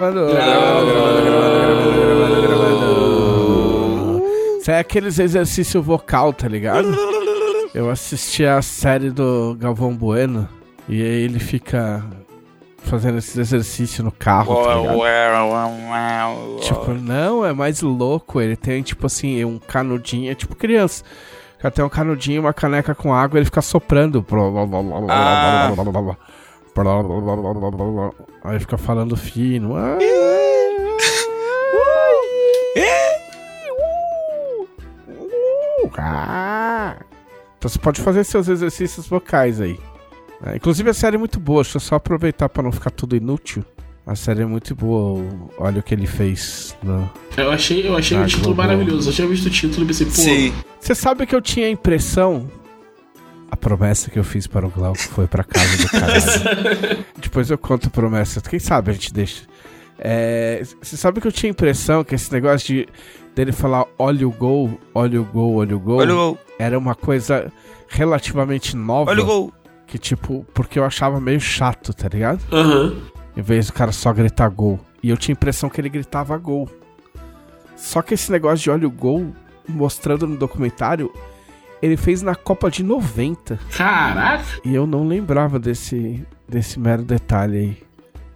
Gravando, gravando, gravando, gravando, gravando. Isso é aqueles exercícios vocal, tá ligado? Eu assisti a série do Galvão Bueno e aí ele fica fazendo esses exercícios no carro, tá ligado? Tipo, não, é mais louco. Ele tem, tipo assim, um canudinho, é tipo criança. Tem um canudinho, uma caneca com água, ele fica soprando. Ah. Aí fica falando fino. Ah, ah. Então você pode fazer seus exercícios vocais aí. É, inclusive a série é muito boa, deixa eu só aproveitar pra não ficar tudo inútil. A série é muito boa, olha o que ele fez. no- Eu achei, eu achei o título Globo. maravilhoso. Eu tinha visto o título e pensei, pô, Sim. Você sabe que eu tinha a impressão. A promessa que eu fiz para o Glauco foi pra casa do caralho. Depois eu conto a promessa. Quem sabe a gente deixa. É, Você sabe que eu tinha a impressão que esse negócio de dele falar olha o gol, olha o gol, olha o gol, Olha o gol, era uma coisa relativamente nova. olha o gol. Que tipo, porque eu achava meio chato, tá ligado? aham. Em vez do cara só gritar gol. E eu tinha a impressão que ele gritava gol. Só que esse negócio de olha o gol, mostrando no documentário, ele fez na Copa de 90. Caraca! E eu não lembrava desse, desse mero detalhe aí.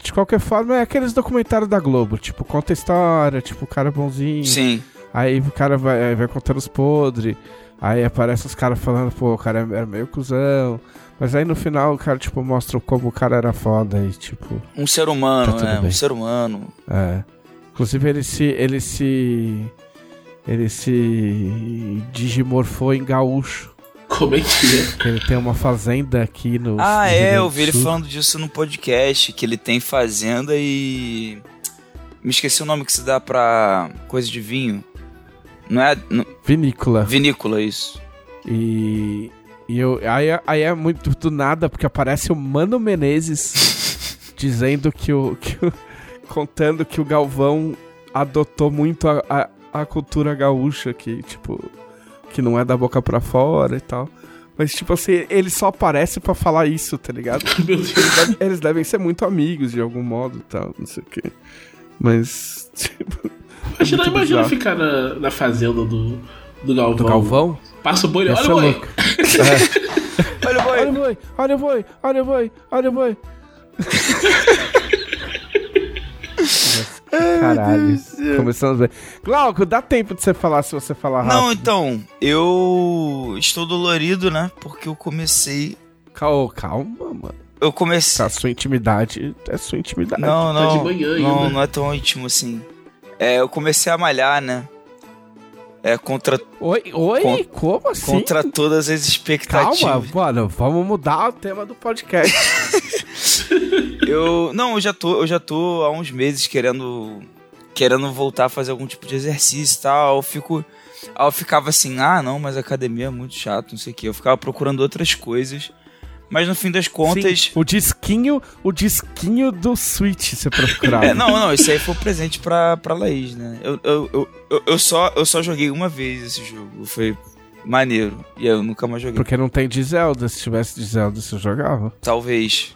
De qualquer forma, é aqueles documentários da Globo. Tipo, conta a história, tipo, o cara é bonzinho. Sim. Aí o cara vai, vai contando os podres. Aí aparece os caras falando, pô, o cara era meio cuzão. Mas aí no final o cara, tipo, mostra como o cara era foda e, tipo. Um ser humano, Tá né? bem. Um ser humano. É. Inclusive ele se. ele se. Ele se digimorfou em gaúcho. Como é que é? Ele tem uma fazenda aqui no. Ah, Rio é, eu vi ele falando disso no podcast, que ele tem fazenda e. Me esqueci o nome que se dá pra coisa de vinho. Não é. não- Vinícola. Vinícola, isso. E. E eu, aí, é- aí é muito do nada, porque aparece o Mano Menezes dizendo que o, que o- contando que o Galvão adotou muito a, a, a cultura gaúcha, que, tipo, que não é da boca pra fora e tal. Mas, tipo assim, ele só aparece pra falar isso, tá ligado? Meu Deus. Eles devem ser muito amigos de algum modo e tal, não sei o quê. Mas, tipo, Imagina, muito imagina ficar na, na fazenda do, do Galvão. do Galvão? Passa o boi, olha ser o boi. É. Olha o Olha o boi, olha o boi, olha o boi, olha o boi. Caralho, começando bem. Glauco, dá tempo de você falar se você falar rápido. Não, então, eu estou dolorido, né? Porque eu comecei. Calma, calma, mano. Eu comecei. A sua intimidade é sua intimidade. Não, tá não. de manhã não, ainda. não é tão íntimo assim. É, eu comecei a malhar, né? É contra, Oi, oi, Con- como assim? contra todas as expectativas. Calma, mano, vamos mudar o tema do podcast. Eu. Não, eu já tô, eu já tô há uns meses querendo. Querendo voltar a fazer algum tipo de exercício e tal. Eu fico. Aí eu ficava assim, ah não, mas a academia é muito chato, não sei o que. Eu ficava procurando outras coisas. Mas no fim das contas. Sim, o disquinho, o disquinho do Switch você procurava. É, não, não, isso aí foi um presente pra, pra Laís, né? Eu, eu, eu, eu, eu só, eu só joguei uma vez esse jogo. Foi maneiro. E eu nunca mais joguei. Porque não tem de Zelda. Se tivesse de Zelda, você jogava. Talvez.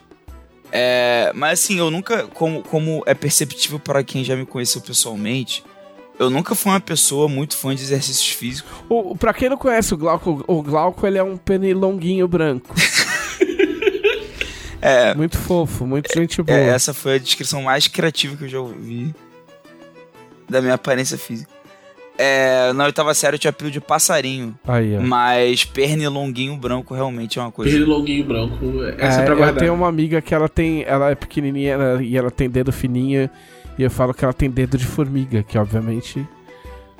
É, mas assim, eu nunca, como, como é perceptível para quem já me conheceu pessoalmente, eu nunca fui uma pessoa muito fã de exercícios físicos. O, pra quem não conhece o Glauco, o Glauco ele é um penilonguinho branco. É, Muito fofo, muito gente boa. é, essa foi a descrição mais criativa que eu já ouvi da minha aparência física. É, na oitava série eu tinha apelido de passarinho, Aí, ó. mas pernilonguinho branco realmente é uma coisa. Pernilonguinho longuinho branco. Essa é, É, pra eu guardar. tenho uma amiga que ela tem. Ela é pequenininha ela- e ela tem dedo fininho. E eu falo que ela tem dedo de formiga, que obviamente.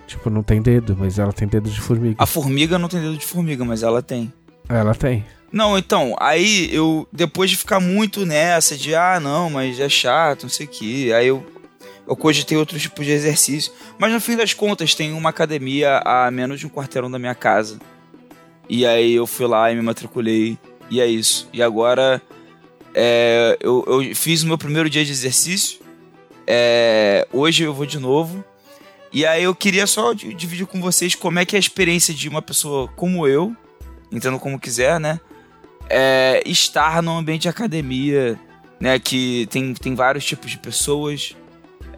Tipo, não tem dedo, mas ela tem dedo de formiga. A formiga não tem dedo de formiga, mas ela tem. Ela tem. Não, então, aí eu, depois de ficar muito nessa, de ah, não, mas é chato, não sei o que, aí eu, eu cogitei outro tipo de exercício. Mas no fim das contas, tem uma academia a menos de um quarteirão da minha casa. E aí eu fui lá e me matriculei, e é isso. E agora é, eu, eu fiz o meu primeiro dia de exercício, é, hoje eu vou de novo. E aí eu queria só di- dividir com vocês como é que é a experiência de uma pessoa como eu, entendo como quiser, né? é, estar num ambiente de academia, né? Que tem, tem vários tipos de pessoas.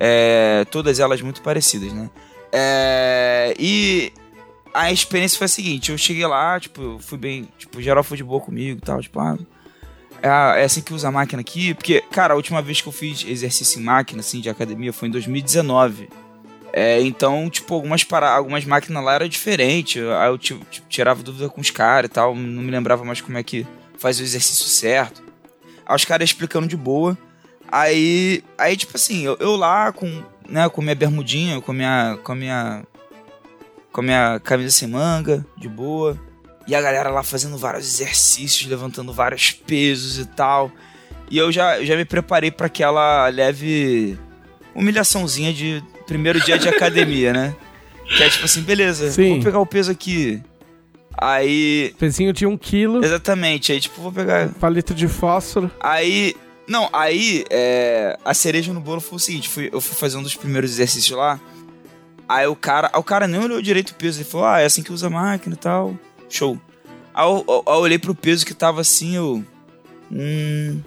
É, todas elas muito parecidas, né? É, e a experiência foi a seguinte: eu cheguei lá, tipo, fui bem, tipo, geral foi de boa comigo e tal, tipo, ah, é, é assim que usa a máquina aqui, porque, cara, a última vez que eu fiz exercício em máquina, assim, de academia foi em 2019. É, então, tipo, algumas, para... algumas máquinas lá era diferente. Aí eu tipo, tirava dúvida com os caras e tal. Não me lembrava mais como é que faz o exercício certo. Aí os caras explicando de boa. Aí, aí tipo assim, eu, eu lá com, né, com minha bermudinha, com minha, com minha, com minha camisa sem manga, de boa. E a galera lá fazendo vários exercícios, levantando vários pesos e tal. E eu já, já me preparei para aquela leve humilhaçãozinha de primeiro dia de academia, né? Que é tipo assim, beleza, Sim. vou pegar o peso aqui. Aí. Pezinho de um quilo, Exatamente, aí tipo, vou pegar. palito de fósforo. Aí. Não, aí é, a cereja no bolo foi o seguinte: fui, eu fui fazer um dos primeiros exercícios lá. Aí o cara. O cara nem olhou direito o peso. Ele falou, ah, é assim que usa a máquina e tal. Show. Aí eu, eu, eu olhei pro peso que tava assim, eu. Hum.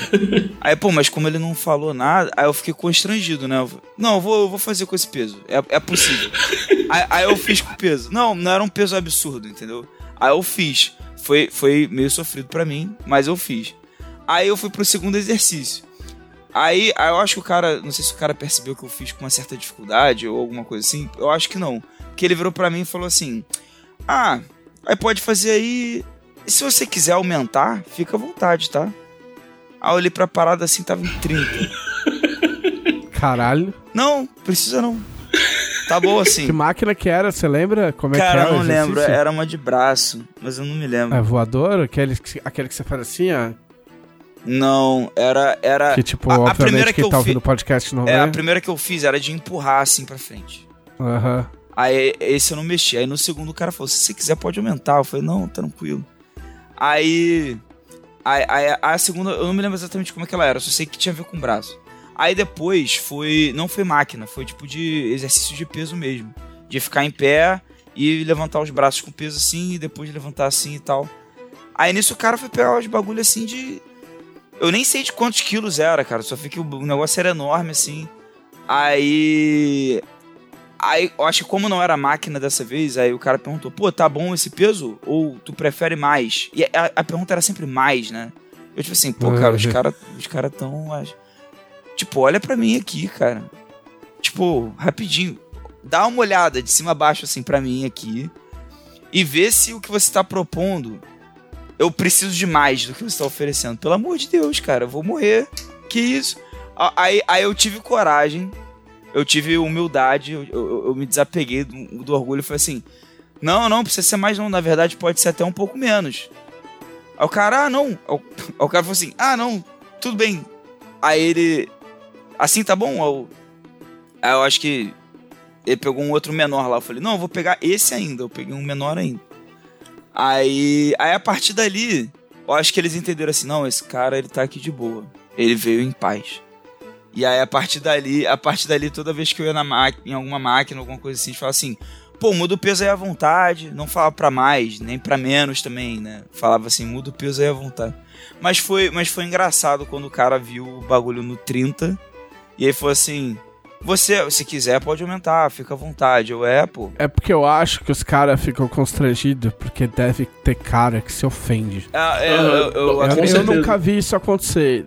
aí, pô, mas como ele não falou nada, aí eu fiquei constrangido, né? Eu, não, eu vou, eu vou fazer com esse peso. É, é possível. aí, aí eu fiz com o peso. Não, não era um peso absurdo, entendeu? Aí eu fiz. Foi, foi meio sofrido pra mim, mas eu fiz. Aí eu fui pro segundo exercício. Aí, aí eu acho que o cara, não sei se o cara percebeu que eu fiz com uma certa dificuldade ou alguma coisa assim. Eu acho que não. Porque ele virou pra mim e falou assim: Ah, aí pode fazer aí. E se você quiser aumentar, fica à vontade, tá? Aí eu olhei pra parada assim, tava em 30. Caralho. Não, precisa não. Tá bom assim. Que máquina que era? Você lembra como é que Cara, era eu o não lembro. Era uma de braço, mas eu não me lembro. É voador? Aquele, que- aquele que você faz assim, ó? Não, era. era Que tipo, a- a primeira que quem eu tá ouvindo o podcast não é, a primeira que eu fiz era de empurrar assim pra frente. Aham. Aí esse eu não mexi. Aí no segundo o cara falou: se você quiser pode aumentar. Eu falei, não, tranquilo. Aí. Aí, aí a segunda, eu não me lembro exatamente como é que ela era, só sei que tinha a ver com o braço. Aí depois foi. Não foi máquina, foi tipo de exercício de peso mesmo. De ficar em pé e levantar os braços com peso assim, e depois levantar assim e tal. Aí nisso o cara foi pegar os bagulho assim de. Eu nem sei de quantos quilos era, cara. Só vi que o negócio era enorme assim. Aí. Aí, eu acho que como não era máquina dessa vez, aí o cara perguntou, pô, tá bom esse peso? Ou tu prefere mais? E a, a pergunta era sempre mais, né? Eu tipo assim, pô, cara, os caras os cara tão... Tipo, olha pra mim aqui, cara. Tipo, rapidinho. Dá uma olhada de cima a baixo, assim, pra mim aqui. E vê se o que você tá propondo... Eu preciso de mais do que você tá oferecendo. Pelo amor de Deus, cara, eu vou morrer. Que isso? Aí, aí eu tive coragem eu tive humildade, eu, eu- eu me desapeguei do, do orgulho e falei assim: não, não, precisa ser mais não, na verdade pode ser até um pouco menos. Aí o cara, ah, não. Aí o, cara falou assim: ah, não, tudo bem. Aí ele, assim tá bom? Eu, aí eu acho que ele pegou um outro menor lá. Eu falei: não, eu vou pegar esse ainda. Eu peguei um menor ainda. Aí, aí a partir dali, eu acho que eles entenderam assim: não, esse cara ele tá aqui de boa. Ele veio em paz. E aí, a partir dali, a partir dali, toda vez que eu ia na em alguma máquina, alguma coisa assim, a gente falava assim, pô, muda o peso aí à vontade, não falava pra mais, nem pra menos também, né? Falava assim, muda o peso aí à vontade. Mas foi, mas foi engraçado quando o cara viu o bagulho no 30, e aí foi assim, você, se quiser, pode aumentar, fica à vontade. É, pô. É porque eu acho que os caras ficam constrangidos porque deve ter cara que se ofende. Ah, é, Aham, eu, eu- Eu, eu nunca vi isso acontecer.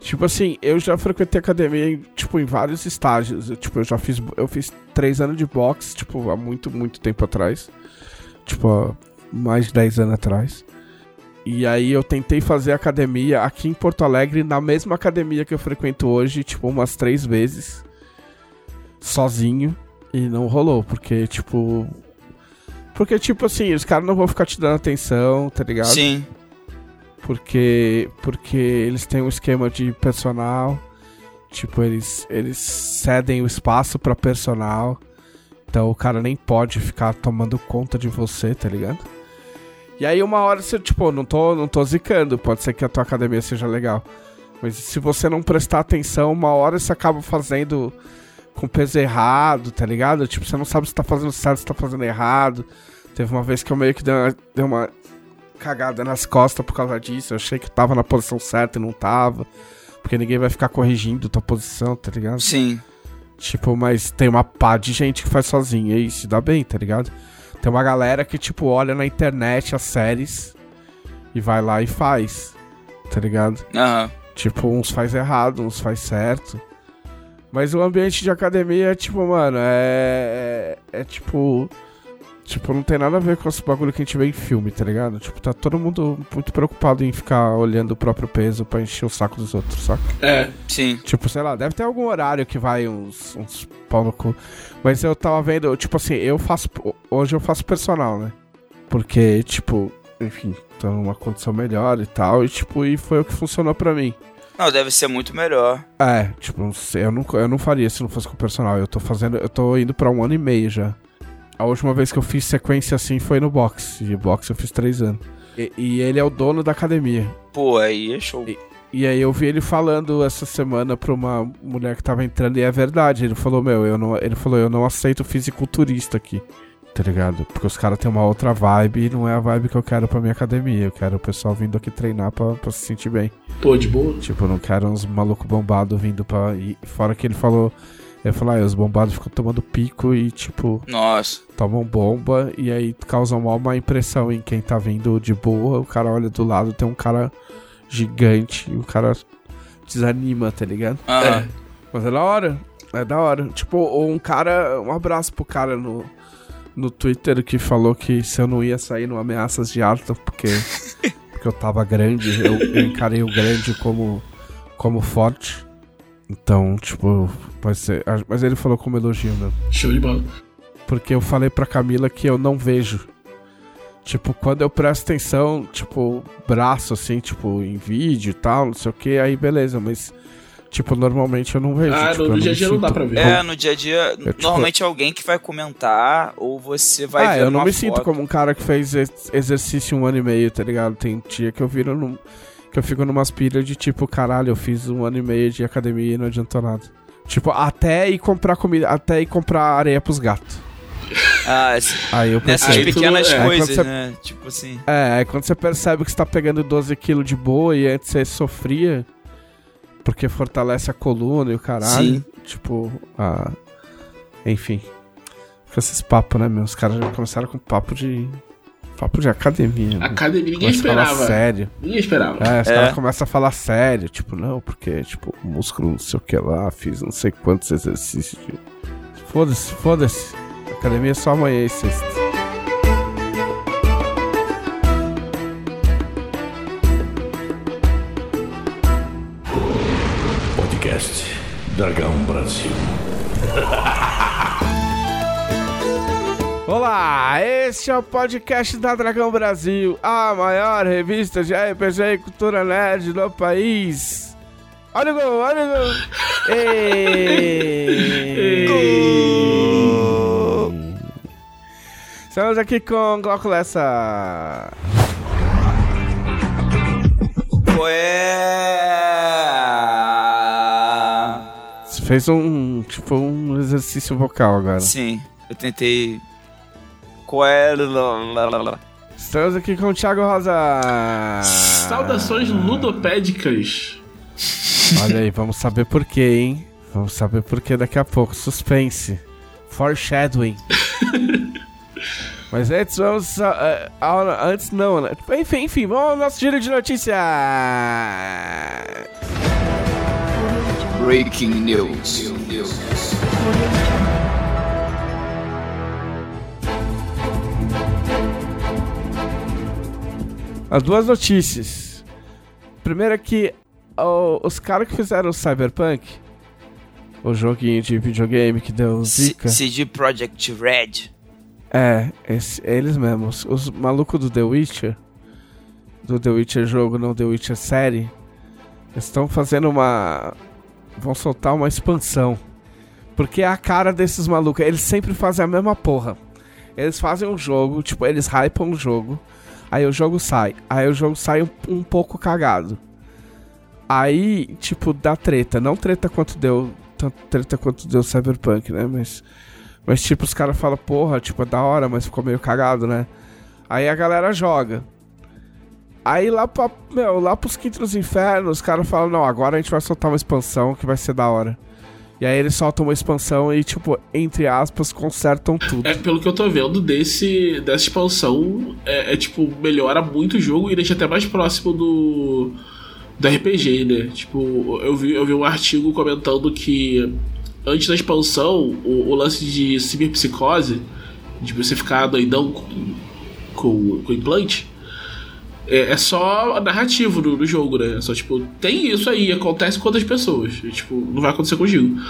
Tipo assim, eu já frequentei academia em, tipo, em vários estágios. Eu, tipo, eu já fiz. Eu fiz três anos de boxe, tipo, há muito, muito tempo atrás. Tipo, há mais de 10 anos atrás. E aí eu tentei fazer academia aqui em Porto Alegre, na mesma academia que eu frequento hoje, tipo, umas três vezes. Sozinho. E não rolou, porque, tipo. Porque, tipo assim, os caras não vão ficar te dando atenção, tá ligado? sim, porque porque eles têm um esquema de personal tipo eles eles cedem o espaço pra personal então o cara nem pode ficar tomando conta de você tá ligado e aí uma hora você tipo não tô não tô zicando pode ser que a tua academia seja legal mas se você não prestar atenção uma hora você acaba fazendo com peso errado tá ligado tipo você não sabe se tá fazendo certo se tá fazendo errado teve uma vez que eu meio que dei uma, dei uma cagada nas costas por causa disso. Eu achei que tava na posição certa e não tava. Porque ninguém vai ficar corrigindo tua posição, tá ligado? sim. Tipo, mas tem uma pá de gente que faz sozinha e se dá bem, tá ligado? Tem uma galera que, tipo, olha na internet as séries e vai lá e faz, tá ligado? Aham. Tipo, uns faz errado, uns faz certo. Mas o ambiente de academia é tipo, mano, é. É, é tipo. Tipo, não tem nada a ver com esse bagulho que a gente vê em filme, tá ligado? Tipo, tá todo mundo muito preocupado em ficar olhando o próprio peso pra encher o saco dos outros, saca? É, Sim. Tipo, sei lá, deve ter algum horário que vai uns, uns pau no cu. Mas eu tava vendo, tipo assim, eu faço. Hoje eu faço personal, né? Porque, tipo, enfim, tô numa condição melhor e tal. E, tipo, e foi o que funcionou pra mim. Não, deve ser muito melhor. É, tipo, eu não, eu não faria se não fosse com o personal. Eu tô fazendo. Eu tô indo pra um ano e meio já. A última vez que eu fiz sequência assim foi no box. E box eu fiz três anos. E, e ele é o dono da academia. Pô, aí é show. E aí eu vi ele falando essa semana pra uma mulher que tava entrando e é verdade. Ele falou, meu, eu não. Ele falou, eu não aceito fisiculturista aqui. Tá ligado? Porque os caras têm uma outra vibe e não é a vibe que eu quero pra minha academia. Eu quero o pessoal vindo aqui treinar pra, pra se sentir bem. pô, de boa. Tipo, eu não quero uns malucos bombados vindo pra. E fora que ele falou. Ele falou, ah, os bombados ficam tomando pico e, tipo, Nossa. tomam bomba e aí causam mal uma impressão em quem tá vindo de boa. O cara olha do lado, tem um cara gigante e o cara desanima, tá ligado? Aham. Mas é da hora. É da hora. Tipo, ou um cara. Um abraço pro cara no, no Twitter que falou que se eu não ia sair no Ameaças de Arthur, porque, porque eu tava grande, eu, eu encarei o grande como, como forte. Então, tipo, pode ser. Mas ele falou como elogio mesmo. Show de bola. Porque eu falei pra Camila que eu não vejo. Tipo, quando eu presto atenção, tipo, braço assim, tipo, em vídeo e tal, não sei o que, aí beleza, mas, tipo, normalmente eu não vejo. Ah, tipo, no dia a dia não dá sinto- pra ver. É, no dia a dia, tipo- normalmente é alguém que vai comentar ou você vai ah, ver eu não uma me sinto foto. como um cara que fez ex- exercício um ano e meio, tá ligado? Tem dia que eu viro num. Que eu fico numas pilhas de tipo, caralho, eu fiz um ano e meio de academia e não adiantou nada. Tipo, até ir comprar comida, até ir comprar areia pros gatos. Ah, Aí eu nessas tu- pequenas é, coisas, você- né? Tipo assim. É, quando você percebe que você tá pegando 12kg de boa e antes você sofria, porque fortalece a coluna e o caralho. Sim. Tipo, ah, enfim. Com esses papos, né, meu? Os caras já começaram com papo de. Papo de academia. né? Academia, ninguém Começa a falar esperava. sério. Ninguém esperava. É, os É. caras começam a falar sério. Tipo, não, porque, tipo, músculo não sei o que lá, fiz não sei quantos exercícios. de- Foda-se, foda-se. Academia é só amanhã e sexta. Olá, este é o podcast da Dragão Brasil, a maior revista de RPG e cultura nerd do país. Olha o gol, olha o gol. Ei. Estamos aqui com Glauco Lessa. Ué. Você fez um, tipo, um exercício vocal agora. Sim, eu tentei. É? Estamos aqui com o Thiago Rosa. Saudações ludopédicas. Olha aí, vamos saber por quê, hein? Vamos saber por quê daqui a pouco. Suspense. Foreshadowing. Mas antes, vamos. ah, ah, antes não, né? Enfim, enfim, vamos ao nosso giro de notícias. Breaking News. As duas notícias. Primeiro é que os caras que fizeram o Cyberpunk, o joguinho de videogame que deu zica. CD Projekt Red. É, esse- eles mesmos. Os malucos do The Witcher, do The Witcher jogo, não The Witcher série, estão fazendo uma. Vão soltar uma expansão. Porque é a cara desses malucos. Eles sempre fazem a mesma porra. Eles fazem um jogo, tipo, eles hypam o jogo. Aí o jogo sai. Aí o jogo sai um, um pouco cagado. Aí, tipo, dá treta. Não treta quanto deu. Tanto treta quanto deu Cyberpunk, né? Mas. Mas, tipo, os caras falam, porra, tipo, é da hora, mas ficou meio cagado, né? Aí a galera joga. Aí lá, pra, meu, lá pros quintos infernos, os caras falam, não, agora a gente vai soltar uma expansão que vai ser da hora. E aí eles soltam uma expansão e, tipo, entre aspas, consertam tudo. É, pelo que eu tô vendo desse, dessa expansão, é, é, tipo, melhora muito o jogo e deixa até mais próximo do, do RPG, né? Tipo, eu vi, eu vi um artigo comentando que antes da expansão, o, o lance de ciberpsicose, de você ficar doidão com, com, com implante, é, é só narrativo no, no, jogo, né? É só, tipo, tem isso aí, acontece com outras pessoas. E, tipo, não vai acontecer contigo.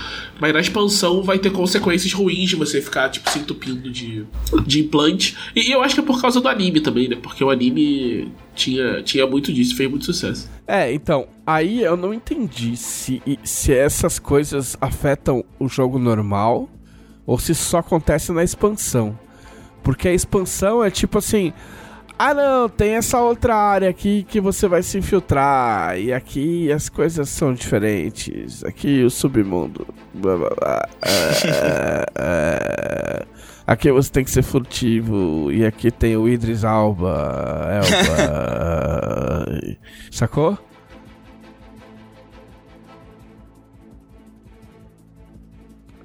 Mas na expansão vai ter consequências ruins de você ficar, tipo, se entupindo de, de implante. E, e eu acho que é por causa do anime também, né? Porque o anime tinha, tinha muito disso, fez muito sucesso. É, então, aí eu não entendi se, se essas coisas afetam o jogo normal ou se só acontece na expansão. Porque a expansão é tipo assim ah, não, tem essa outra área aqui que você vai se infiltrar. E aqui as coisas são diferentes. Aqui o submundo. Blá, blá, blá. É, é, aqui você tem que ser furtivo. E aqui tem o Idris Alba. Elba. Sacou?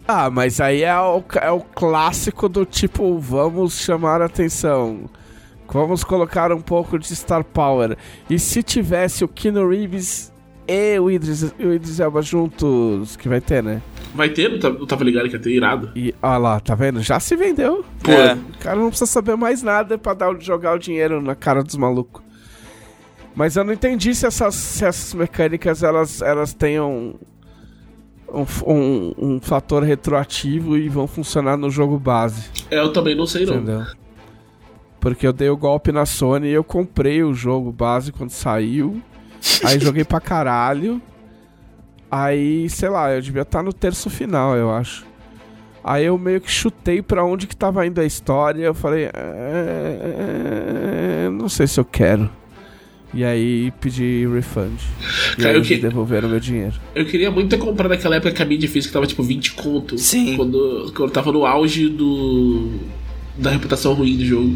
Ah, mas aí é o, é o clássico do tipo, vamos chamar a atenção. Vamos colocar um pouco de Star Power. E se tivesse o Keanu Reeves e o Idris, o Idris Elba juntos, que vai ter, né? Vai ter, não, não tava ligado que ia ter irado. E olha lá, tá vendo? Já se vendeu. Pô, é. o cara não precisa saber mais nada pra dar, jogar o dinheiro na cara dos malucos. Mas eu não entendi se essas, se essas mecânicas elas, elas tenham um, um, um, fator retroativo e vão funcionar no jogo base. É, eu também não sei não. Porque eu dei o golpe na Sony e eu comprei o jogo base quando saiu. Aí joguei pra caralho. Aí, sei lá, eu devia estar tá no terço final, eu acho. Aí eu meio que chutei pra onde que tava indo a história. Eu falei, é, não sei se eu quero. E aí pedi refund. E Cara, aí que... devolveram meu dinheiro. Eu queria muito ter comprado naquela época que a mídia física tava tipo 20 conto. Sim. Quando, quando tava no auge do. da reputação ruim do jogo.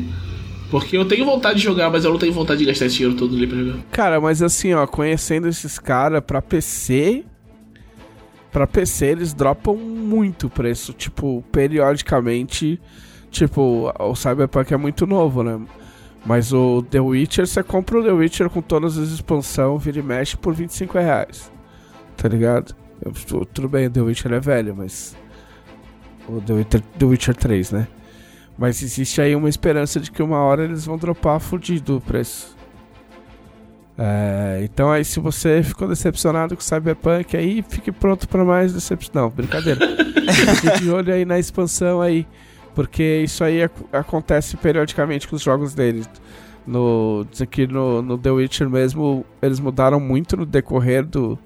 Porque eu tenho vontade de jogar, mas eu não tenho vontade de gastar esse dinheiro todo ali pra jogar. Cara, mas assim, ó, conhecendo esses caras, pra PC. Pra PC eles dropam muito preço. Tipo, periodicamente. Tipo, o Cyberpunk é muito novo, né? Mas o The Witcher, você compra o The Witcher com todas as expansões, vira e mexe por 25 reais. Tá ligado? Eu, tudo bem, o The Witcher é velho, mas. O The Witcher, The Witcher 3, né? Mas existe aí uma esperança de que uma hora eles vão dropar fudido o preço. É, então aí se você ficou decepcionado com o Cyberpunk aí, fique pronto para mais decepção. Não, brincadeira. fique de olho aí na expansão aí. Porque isso aí ac acontece periodicamente com os jogos deles. No, diz aqui no, no The Witcher mesmo, eles mudaram muito no decorrer do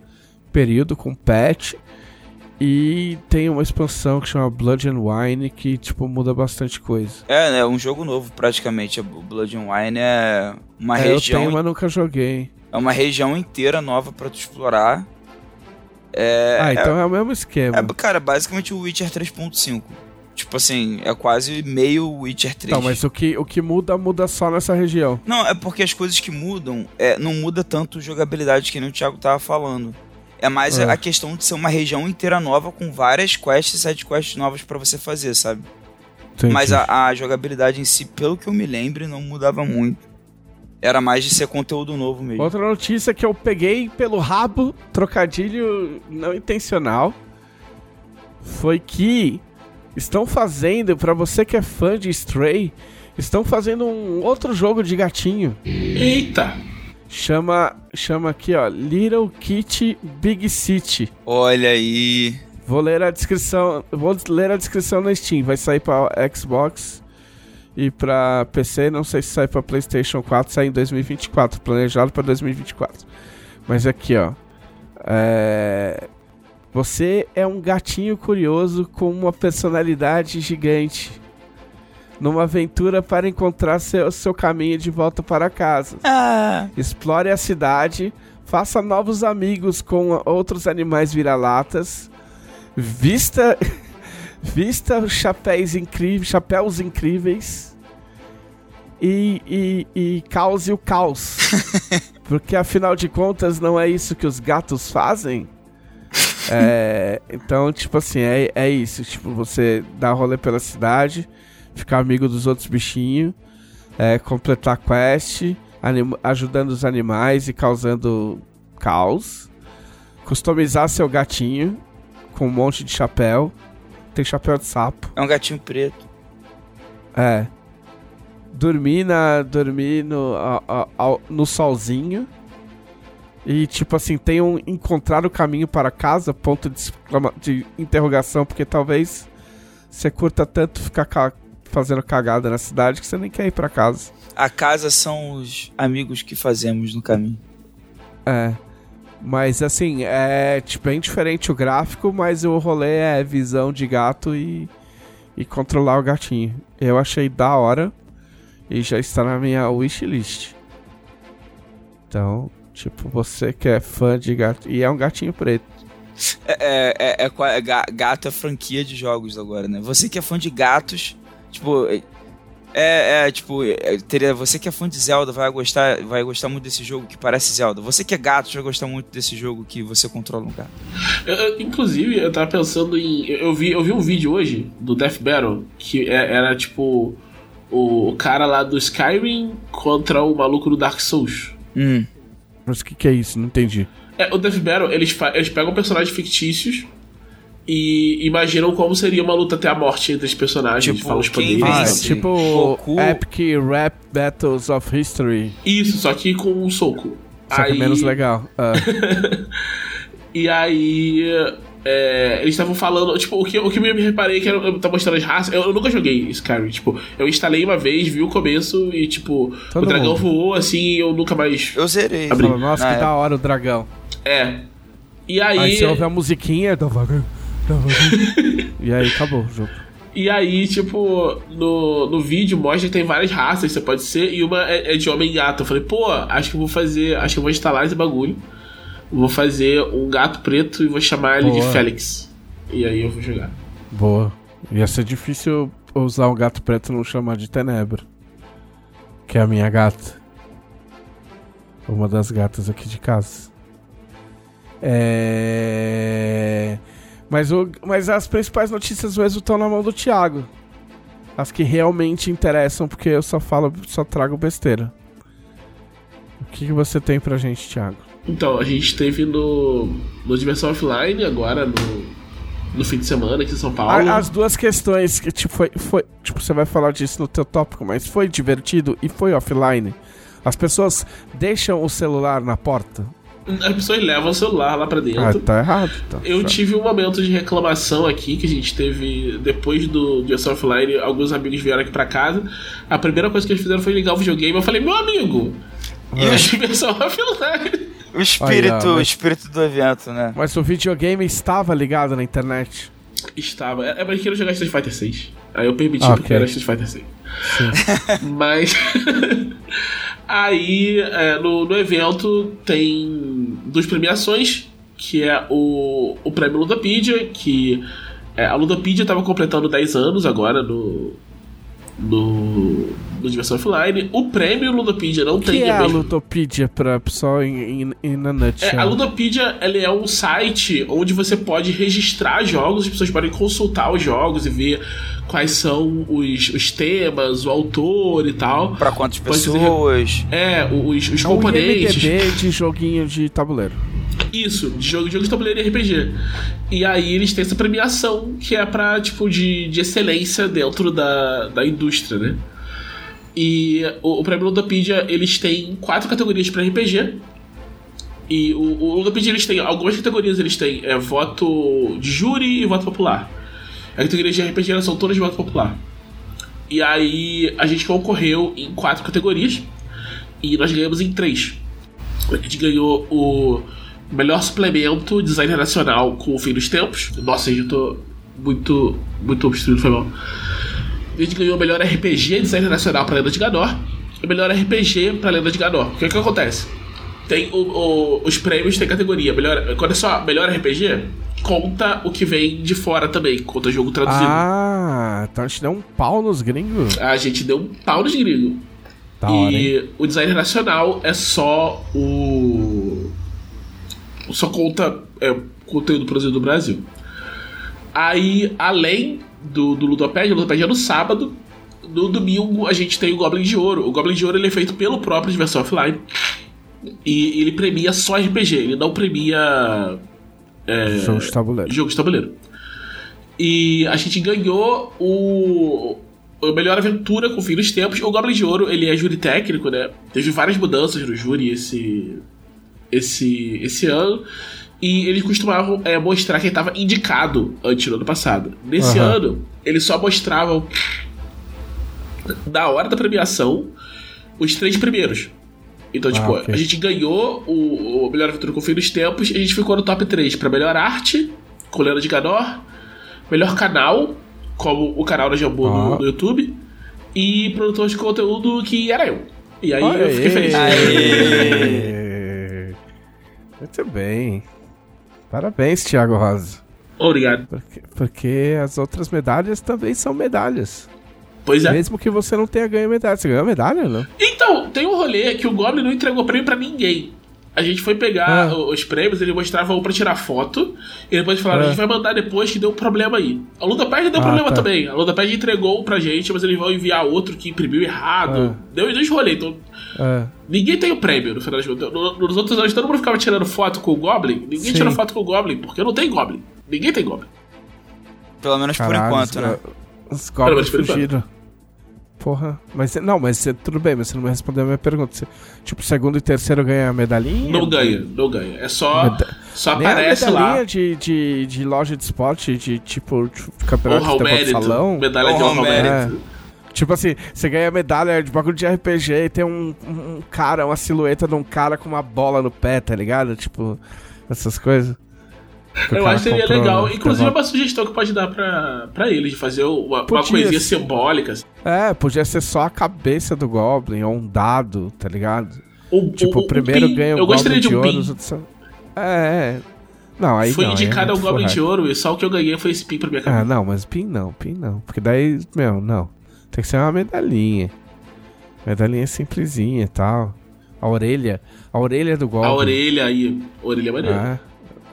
período com patch. E tem uma expansão que chama Blood and Wine que, tipo, muda bastante coisa. É, né? Um jogo novo, praticamente. O Blood and Wine é uma é, região... Eu tenho, mas nunca joguei. É uma região inteira nova para tu explorar. É, ah, então é, é, o mesmo esquema. É, cara, basicamente o Witcher 3.5. Tipo assim, é quase meio Witcher 3. Não, mas o que, o que muda, muda só nessa região. Não, é porque as coisas que mudam, é, não muda tanto jogabilidade que nem o Thiago tava falando. É mais é. a questão de ser uma região inteira nova com várias quests e side quests novas para você fazer, sabe? Entendi. Mas a, a, jogabilidade em si, pelo que eu me lembro, não mudava muito. Era mais de ser conteúdo novo mesmo. Outra notícia que eu peguei pelo rabo, trocadilho não intencional, foi que estão fazendo, para você que é fã de Stray, estão fazendo um outro jogo de gatinho. Eita! Chama, chama aqui, ó, Little Kitty Big City. Olha aí. Vou ler a descrição, vou ler a descrição na Steam. Vai sair para Xbox e para PC, não sei se sai para PlayStation 4, sai em 2024, planejado para 2024. Mas aqui, ó. É... Você é um gatinho curioso com uma personalidade gigante numa aventura para encontrar seu, seu caminho de volta para casa. Ah. Explore a cidade, faça novos amigos com outros animais vira-latas, vista vista chapéus incríveis, chapéus incríveis e, e, e cause o caos. Porque afinal de contas não é isso que os gatos fazem? É, então, tipo assim, é, é isso. Tipo, você dá rolê pela cidade, ficar amigo dos outros bichinhos, é, completar quest, ajudando os animais e causando caos. Customizar seu gatinho com um monte de chapéu. Tem chapéu de sapo. É um gatinho preto. É. Dormir, na, dormir no, a- a- no solzinho. E, tipo assim, tem um encontrar o caminho para casa, ponto de, de interrogação, porque talvez você curta tanto ficar ca- fazendo cagada na cidade que você nem quer ir pra casa. A casa são os amigos que fazemos no caminho. É. Mas, assim, é tipo, bem diferente o gráfico, mas o rolê é visão de gato e, e controlar o gatinho. Eu achei da hora e já está na minha wishlist. Então, tipo, você que é fã de gato. E é um gatinho preto. É, é, é, é é ga- gato é franquia de jogos agora, né? Você que é fã de gatos, tipo. é- É, é, tipo, é, teria, você que é fã de Zelda vai gostar, vai gostar muito desse jogo que parece Zelda. Você que é gato vai gostar muito desse jogo que você controla um gato. Eu- eu- inclusive, eu tava pensando em. Eu, vi, eu vi um vídeo hoje do Death Battle que é- era tipo o cara lá do Skyrim contra o maluco do Dark Souls. Hum. Mas o que, que é isso? Não entendi. É, o Death Battle, eles, eles pegam personagens fictícios e imaginam como seria uma luta até a morte entre os personagens, Tipo, falam os poderes. Ah, é tipo Goku. Epic Rap Battles of History. Isso, só que com um soco. Só que Aí- menos legal. Ah, E aí. é, eles estavam falando, tipo, o que, o que eu me reparei que era, eu tava mostrando as raças. Eu, eu nunca joguei Skyrim, tipo, eu instalei uma vez, vi o começo e, tipo, Todo o dragão mundo. voou assim e eu nunca mais. Eu zerei. Abri. fala, nossa, Na que época. da hora o dragão. É. E aí. Aí você ouve a musiquinha, tá tá vagando. E aí acabou o jogo. E aí, tipo, no, no vídeo mostra que tem várias raças que você pode ser e uma é, é de homem gato. Eu falei, pô, acho que eu vou fazer. Acho que eu vou instalar esse bagulho. Vou fazer um gato preto e vou chamar ele de. Félix. E aí eu vou jogar. Boa. Ia ser difícil usar um gato preto e não chamar de Tenebra. Que é a minha gata. Uma das gatas aqui de casa. É. Mas, o... Mas as principais notícias mesmo estão na mão do Thiago. As que realmente interessam, porque eu só falo, só trago besteira. O que, que você tem pra gente, Thiago? Então, a gente teve no, no Dimensão Offline agora, no, no fim de semana aqui em São Paulo. As duas questões que tipo, foi, foi. Tipo, você vai falar disso no teu tópico, mas foi divertido e foi offline. As pessoas deixam o celular na porta. As pessoas levam o celular lá pra dentro. Ah, tá errado. Tá. Eu tive um momento de reclamação aqui que a gente teve depois do Dimensão Offline. Alguns amigos vieram aqui pra casa. A primeira coisa que eles fizeram foi ligar o videogame. Eu falei, meu amigo, e É. a Dimensão Offline? O espírito, Olha, mas- o espírito do evento, né? Mas o videogame estava ligado na internet. Estava. É, mas eu queria jogar Street Fighter 6. Aí eu permiti Ah, porque era Street Fighter 6. Mas. aí, é, no, no evento, tem duas premiações, que é o, o prêmio Ludopedia, que é, a Ludopedia estava completando 10 anos agora no. No, no Dimensão Offline. O prêmio Ludopedia não O tem que é a a Ludopedia pra pessoal em, em, em a nutshell? é, a Ludopedia ele é um site onde você pode registrar jogos, as pessoas podem consultar os jogos e ver quais são os, os temas, o autor e tal. Pra quantas pessoas? É, os, os É um componentes. IMDB de joguinho de tabuleiro. Isso, de jogo, jogo de tabuleiro e RPG. E aí eles têm essa premiação que é pra, tipo, de, de excelência dentro da, da indústria, né? E o, o prêmio Ludopedia, eles têm quatro categorias pra RPG. E o, o Ludopedia, eles têm algumas categorias, eles têm é, voto de júri e voto popular. As categorias de RPG elas são todas de voto popular. E aí a gente concorreu em quatro categorias e nós ganhamos em três. A gente ganhou o melhor suplemento design nacional com o fim dos tempos. Nossa, eu tô muito, muito obstruído, foi mal. A gente ganhou o melhor RPG design nacional pra Lenda de Ganor e o melhor RPG pra Lenda de Ganor. O que que acontece? Tem o- o- os prêmios, tem categoria. Melhor, quando é só melhor RPG, conta o que vem de fora também, conta jogo traduzido. Ah, então a gente deu um pau nos gringos. A gente deu um pau nos gringos. Hora, hein? e o designer nacional é só o. só conta é, conteúdo produzido no Brasil. Aí, além do, do Ludopédia, o Ludopédia é no sábado. No domingo a gente tem o Goblin de Ouro. O Goblin de Ouro ele é feito pelo próprio Diversão Offline. E ele premia só RPG, ele não premia. É, Jogo de tabuleiro. Jogo de tabuleiro. E a gente ganhou o. A melhor aventura com o fim dos tempos. O Goblin de Ouro, ele é júri técnico, né? Teve várias mudanças no júri esse, esse, esse ano. E eles costumavam é, mostrar quem estava indicado antes no ano passado. Nesse Aham. ano, eles só mostravam, na hora da premiação, os três primeiros. Então, Ah, tipo, ok. a gente ganhou o, o Melhor Aventura com o Fim dos Tempos e a gente ficou no top 3 pra melhor arte, com Leandro de Ganor, melhor canal, como o canal da Jambu no, Ah. no YouTube, e produtor de conteúdo que era eu. E aí Olha eu fiquei feliz. Aê! Muito bem. Parabéns, Thiago Rosa. Obrigado. Porque, porque as outras medalhas também são medalhas. Pois é. Mesmo que você não tenha ganho medalha. Você ganhou medalha, não? Então, tem um rolê que o Goblin não entregou prêmio pra ninguém. A gente foi pegar Ah. os prêmios, ele mostrava um pra tirar foto, e depois falaram, Ah. a gente vai mandar depois que deu um problema aí. A Ludopad deu Ah, problema tá. também. A Ludopad entregou um pra gente, mas eles vão enviar outro que imprimiu errado. Ah. Deu dois rolês, então É. ninguém tem o prêmio no final das contas. No- Nos outros anos todo mundo ficava tirando foto com o Goblin, ninguém Sim. tirou foto com o Goblin, porque não tem Goblin. Ninguém tem Goblin. Pelo menos por Caralho, enquanto, os, né? Os goblins por enquanto. fugiram. Porra. Mas não, mas tudo bem, mas você não me respondeu a minha pergunta. Você, tipo, segundo e terceiro ganha medalhinha? Não ganha, não ganha. É só, Meda- só Nem a aparece medalhinha lá. de, de, de loja de esporte, de tipo, de campeonato Honra de de mérito. salão. Medalha de Honra ao honra mérito. mérito. Tipo assim, você ganha medalha de bagulho de RPG e tem um um cara, uma silhueta de um cara com uma bola no pé, tá ligado? Tipo, essas coisas. O Eu acho que seria legal. Inclusive, é uma sugestão que pode dar pra, pra eles, de fazer uma, uma coisinha ser. simbólica. assim. É, podia ser só a cabeça do Goblin, ou um dado, tá ligado? O, Tipo, o, primeiro pin. ganha o Eu Goblin de um ouro, pin. os outros. É, é. Não, aí Foi não, é indicado ao muito Goblin de. Ouro e só o que eu ganhei foi esse pin pra minha Ah, cabeça. não, mas pin não, pin não. Porque daí, meu, não. Tem que ser uma medalhinha. Medalhinha simplesinha e tal. A orelha. A orelha do Goblin. a orelha aí. A orelha é maneira. É,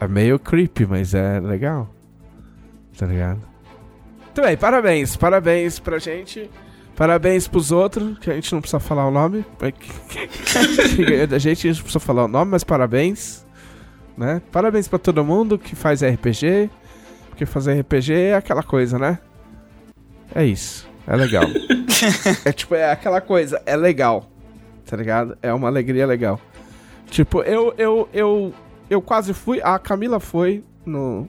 é meio creepy, mas é legal. Tá ligado? Muito bem, parabéns. Parabéns pra gente. Parabéns pros outros, que a gente não precisa falar o nome. da gente, a gente não precisa falar o nome, mas parabéns. Né? Parabéns pra todo mundo que faz RPG. Porque fazer RPG é aquela coisa, né? É isso. É legal. é tipo, é aquela coisa, é legal. Tá ligado? É uma alegria legal. Tipo, eu, eu, eu, eu quase fui. A Camila foi no,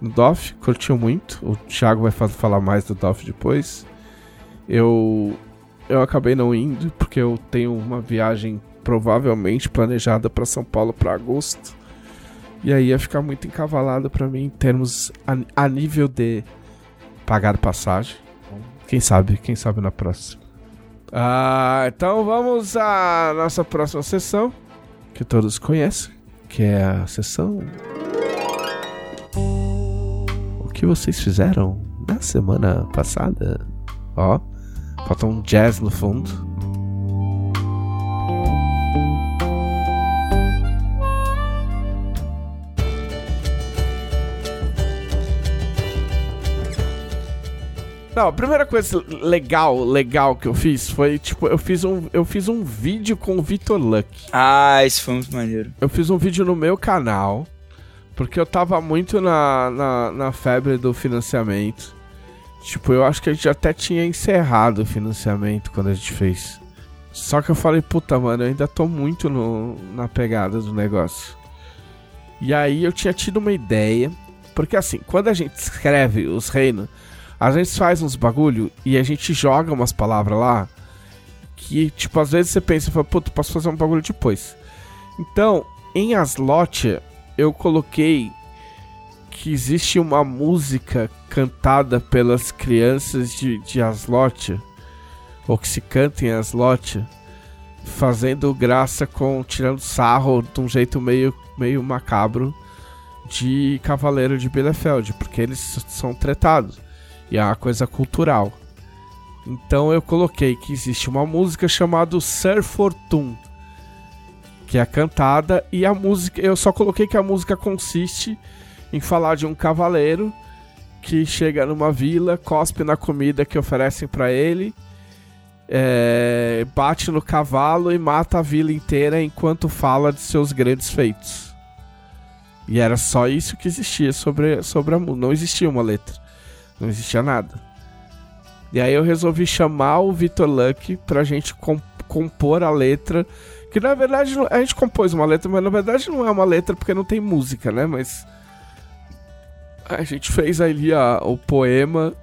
no DOF, curtiu muito. O Thiago vai fa- falar mais do DOF depois. Eu, eu acabei não indo, porque eu tenho uma viagem provavelmente planejada pra São Paulo pra agosto. E aí ia ficar muito encavalado pra mim em termos a, a nível de pagar passagem. Quem sabe, quem sabe na próxima. Ah, então vamos à nossa próxima sessão, que todos conhecem, que é a sessão. O que vocês fizeram na semana passada? Ó, falta um jazz no fundo. Não, a primeira coisa legal, legal que eu fiz foi, tipo, eu fiz um, eu fiz um vídeo com o Vitor Luck. Ah, isso foi muito maneiro. Eu fiz um vídeo no meu canal, porque eu tava muito na, na, na febre do financiamento. Tipo, eu acho que a gente até tinha encerrado o financiamento quando a gente fez. Só que eu falei, puta, mano, eu ainda tô muito no, na pegada do negócio. E aí eu tinha tido uma ideia. Porque assim, quando a gente escreve os reinos, a gente faz uns bagulho e a gente joga umas palavras lá. Que, tipo, às vezes você pensa, fala, puta, posso fazer um bagulho depois. Então, em Aslotia, eu coloquei que existe uma música cantada pelas crianças de, de Aslotia, ou que se canta em Aslotia, fazendo graça com, tirando sarro de um jeito meio, meio macabro de Cavaleiro de Bielefeld, porque eles são tretados, e é uma coisa cultural. Então eu coloquei que existe uma música chamada Sir Fortune, que é cantada, e a música, eu só coloquei que a música consiste em falar de um cavaleiro que chega numa vila, cospe na comida que oferecem para ele, é, bate no cavalo e mata a vila inteira enquanto fala de seus grandes feitos. E era só isso que existia sobre, sobre a música. Não existia uma letra. Não existia nada. E aí eu resolvi chamar o Vitor Luck pra gente compor a letra que na verdade a gente compôs uma letra, mas na verdade não é uma letra porque não tem música, né? Mas a gente fez ali a, o poema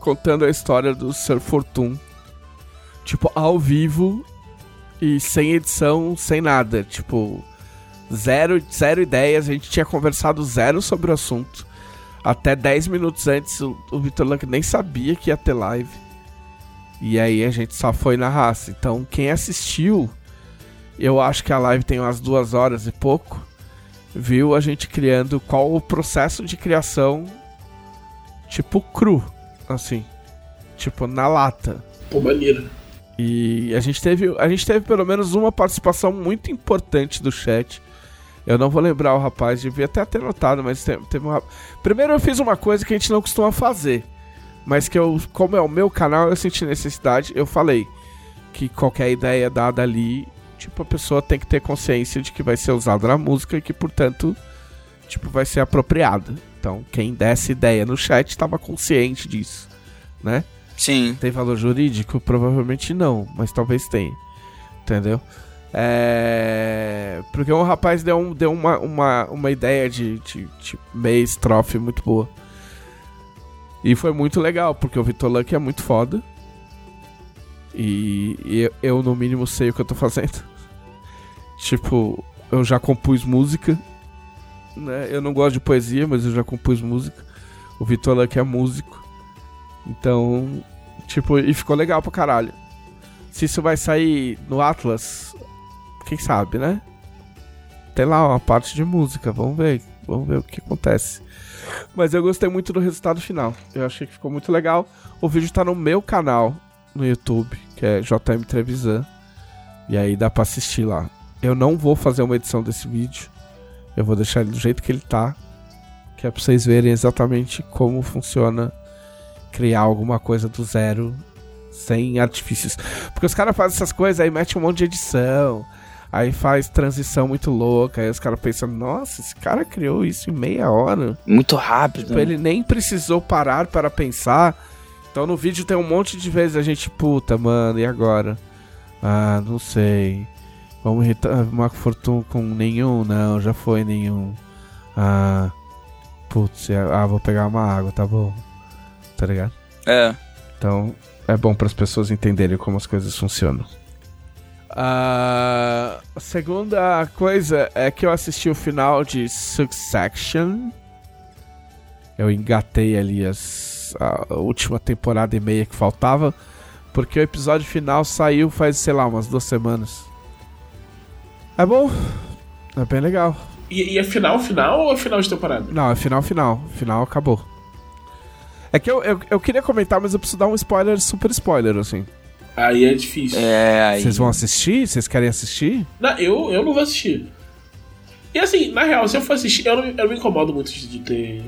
contando a história do Sir Fortune. Tipo, ao vivo e sem edição, sem nada. Tipo, zero, zero ideias. A gente tinha conversado zero sobre o assunto. Até 10 minutos antes, o, o Victor Luck nem sabia que ia ter live. E aí a gente só foi na raça. Então, quem assistiu eu acho que a live tem umas duas horas e pouco. Viu a gente criando qual o processo de criação, tipo cru, assim, tipo na lata. Pô, maneiro. E a gente teve, a gente teve pelo menos uma participação muito importante do chat. Eu não vou lembrar o rapaz, devia até ter notado, mas teve, um Primeiro eu fiz uma coisa que a gente não costuma fazer, mas que eu, como é o meu canal, eu senti necessidade, eu falei que qualquer ideia dada ali tipo, a pessoa tem que ter consciência de que vai ser usada na música e que, portanto, tipo, vai ser apropriada. Então, quem desse ideia no chat estava consciente disso, né? Sim. Tem valor jurídico? Provavelmente não, mas talvez tenha. Entendeu? É... Porque um rapaz deu, um, deu uma, uma, uma ideia de, de, de meia estrofe muito boa. E foi muito legal, porque o Vitor Luck é muito foda. E, e eu, no mínimo, sei o que eu tô fazendo. Tipo, eu já compus música. Né? Eu não gosto de poesia, mas eu já compus música. O Vitor Luck é músico. Então, tipo, e ficou legal pra caralho. Se isso vai sair no Atlas, quem sabe, né? Tem lá uma parte de música, vamos ver. Vamos ver o que acontece. Mas eu gostei muito do resultado final. Eu achei que ficou muito legal. O vídeo tá no meu canal no YouTube, que é JM Trevisan. E aí dá pra assistir lá. Eu não vou fazer uma edição desse vídeo. Eu vou deixar ele do jeito que ele tá. Que é pra vocês verem exatamente como funciona criar alguma coisa do zero sem artifícios. Porque os caras fazem essas coisas, aí mete um monte de edição, aí faz transição muito louca, aí os caras pensam, nossa, esse cara criou isso em meia hora. Muito rápido. Tipo, né? Ele nem precisou parar para pensar. Então no vídeo tem um monte de vezes a gente, puta, mano, e agora? Ah, não sei. Vamos irritar Marco Fortune com nenhum? Não, já foi nenhum. Ah. Putz, ah, vou pegar uma água, tá bom. Tá ligado? É. Então, é bom para as pessoas entenderem como as coisas funcionam. Uh, a segunda coisa é que eu assisti o final de Succession. Eu engatei ali as, a última temporada e meia que faltava. Porque o episódio final saiu faz, sei lá, umas duas semanas. É bom. É bem legal. E, e é final, final ou é final de temporada? Não, é final, final. Final acabou. É que eu, eu, eu queria comentar, mas eu preciso dar um spoiler, super spoiler, assim. Aí é difícil. É, aí... Vocês vão assistir? Vocês querem assistir? Não, eu, eu não vou assistir. E assim, na real, se eu for assistir, eu não, eu não me incomodo muito de ter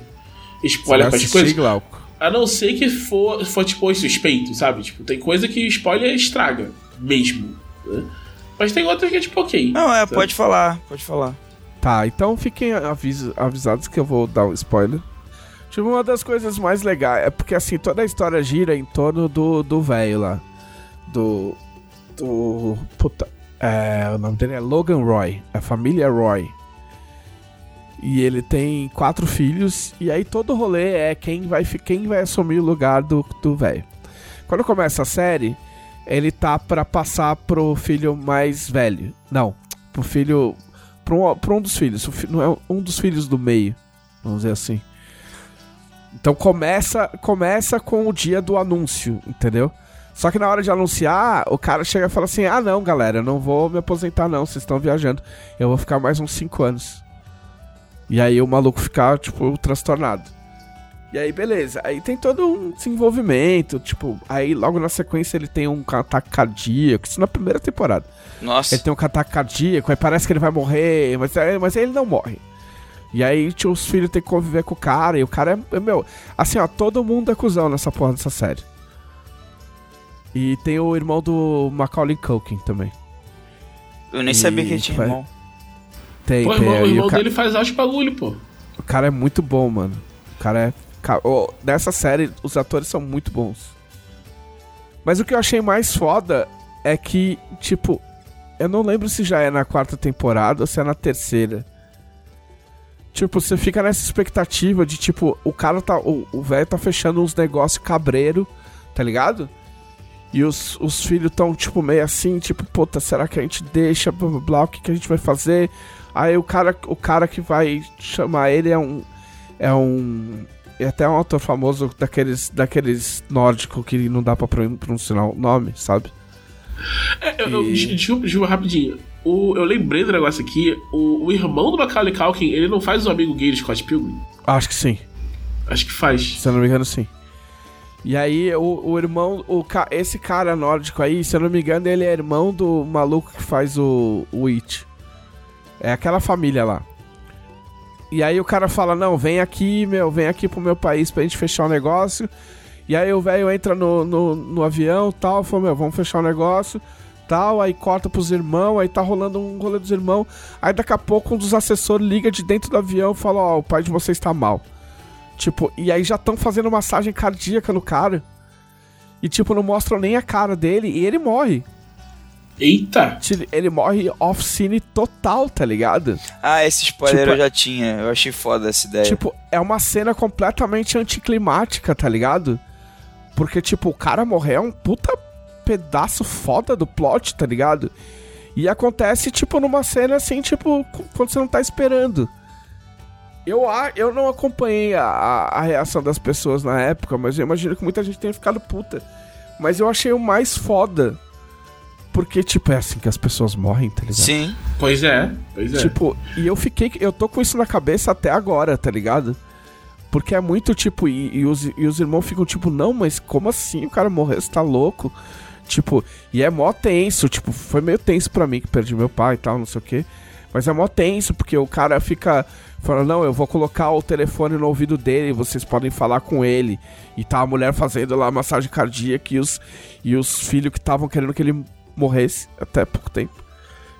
spoiler para as coisas. Glauco? A não ser que for, for tipo, suspeito, sabe? Tipo, tem coisa que spoiler estraga mesmo. Né? Mas tem outras que é tipo, ok. Não, é, pode falar, pode falar. Tá, então fiquem avis avisados que eu vou dar um spoiler. Tipo, uma das coisas mais legais é porque assim, toda a história gira em torno do velho lá. Do. Do. Puta. É, o nome dele é Logan Roy. A família Roy. E ele tem quatro filhos. E aí todo rolê é quem vai, quem vai assumir o lugar do velho. Quando começa a série, ele tá para passar pro filho mais velho. Não, pro filho. Pro um, pro um dos filhos. Não é um dos filhos do meio. Vamos dizer assim. Então começa, começa com o dia do anúncio, entendeu? Só que na hora de anunciar, o cara chega e fala assim: Ah, não, galera, eu não vou me aposentar, não. Vocês estão viajando. Eu vou ficar mais uns 5 anos. E aí o maluco fica, tipo, transtornado. E aí, beleza. Aí tem todo um desenvolvimento. Tipo, aí logo na sequência ele tem um ataque cardíaco. Isso na primeira temporada. Nossa. Ele tem um ataque cardíaco, aí parece que ele vai morrer, mas, mas aí ele não morre. E aí os filhos têm que conviver com o cara, e o cara é, é. Meu, assim, ó, todo mundo é cuzão nessa porra dessa série. E tem o irmão do Macaulay Culkin também. Eu nem sabia que ele tinha irmão. Tem, Pô, o tem. irmão, o irmão o, ca- dele faz altos bagulho, pô. o cara é muito bom, mano. O cara é. ô, nessa série, os atores são muito bons. Mas o que eu achei mais foda é que, tipo, eu não lembro se já é na quarta temporada ou se é na terceira. Tipo, você fica nessa expectativa de, tipo, o cara tá. O o velho tá fechando uns negócios cabreiro, tá ligado? E os, os filhos tão, tipo, meio assim, tipo, puta, será que a gente deixa, blá blá blá, o que, que a gente vai fazer? Aí o cara, o cara que vai chamar ele é um. É um. É até um autor famoso daqueles, daqueles nórdico que não dá pra pron- pronunciar o nome, sabe? É, eu, eu, E- desculpa, desculpa rapidinho. O, eu lembrei do negócio aqui. O, o irmão do Macaulay Culkin, ele não faz o amigo gay de Scott Pilgrim? Acho que sim. Acho que faz. Se eu não me engano, sim. E aí, o, o irmão, o, esse cara nórdico aí, se eu não me engano, ele é irmão do maluco que faz o, o It. É aquela família lá. E aí o cara fala, não, vem aqui, meu, vem aqui pro meu país pra gente fechar o negócio. E aí o velho entra no, no, no avião tal, fala, meu, vamos fechar o negócio, tal, aí corta pros irmãos, aí tá rolando um rolê dos irmãos. Aí daqui a pouco um dos assessores liga de dentro do avião e fala, ó, o pai de vocês tá mal. Tipo, e aí já estão fazendo massagem cardíaca no cara. E, tipo, não mostram nem a cara dele e ele morre. Eita! Ele morre off-scene total, tá ligado? Ah, esse spoiler Tipo, eu já tinha. Eu achei foda essa ideia. Tipo, é uma cena completamente anticlimática, tá ligado? Porque, tipo, o cara morrer é um puta pedaço foda do plot, tá ligado? E acontece, tipo, numa cena assim, tipo, qu- quando você não tá esperando. Eu, eu não acompanhei a, a, a reação das pessoas na época, mas eu imagino que muita gente tenha ficado puta. Mas eu achei o mais foda. Porque, tipo, é assim que as pessoas morrem, tá ligado? Sim. Pois é, pois é. Tipo, e eu fiquei. Eu tô com isso na cabeça até agora, tá ligado? Porque é muito tipo. E, e os, e os irmãos ficam tipo, não, mas como assim o cara morreu? Você tá louco? Tipo, e é mó tenso. Tipo, foi meio tenso pra mim que perdi meu pai e tal, não sei o quê. Mas é mó tenso, porque o cara fica falando, não, eu vou colocar o telefone no ouvido dele, vocês podem falar com ele. E tá a mulher fazendo lá massagem cardíaca e os, e os filhos que estavam querendo que ele morresse até pouco tempo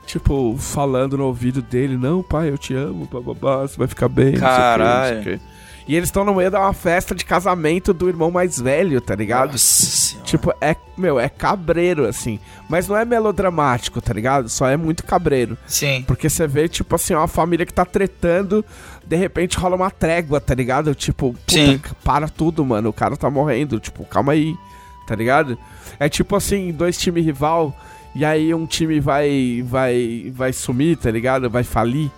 tipo, falando no ouvido dele, não, pai, eu te amo, bababá, você vai ficar bem, não sei o quê, não sei o Caralho. E eles estão no meio de uma festa de casamento do irmão mais velho, tá ligado? Nossa. Tipo, é, meu, é cabreiro, assim. Mas não é melodramático, tá ligado? Só é muito cabreiro. Sim. Porque você vê, tipo assim, uma família que tá tretando, de repente rola uma trégua, tá ligado? Tipo, puta, Sim. para tudo, mano. O cara tá morrendo. Tipo, calma aí, tá ligado? É tipo assim, dois times rival, e aí um time vai, vai, vai sumir, tá ligado? Vai falir.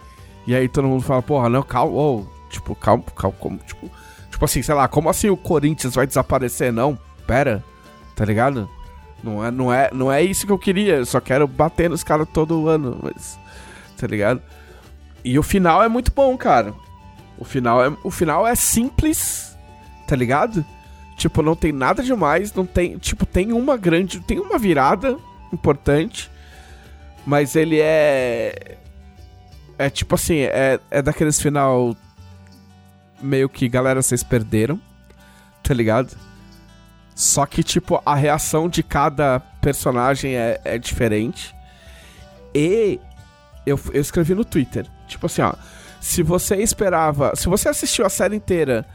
E aí todo mundo fala, porra, não, calma, ô, tipo, calma, calma, como, tipo, tipo assim, sei lá, como assim o Corinthians vai desaparecer? Não, pera, tá ligado? Não é, não é, não é isso que eu queria, eu só quero bater nos caras todo ano, mas, tá ligado? E o final é muito bom, cara. O final é, o final é simples, tá ligado? Tipo, não tem nada demais, não tem, tipo, tem uma grande, tem uma virada importante, mas ele é é tipo assim, é, é daqueles final meio que, galera, vocês perderam, tá ligado? Só que, tipo, a reação de cada personagem é, é diferente. E eu, eu escrevi no Twitter, tipo assim, ó, se você esperava, se você assistiu a série inteira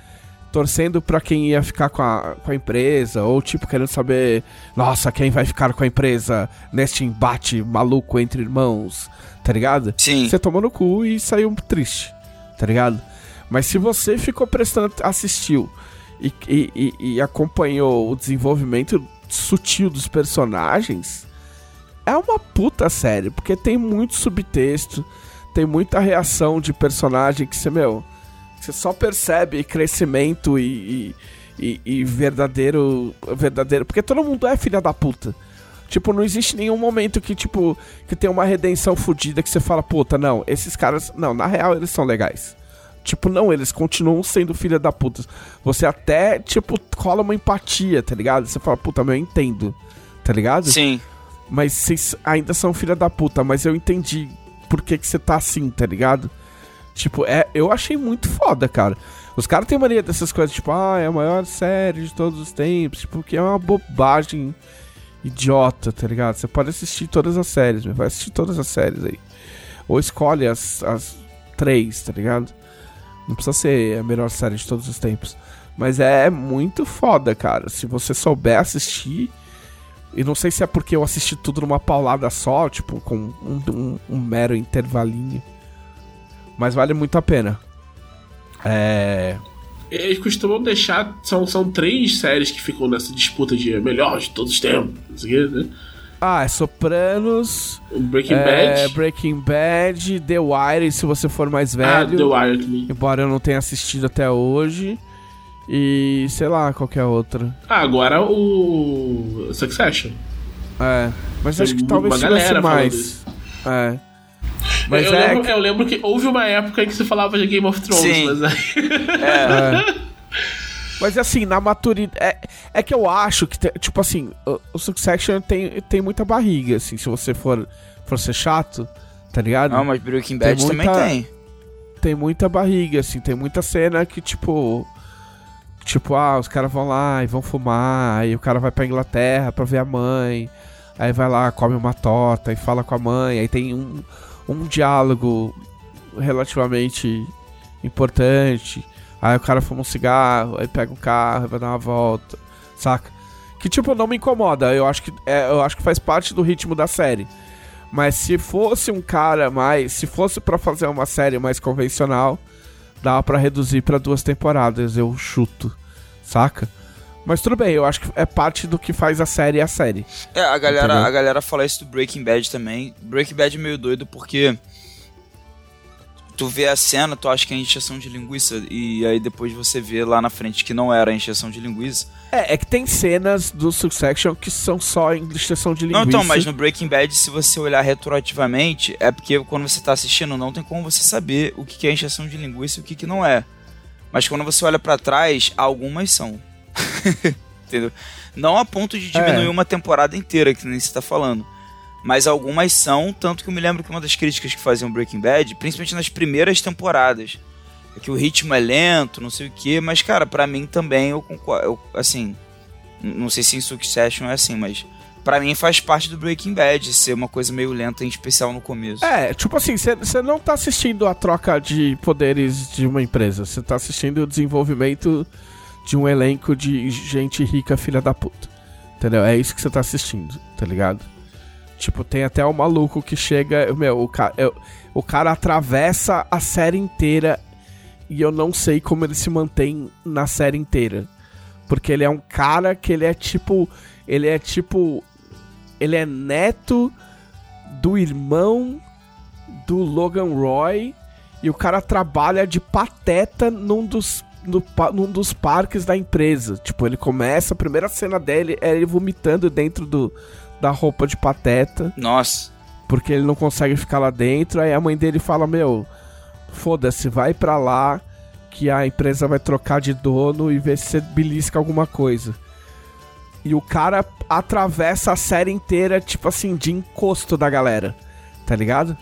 torcendo pra quem ia ficar com a, com a empresa, ou tipo, querendo saber, nossa, quem vai ficar com a empresa neste embate maluco entre irmãos, tá ligado? Sim. Você tomou no cu e saiu triste, tá ligado? Mas se você ficou prestando, assistiu e, e, e- acompanhou o desenvolvimento sutil dos personagens, é uma puta série, porque tem muito subtexto, tem muita reação de personagem que você, meu, você só percebe crescimento e, e, e- e verdadeiro, verdadeiro. Porque todo mundo é filha da puta. Tipo, não existe nenhum momento que, tipo, que tem uma redenção fodida que você fala, puta, não, esses caras. Não, na real eles são legais. Tipo, não, eles continuam sendo filha da puta. Você até, tipo, rola uma empatia, tá ligado? Você fala, puta, meu, eu entendo, tá ligado? Sim. Mas vocês ainda são filha da puta, mas eu entendi por que que você tá assim, tá ligado? Tipo, é, eu achei muito foda, cara. Os caras têm mania dessas coisas, tipo, ah, é a maior série de todos os tempos, tipo, que é uma bobagem idiota, tá ligado? Você pode assistir todas as séries, vai assistir todas as séries aí. Ou escolhe as, as três, tá ligado? Não precisa ser a melhor série de todos os tempos. Mas é muito foda, cara. Se você souber assistir. E não sei se é porque eu assisti tudo numa paulada só, tipo, com um, um, um mero intervalinho. Mas vale muito a pena. É. Eles costumam deixar. São, são três séries que ficam nessa disputa de melhor de todos os tempos. Não sei o quê, né? Ah, é Sopranos, Breaking é, Bad. Breaking Bad, The Wire, se você for mais Ah, velho. The Wire também. Embora eu não tenha assistido até hoje. E sei lá, qualquer outra. Ah, agora o. Succession. É. Mas Tem acho que talvez tivesse mais. É. Mas eu, é. lembro, eu lembro que houve uma época em que se falava de Game of Thrones, Sim. mas aí. É. é. Mas assim, na maturidade. É, é que eu acho que, tipo assim, o, o Succession tem, tem muita barriga, assim, se você for, for ser chato, tá ligado? Não, mas Breaking Bad Tem também muita- tem. tem muita barriga, assim, tem muita cena que, tipo. Tipo, ah, os caras vão lá e vão fumar, aí o cara vai pra Inglaterra pra ver a mãe, aí vai lá, come uma torta e fala com a mãe, aí tem um, um diálogo relativamente importante, aí o cara fuma um cigarro, aí pega um carro, vai dar uma volta, saca? Que tipo, não me incomoda, eu acho que, é, eu acho que faz parte do ritmo da série. Mas se fosse um cara mais. Se fosse pra fazer uma série mais convencional, dava pra reduzir pra duas temporadas, eu chuto, saca? Mas tudo bem, eu acho que é parte do que faz a série a série. É, a galera, Entendeu? a galera fala isso do Breaking Bad também. Breaking Bad é meio doido porque tu vê a cena, tu acha que é encheção de linguiça e aí depois você vê lá na frente que não era encheção de linguiça. É, é que tem cenas do Succession que são só extensão de linguiça. Não, então, mas no Breaking Bad, se você olhar retroativamente, é porque quando você tá assistindo, não tem como você saber o que é encheção de linguiça e o que que não é. Mas quando você olha pra trás, algumas são. Entendeu? Não a ponto de diminuir É. uma temporada inteira, que nem você tá falando. Mas algumas são, tanto que eu me lembro que uma das críticas que faziam Breaking Bad, principalmente nas primeiras temporadas, é que o ritmo é lento, não sei o que, mas cara, pra mim também eu concordo, assim, não sei se em Succession é assim, mas pra mim faz parte do Breaking Bad ser uma coisa meio lenta, em especial no começo. É, tipo assim, você não tá assistindo a troca de poderes de uma empresa, você tá assistindo o desenvolvimento de um elenco de gente rica, filha da puta. Entendeu? É isso que você tá assistindo, tá ligado? Tipo, tem até o maluco que chega. Meu, o, ca, eu- o cara atravessa a série inteira e eu não sei como ele se mantém na série inteira. Porque ele é um cara que ele é tipo. Ele é tipo. Ele é neto do irmão do Logan Roy e o cara trabalha de pateta num dos, no num dos parques da empresa. Tipo, ele começa, a primeira cena dele é ele vomitando dentro do, da roupa de pateta, Nossa. porque ele não consegue ficar lá dentro. Aí a mãe dele fala: Meu, foda-se, vai pra lá que a empresa vai trocar de dono e ver se você belisca alguma coisa. E o cara atravessa a série inteira, tipo assim, de encosto da galera. Tá ligado?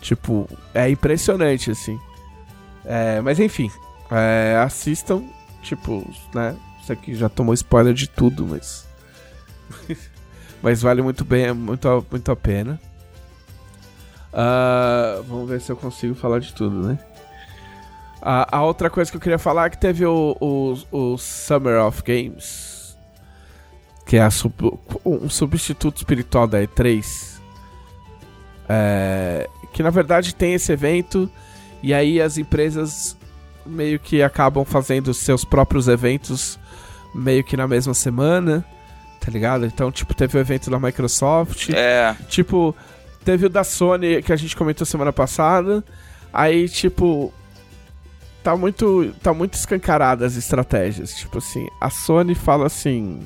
Tipo, é impressionante, assim. É, mas enfim, é, assistam, tipo, né? Isso aqui já tomou spoiler de tudo, mas. mas vale muito bem, é muito, a- muito a pena. Ah, vamos ver se eu consigo falar de tudo, né? A, a outra coisa que eu queria falar é que teve o, o, o Summer of Games, que é sub- um substituto espiritual da E3. É, que na verdade tem esse evento e aí as empresas meio que acabam fazendo seus próprios eventos meio que na mesma semana, tá ligado? Então, tipo, teve o evento da Microsoft, É. Tipo, teve o da Sony que a gente comentou semana passada. Aí, tipo, tá muito, tá muito escancarada as estratégias. Tipo assim, a Sony fala assim.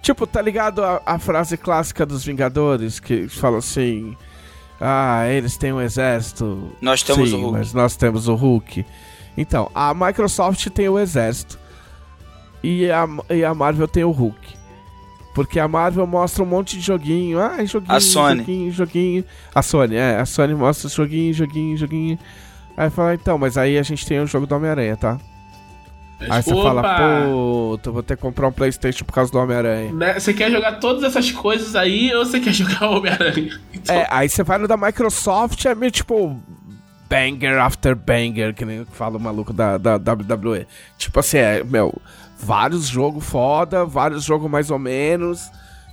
Tipo, tá ligado a, a frase clássica dos Vingadores que fala assim. Ah, eles têm um exército. Nós temos Sim, o Hulk. mas nós temos o Hulk. Então, a Microsoft tem o exército. E a, e a Marvel tem o Hulk. Porque a Marvel mostra um monte de joguinho. Ah, joguinho, A Sony. joguinho, joguinho. A Sony, é. A Sony mostra joguinho, joguinho, joguinho. Aí fala, então, mas aí a gente tem o jogo do Homem-Aranha, tá? Aí você Opa! fala, puta, vou ter que comprar um Playstation por causa do Homem-Aranha. Né, Você quer jogar todas essas coisas aí ou você quer jogar Homem-Aranha? Então, É, aí você vai no da Microsoft, é meio tipo. Banger after banger, que nem fala o maluco da, da WWE. Tipo assim, é, meu, vários jogos foda, vários jogos mais ou menos.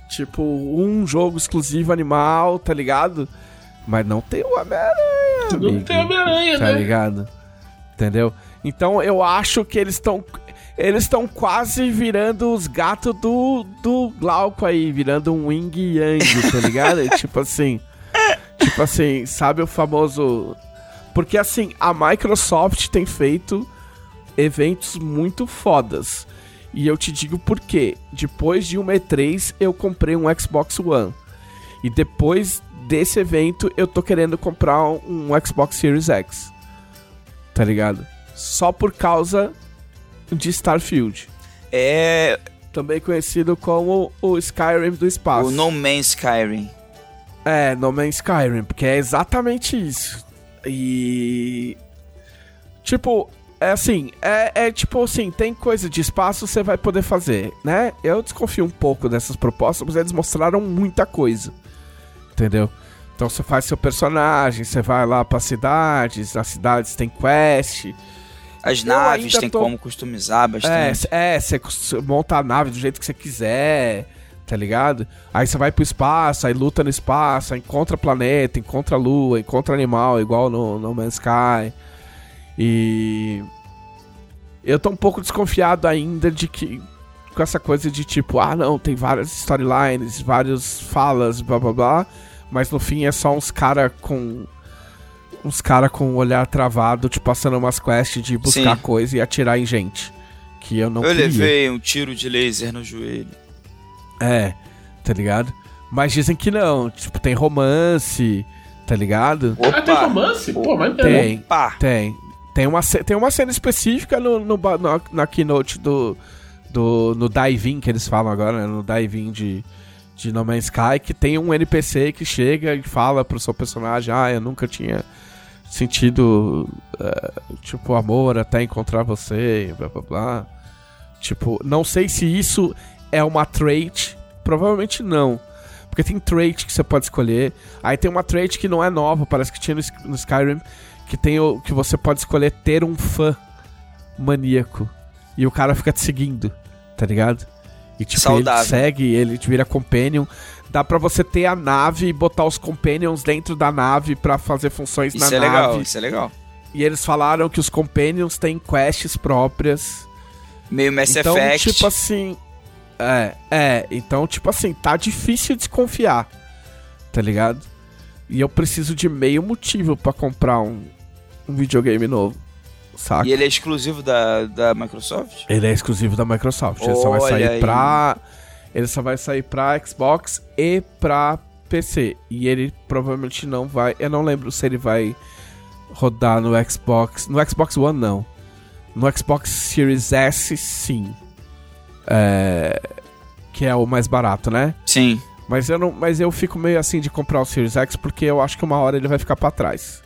Tipo, um jogo exclusivo animal, tá ligado? Mas não tem o Homem-Aranha. Não amigo, tem Homem-Aranha, Tá né? ligado? Entendeu? Então eu acho que eles estão. Eles estão quase virando os gatos do, do Glauco aí, virando um Wing Yang, tá ligado? tipo assim. Tipo assim, sabe o famoso. Porque assim, a Microsoft tem feito eventos muito fodas. E eu te digo por quê. Depois de um E3, eu comprei um Xbox One. E depois desse evento, eu tô querendo comprar um Xbox Series X. Tá ligado? Só por causa de Starfield. É Também conhecido como o Skyrim do espaço. o No Man's Skyrim. É, No Man's Skyrim, porque é exatamente isso. E. Tipo, é assim, é, é tipo assim, tem coisa de espaço você vai poder fazer, né? Eu desconfio um pouco dessas propostas, mas eles mostraram muita coisa. Entendeu? Então você faz seu personagem, você vai lá pra cidades, nas cidades tem quest. As naves tem tô- como customizar É, bastante. c- é, você monta a nave do jeito que você quiser, tá ligado? Aí você vai pro espaço, aí luta no espaço, aí encontra planeta, encontra lua, encontra animal, igual no, no Man's Sky. E. Eu tô um pouco desconfiado ainda de que. Com essa coisa de tipo, ah não, tem várias storylines, várias falas, blá blá blá. Mas no fim é só uns cara com. Uns cara com o olhar travado, te passando umas quests de buscar Sim. coisa e atirar em gente. Que eu não Eu queria. levei um tiro de laser no joelho. É, tá ligado? Mas dizem que não. Tipo, tem romance, tá ligado? Ah, tem Opa! romance? Pô, mas Tem, Opa! tem. Tem uma, tem uma cena específica no, no ba- na, keynote do, do. No Dive-In, que eles falam agora, né? No Dive-In de, de No Man's Sky, que tem um NPC que chega e fala pro seu personagem: Ah, eu nunca tinha sentido, eh, tipo, amor até encontrar você, blá blá blá. Tipo, não sei se isso é uma trait, provavelmente não. Porque tem trait que você pode escolher. Aí tem uma trait que não é nova, parece que tinha no, Sky- no Skyrim, que tem o que você pode escolher ter um fã maníaco. E o cara fica te seguindo, tá ligado? E tipo, ele Saudável. te segue, ele te vira companion. Dá pra você ter a nave e botar os companions dentro da nave pra fazer funções Isso na é nave. legal, isso é legal. E eles falaram que os companions têm quests próprias. Meio Mass então, Effect. tipo assim. É, é. Então, tipo assim, tá difícil desconfiar. Tá ligado? E eu preciso de meio motivo pra comprar um, um videogame novo. Saca? E ele é exclusivo da, da Microsoft? Ele é exclusivo da Microsoft. Ele só vai sair aí. pra. Ele só vai sair pra Xbox e pra PC. E ele provavelmente não vai. Eu não lembro se ele vai rodar no Xbox. No Xbox One, não. No Xbox Series S, sim. É, Que é o mais barato, né? Sim. Mas eu, não, mas eu fico meio assim de comprar o Series X porque eu acho que uma hora ele vai ficar pra trás.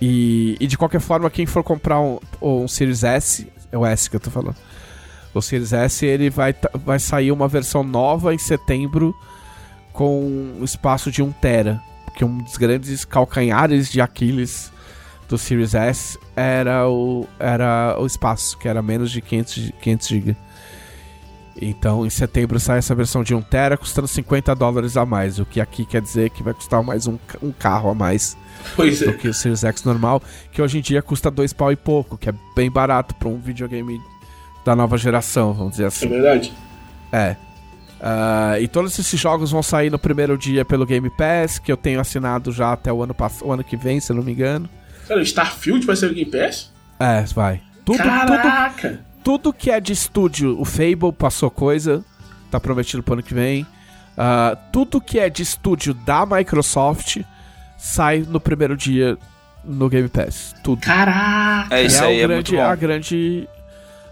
E, e de qualquer forma, quem for comprar um, um Series S, é o S que eu tô falando. O Series S ele vai, vai sair uma versão nova em setembro com um espaço de 1 tera. Porque um dos grandes calcanhares de Aquiles do Series S era o, era o espaço, que era menos de 500, gi- 500 GB. Então, em setembro sai essa versão de 1 tera custando 50 dólares a mais, o que aqui quer dizer que vai custar mais um, um carro a mais Pois do é. que o Series X normal, que hoje em dia custa dois pau e pouco, que é bem barato para um videogame da nova geração, vamos dizer É assim. verdade. É. Ah, e todos esses jogos vão sair no primeiro dia pelo Game Pass, que eu tenho assinado já até o ano, o ano que vem, se eu não me engano. Cara, Starfield vai ser o Game Pass? É, vai. Tudo, Caraca! tudo que é de estúdio, o Fable passou coisa, tá prometido pro ano que vem. Ah, tudo que é de estúdio da Microsoft sai no primeiro dia no Game Pass. Tudo. Caraca! É isso é aí, é grande, muito bom. a grande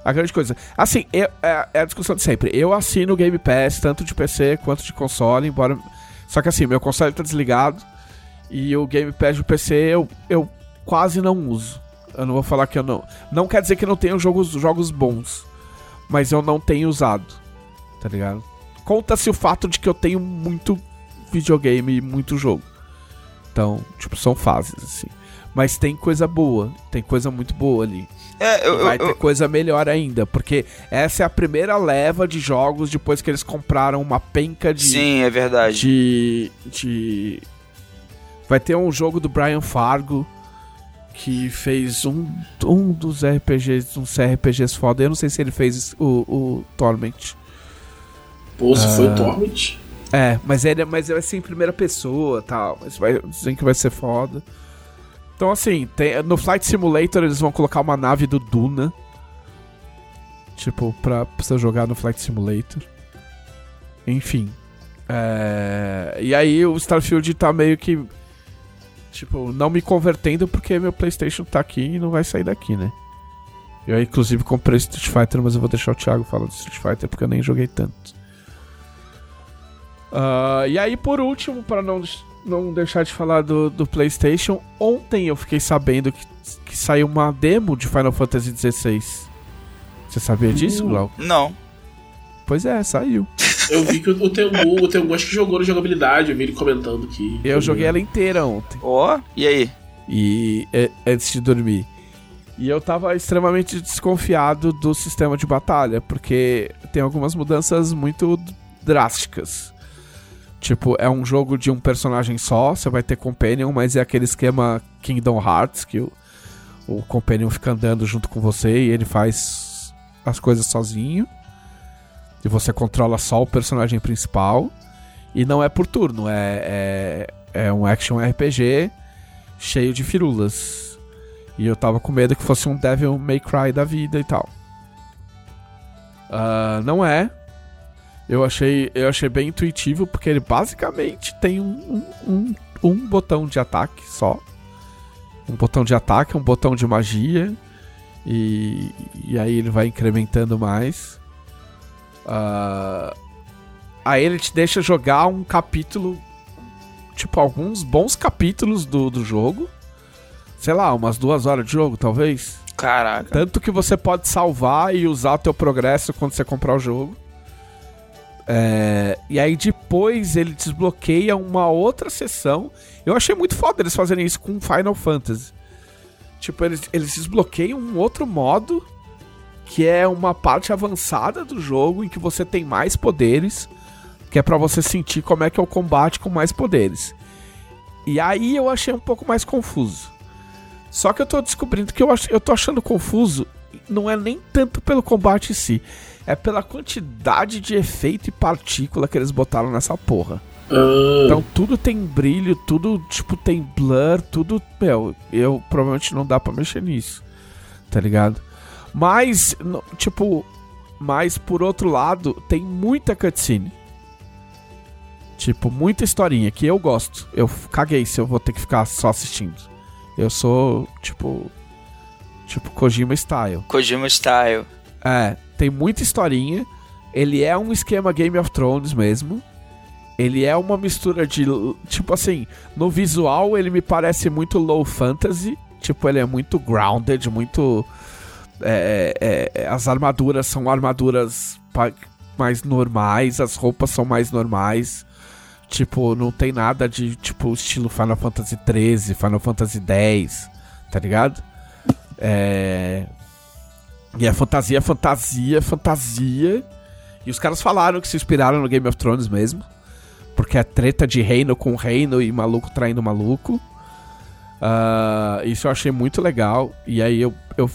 a grande coisa. Assim, eu- é, é a discussão de sempre. Eu assino o Game Pass tanto de PC quanto de console, embora só que assim, meu console tá desligado e o Game Pass do PC eu, eu quase não uso. Eu não vou falar que eu não. Não quer dizer que não tenho jogos, jogos bons, mas eu não tenho usado. Tá ligado? Conta-se o fato de que eu tenho muito videogame e muito jogo. Então, tipo, são fases, assim. Mas tem coisa boa, tem coisa muito boa ali. É, eu, eu, Vai ter eu- coisa melhor ainda, porque essa é a primeira leva de jogos depois que eles compraram uma penca de. sim, é verdade. de, de. Vai ter um jogo do Brian Fargo que fez um, um dos RPGs, uns RPGs foda. Eu não sei se ele fez o, o Torment. Pô, se foi Ah. o Torment. É, mas ele mas vai ser em primeira pessoa tal. Mas vai, dizem que vai ser foda. Então, assim, tem- no Flight Simulator eles vão colocar uma nave do Duna. Tipo, pra, pra você jogar no Flight Simulator. Enfim. É, e aí o Starfield tá meio que. Tipo, não me convertendo porque meu PlayStation tá aqui e não vai sair daqui, né? Eu, inclusive, comprei Street Fighter, mas eu vou deixar o Thiago falar do Street Fighter porque eu nem joguei tanto. Ah, e aí, por último, para não, não deixar de falar do, do PlayStation, ontem eu fiquei sabendo que, que saiu uma demo de Final Fantasy XVI. Você sabia disso, Uh. Glau? Não. Pois é, saiu. Eu vi que o Tengu, o Tengu acho que jogou no jogabilidade, eu vi ele comentando que. Eu joguei ela inteira ontem. Ó, e aí? E é, antes de dormir. E eu tava extremamente desconfiado do sistema de batalha, porque tem algumas mudanças muito drásticas. Tipo, é um jogo de um personagem só, você vai ter Companion, mas é aquele esquema Kingdom Hearts, que o, o Companion fica andando junto com você e ele faz as coisas sozinho. E você controla só o personagem principal. E não é por turno, é, é, é um action RPG cheio de firulas. E eu tava com medo que fosse um Devil May Cry da vida e tal. Ah, não é. Eu achei, eu achei bem intuitivo, porque ele basicamente tem um, um, um, um botão de ataque só. Um botão de ataque, um botão de magia. E, e aí ele vai incrementando mais. Ah, aí ele te deixa jogar um capítulo tipo, alguns bons capítulos do, do jogo. Sei lá, umas duas horas de jogo, talvez. Caraca. Tanto que você pode salvar e usar o teu progresso quando você comprar o jogo. É, e aí depois ele desbloqueia uma outra sessão. Eu achei muito foda eles fazerem isso com Final Fantasy. Tipo, eles, eles desbloqueiam um outro modo que é uma parte avançada do jogo em que você tem mais poderes, que é pra você sentir como é que é o combate com mais poderes. E aí eu achei um pouco mais confuso. Só que eu tô descobrindo que eu, ach, eu tô achando confuso não é nem tanto pelo combate em si, é pela quantidade de efeito e partícula que eles botaram nessa porra. Ah, Então tudo tem brilho, tudo tipo tem blur, tudo, meu, eu provavelmente não dá pra mexer nisso. Tá ligado? Mas tipo, mas por outro lado, tem muita cutscene. Tipo, muita historinha que eu gosto. Eu caguei se eu vou ter que ficar só assistindo. Eu sou tipo tipo Kojima style. Kojima Style. É, tem muita historinha. Ele é um esquema Game of Thrones mesmo. Ele é uma mistura de. Tipo assim, no visual ele me parece muito low fantasy. Tipo, ele é muito grounded, muito. É, é, é, as armaduras são armaduras mais normais, as roupas são mais normais. Tipo, não tem nada de tipo estilo Final Fantasy XIII, Final Fantasy X, tá ligado? É. E é fantasia, fantasia, fantasia. E os caras falaram que se inspiraram no Game of Thrones mesmo. Porque é treta de reino com reino e maluco traindo maluco. Ah, isso eu achei muito legal. E aí eu, eu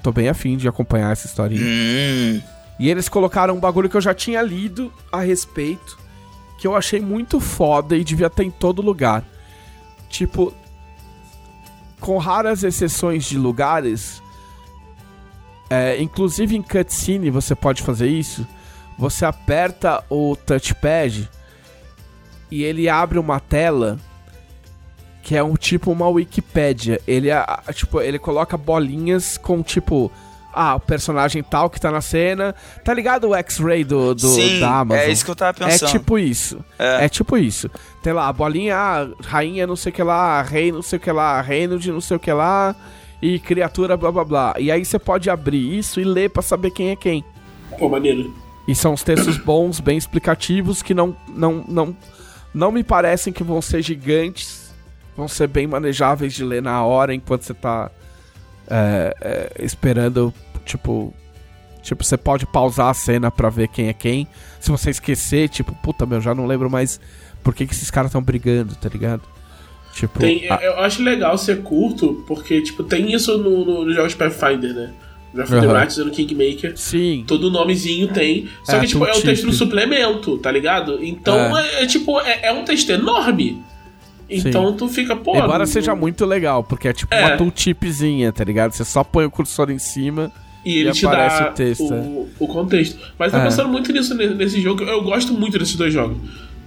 tô bem afim de acompanhar essa historinha. Hum. E eles colocaram um bagulho que eu já tinha lido a respeito, que eu achei muito foda e devia ter em todo lugar. Tipo, com raras exceções de lugares, é, inclusive em cutscene você pode fazer isso. Você aperta o touchpad e ele abre uma tela que é um tipo uma Wikipédia. Ele é, tipo, ele coloca bolinhas com tipo ah, o personagem tal que tá na cena. Tá ligado o X-Ray do, do Sim, da Amazon? é isso que eu tava É pensando. tipo isso. É. É. tipo isso. Tem lá a bolinha, ah, rainha não sei o que lá, rei não sei o que lá, reino de não sei o que lá e criatura blá blá blá. E aí você pode abrir isso e ler pra saber quem é quem. Pô, maneiro. E são os textos bons, bem explicativos, que não, não, não, não me parecem que vão ser gigantes, vão ser bem manejáveis de ler na hora enquanto você tá é, é, esperando, tipo. Tipo, você pode pausar a cena pra ver quem é quem. Se você esquecer, tipo, puta meu, já não lembro mais por que, que esses caras estão brigando, tá ligado? Tipo. Tem, a- Eu acho legal ser curto, porque, tipo, tem isso no, no, no jogos Pathfinder, né? Aham. uhum. no Kingmaker. Sim. Todo nomezinho tem. Só É, que, tipo, é um texto no suplemento, tá ligado? Então, é, é, tipo, é, é um texto enorme. Então tu fica, pô. Embora não- seja muito legal, porque é tipo É. uma tooltipzinha, tá ligado? Você só põe o cursor em cima. E ele e te dá o texto, o, o contexto. Mas tô É. pensando muito nisso ne- nesse jogo. Eu gosto muito desses dois jogos.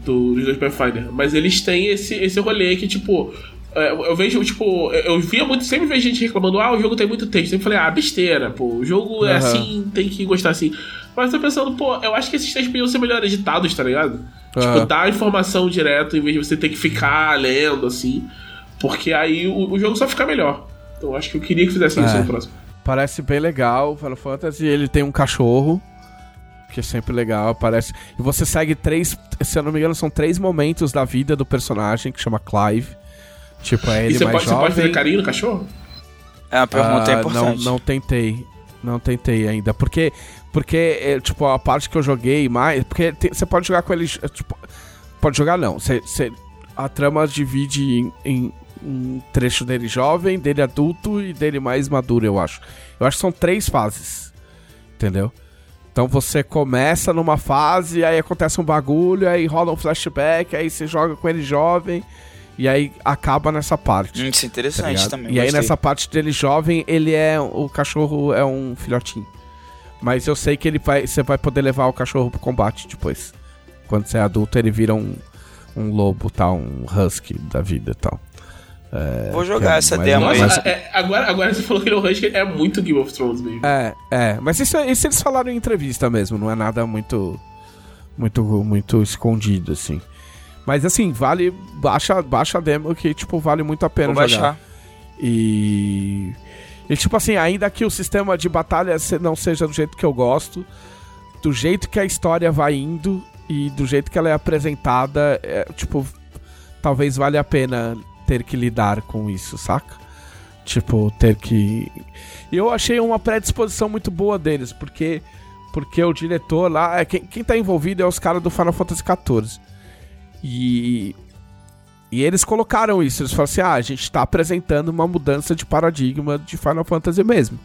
Do, dos dois Pathfinder. Mas eles têm esse, esse rolê que, tipo. é, Eu vejo, tipo, eu via muito, sempre vejo gente reclamando, ah, o jogo tem muito texto. Eu falei, ah, besteira, pô, o jogo é Aham. assim, tem que gostar assim. Mas tô pensando, pô, eu acho que esses textos podiam ser melhor editados, tá ligado? Tipo, Aham. dar a informação direto em vez de você ter que ficar lendo, assim. Porque aí o, o jogo só fica melhor. Então eu acho que eu queria que fizessem isso É. no próximo. Parece bem legal, Final Fantasy. Ele tem um cachorro, que é sempre legal, parece. E você segue três, se eu não me engano, são três momentos da vida do personagem, que chama Clive. Tipo, é E ele você mais pode, você pode fazer jovem. carinho no cachorro? É uma pergunta Ah, importante. Não, não tentei. Não tentei ainda. Porque, porque é, tipo, a parte que eu joguei mais. Porque você pode jogar com ele. é, Tipo, pode jogar não. Você, você- a trama divide em, em um trecho dele jovem, dele adulto e dele mais maduro, eu acho. Eu acho que são três fases. Entendeu? Então você começa numa fase, aí acontece um bagulho, aí rola um flashback, aí você joga com ele jovem, e aí acaba nessa parte. Hum, Isso é Tá interessante ligado? também. E aí gostei. nessa parte dele jovem, ele é. O cachorro é um filhotinho. Mas eu sei que ele vai. Você vai poder levar o cachorro pro combate depois. Quando você é adulto, ele vira um, um lobo, tal, um husky da vida e tal. É, Vou jogar é essa demo aí. Mais- é- agora, agora você falou que ele é o Husky, é muito Game of Thrones mesmo. É, é. Mas isso, isso eles falaram em entrevista mesmo, não é nada muito. Muito, muito escondido, assim. Mas assim, vale. Baixa, baixa a demo que, tipo, vale muito a pena Vou jogar. baixar. E. E tipo assim, ainda que o sistema de batalha não seja do jeito que eu gosto, do jeito que a história vai indo e do jeito que ela é apresentada, é, tipo, talvez valha a pena ter que lidar com isso, saca? Tipo, ter que. E eu achei uma predisposição muito boa deles, porque porque o diretor lá, é, quem, quem tá envolvido é os caras do Final Fantasy XIV. E e eles colocaram isso, eles falaram assim: ah, a gente tá apresentando uma mudança de paradigma de Final Fantasy mesmo.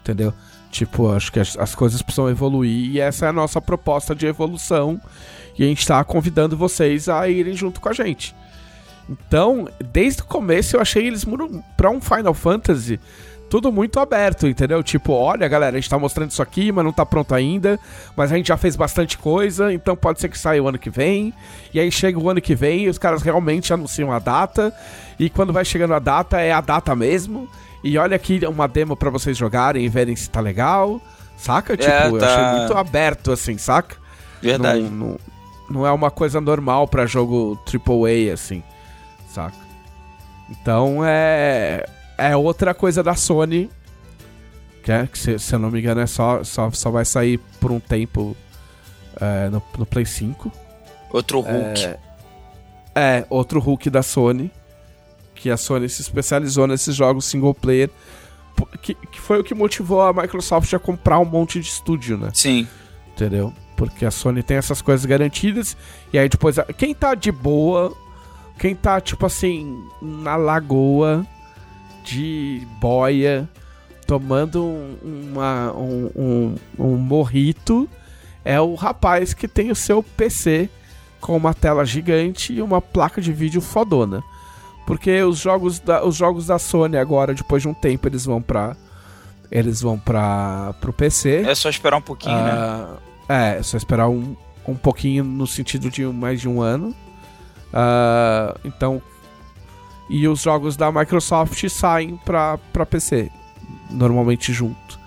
Entendeu? Tipo, acho que as, as coisas precisam evoluir e essa é a nossa proposta de evolução. E a gente tá convidando vocês a irem junto com a gente. Então, desde o começo eu achei eles pra um Final Fantasy tudo muito aberto, entendeu? Tipo, olha, galera, a gente tá mostrando isso aqui, mas não tá pronto ainda. Mas a gente já fez bastante coisa, então pode ser que saia o ano que vem. E aí chega o ano que vem e os caras realmente anunciam a data. E quando vai chegando a data, é a data mesmo. E olha aqui uma demo pra vocês jogarem e verem se tá legal. Saca? Tipo, eu tá. achei muito aberto, assim, saca? Verdade. Não, não, não é uma coisa normal pra jogo AAA, assim, saca? Então é. É outra coisa da Sony. Que, é, que se, se eu não me engano, é só, só, só vai sair por um tempo é, no, no Play 5. Outro Hulk. É, outro Hulk da Sony. Que a Sony se especializou nesses jogos single player. Que, que foi o que motivou a Microsoft a comprar um monte de estúdio, né? Sim. entendeu? Porque a Sony tem essas coisas garantidas. E aí depois, quem tá de boa, quem tá tipo assim, na lagoa, de boia, tomando um, uma, um, um, um morrito, é o rapaz que tem o seu PC com uma tela gigante e uma placa de vídeo fodona. Porque os jogos da, os jogos da Sony agora, depois de um tempo, eles vão pra. Eles vão pra, pro PC. É só esperar um pouquinho, né? Ah, É, é só esperar um, um pouquinho no sentido de mais de um ano. Ah, então, e os jogos da Microsoft saem pra, pra PC, normalmente junto.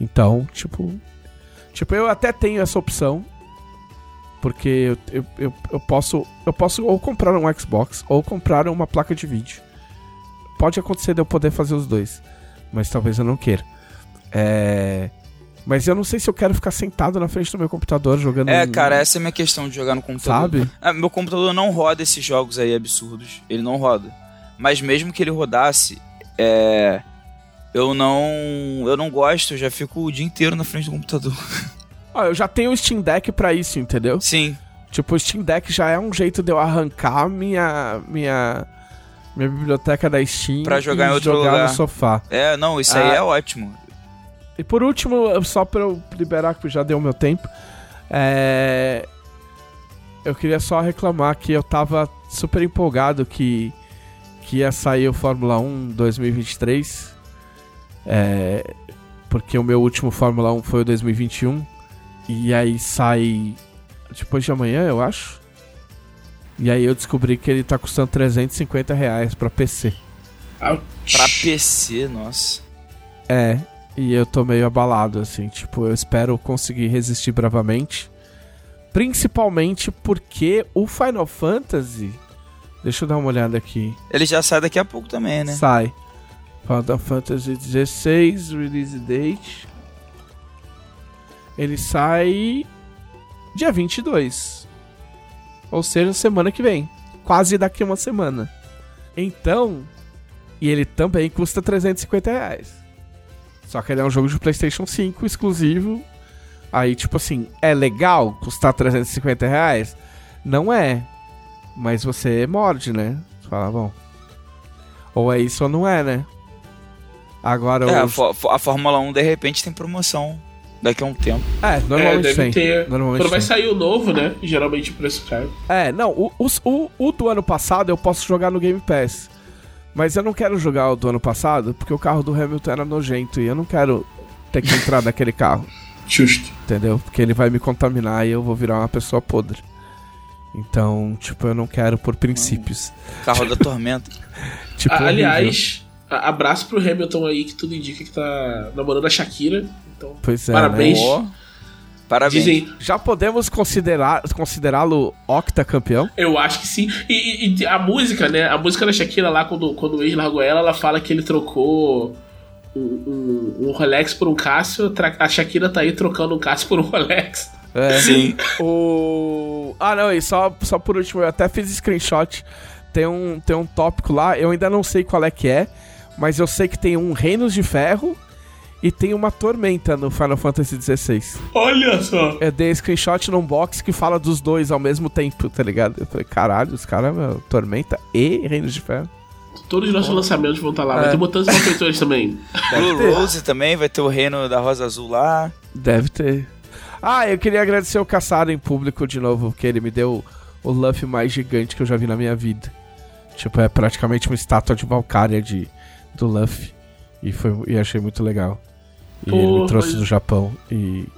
Então, tipo, tipo, eu até tenho essa opção, porque eu, eu, eu, eu posso eu posso ou comprar um Xbox ou comprar uma placa de vídeo. Pode acontecer de eu poder fazer os dois, mas talvez eu não queira. É... Mas eu não sei se eu quero ficar sentado na frente do meu computador jogando. É, cara, essa é a minha questão de jogar no computador. Sabe? Ah, meu computador não roda esses jogos aí absurdos. Ele não roda. Mas mesmo que ele rodasse, é. Eu não. Eu não gosto, eu já fico o dia inteiro na frente do computador. Ó, eu já tenho o Steam Deck pra isso, entendeu? Sim. Tipo, o Steam Deck já é um jeito de eu arrancar minha. minha. minha biblioteca da Steam Pra jogar em outro jogar lugar. no sofá. É, não, isso aí Ah. é ótimo. E por último, só pra eu liberar, que já deu meu tempo, é... eu queria só reclamar que eu tava super empolgado que, que ia sair o Fórmula 1 2023, é... porque o meu último Fórmula 1 foi o 2021, e aí sai depois de amanhã, eu acho. E aí eu descobri que ele tá custando 350 reais pra PC. Ouch. Pra PC, nossa. É, e eu tô meio abalado, assim, tipo, eu espero conseguir resistir bravamente. Principalmente porque o Final Fantasy. Deixa eu dar uma olhada aqui. Ele já sai daqui a pouco também, né? Sai. Final Fantasy XVI, release date. Ele sai dia 22. Ou seja, semana que vem. Quase daqui uma semana. Então, e ele também custa 350 reais. Só que ele é um jogo de PlayStation 5 exclusivo. Aí, tipo assim, é legal custar 350 reais? Não é. Mas você morde, né? Você fala, bom. Ou é isso ou não é, né? Agora É, a, o. Fó- a Fórmula 1 de repente tem promoção daqui a um tempo. É, normalmente é, deve tem. ter. Normalmente Quando vai tem. sair o novo, né? Geralmente o preço cai. É, não, o, os- o, o do ano passado eu posso jogar no Game Pass. Mas eu não quero jogar o do ano passado porque o carro do Hamilton era nojento e eu não quero ter que entrar naquele carro, Justo. entendeu? Porque ele vai me contaminar e eu vou virar uma pessoa podre. Então, tipo, eu não quero por princípios. Carro da Tormenta. Tipo, Ah, horrível. aliás, a- abraço pro Hamilton aí, que tudo indica que tá namorando a Shakira. Então, pois é, parabéns. né? Parabéns. dizem, Já podemos considerar considerá-lo octacampeão? eu acho que sim. E, e- e a música, né? A música da Shakira lá, quando, quando o ex largou ela, ela fala que ele trocou um, um, um Rolex por um Cássio. A Shakira tá aí trocando um Cássio por um Rolex. É. Sim. O. Ah, não, e só, só por último, eu até fiz screenshot. Tem um, tem um tópico lá, eu ainda não sei qual é que é, mas eu sei que tem um Reinos de Ferro e tem uma Tormenta no Final Fantasy XVI. Olha só. Eu dei screenshot num box que fala dos dois ao mesmo tempo, tá ligado? Eu falei, caralho, os caras, meu, Tormenta e Reinos de Ferro. Todos os nossos lançamentos vão estar lá. Vai É. ter mutantes e malfeitores também. Blue ter. Rose também, vai ter o reino da Rosa Azul lá. Deve ter. Ah, eu queria agradecer o Caçaro em público de novo, porque ele me deu o Luffy mais gigante que eu já vi na minha vida. Tipo, é praticamente uma estátua de Valkyria de, do Luffy. E, foi, e achei muito legal. E Pô, ele me trouxe do Japão. E,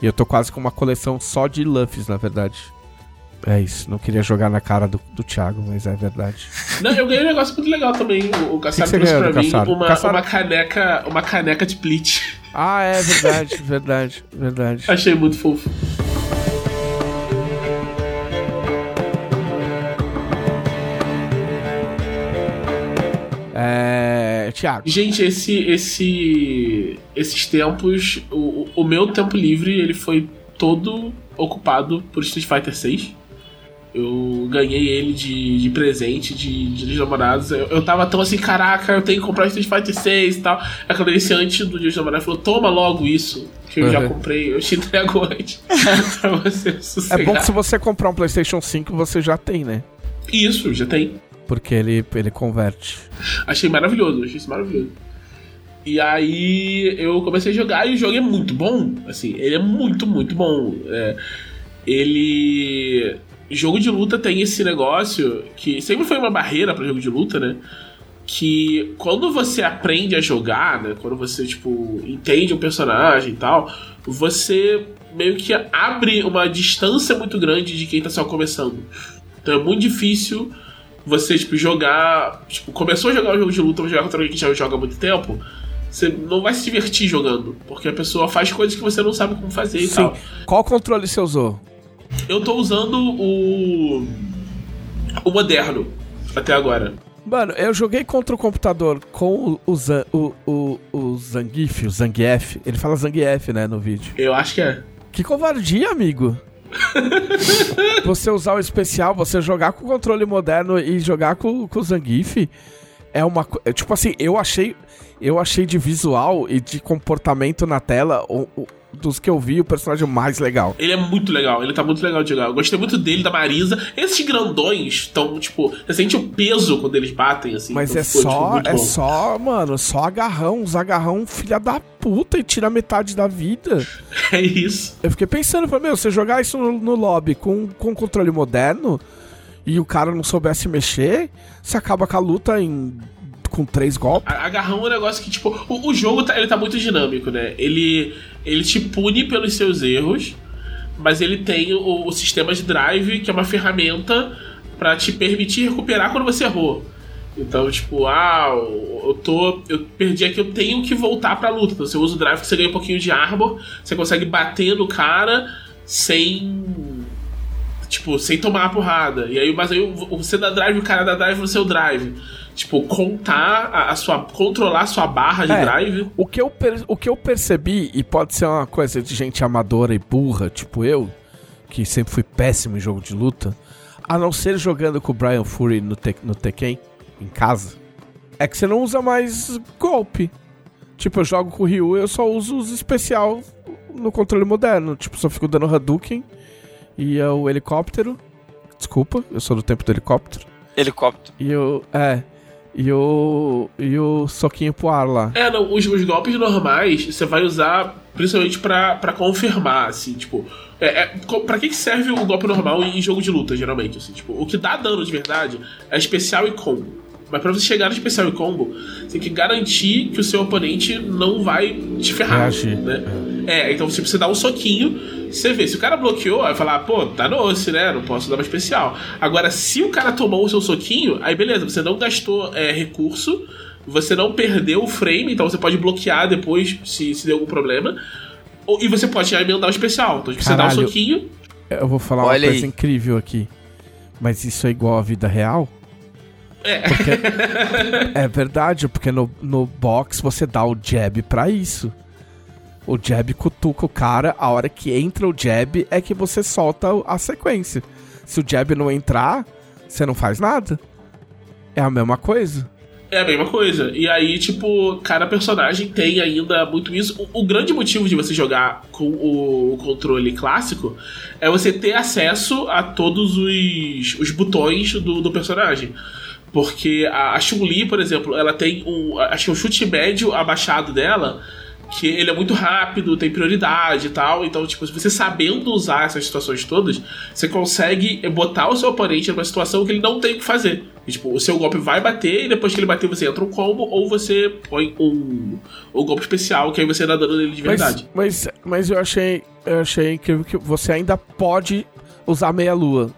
e eu tô quase com uma coleção só de Luffys, na verdade. É isso, não queria jogar na cara do, do Thiago, mas é verdade. Não, eu ganhei um negócio muito legal também. O, o você trouxe pra mim uma, uma caneca. Uma caneca de Bleach. Ah, é verdade, verdade, verdade. Achei muito fofo. É. Thiago. Gente, esse, esse, esses tempos, o, o meu tempo livre ele foi todo ocupado por Street Fighter 6. Eu ganhei ele de, de presente de, de namorados. Eu, eu tava tão assim, caraca, eu tenho que comprar Street Fighter 6 e tal. Ele disse antes do Dia dos namorados, falou: toma logo isso, que eu já Uhum. comprei, eu te entrego antes. pra você É sossegar. bom que se você comprar um PlayStation 5, você já tem, né? Isso, já tem. Porque ele, ele converte. Achei maravilhoso, achei isso maravilhoso. E aí eu comecei a jogar e o jogo é muito bom. Assim, ele é muito, muito bom. É, ele. Jogo de luta tem esse negócio que sempre foi uma barreira para jogo de luta, né? Que quando você aprende a jogar, né? Quando você, tipo, entende um personagem e tal, você meio que abre uma distância muito grande de quem tá só começando. Então é muito difícil você, tipo, jogar. Tipo, começou a jogar um jogo de luta, jogar contra alguém que já joga há muito tempo. Você não vai se divertir jogando. Porque a pessoa faz coisas que você não sabe como fazer e Sim. tal. Qual controle você usou? Eu tô usando o. O moderno até agora. Mano, eu joguei contra o computador com o, Zan- o, o, o Zangief, o Zangief. Ele fala Zangief, né, no vídeo. Eu acho que é. Que covardia, amigo. você usar o especial, você jogar com o controle moderno e jogar com, com o Zangief é uma é, tipo assim, eu achei eu achei de visual e de comportamento na tela o, o- dos que eu vi o personagem mais legal. Ele é muito legal, ele tá muito legal de jogar. Eu gostei muito dele, da Marisa. Esses grandões estão, tipo, você sente o peso quando eles batem, assim. Mas então é ficou, tipo, só, muito é bom. só, mano, só agarrão, uns agarrão filha da puta e tira metade da vida. É isso. Eu fiquei pensando, falei, meu, você jogar isso no, no lobby com, com controle moderno e o cara não soubesse mexer, você acaba com a luta em com três golpes. Agarrão é um negócio que, tipo, o, o jogo tá, ele tá muito dinâmico, né? Ele, ele te pune pelos seus erros, mas ele tem o, o sistema de drive, que é uma ferramenta pra te permitir recuperar quando você errou. Então, tipo, ah, eu tô. Eu perdi aqui, eu tenho que voltar pra luta. Então você usa o drive que você ganha um pouquinho de arbor, você consegue bater no cara sem. Tipo, sem tomar a porrada. E aí, mas aí você dá drive, o cara dá drive no seu drive. Tipo, contar a, a sua. controlar a sua barra de É. drive. O que, eu per- o que eu percebi, e pode ser uma coisa de gente amadora e burra, tipo eu, que sempre fui péssimo em jogo de luta, a não ser jogando com o Brian Fury no, Tek- no Tekken, em casa, é que você não usa mais golpe. Tipo, eu jogo com o Ryu eu só uso os especial no controle moderno. Tipo, só fico dando Hadouken e é o helicóptero. Desculpa, eu sou do tempo do helicóptero. Helicóptero. E o. É. E o. E o soquinho pro ar lá. É, não, os, os golpes normais você vai usar principalmente pra confirmar, assim, tipo. É, é, pra que serve o golpe normal em jogo de luta, geralmente? Assim, tipo, o que dá dano de verdade é especial e combo. Mas pra você chegar no especial e combo, você tem que garantir que o seu oponente não vai te ferrar. Né? É, então você dá um soquinho, você vê. Se o cara bloqueou, aí falar, pô, tá doce, né? Não posso dar uma especial. Agora, se o cara tomou o seu soquinho, aí beleza, você não gastou é, recurso, você não perdeu o frame, então você pode bloquear depois se, se der algum problema. Ou- E você pode já emendar o especial. Então, tipo, você dá um soquinho. Eu vou falar Olha uma coisa aí. incrível aqui. Mas isso é igual à vida real? É. É verdade, porque no, no box você dá o jab pra isso. O jab cutuca o cara, a hora que entra o jab é que você solta a sequência. Se o jab não entrar, você não faz nada. É a mesma coisa. É a mesma coisa. E aí, tipo, cada personagem tem ainda muito isso. O, o grande motivo de você jogar com o, controle clássico é você ter acesso a todos os, os botões do, do personagem. Porque a, a Chun-Li, por exemplo, ela tem um. Acho que um chute médio abaixado dela. Que ele é muito rápido, tem prioridade e tal. Então, tipo, se você sabendo usar essas situações todas, você consegue botar o seu oponente numa situação que ele não tem o que fazer. E, tipo, o seu golpe vai bater e depois que ele bater você entra um combo ou você põe um, um golpe especial que aí você dá dano nele de verdade. Mas, mas, mas eu achei eu achei incrível que você ainda pode usar meia lua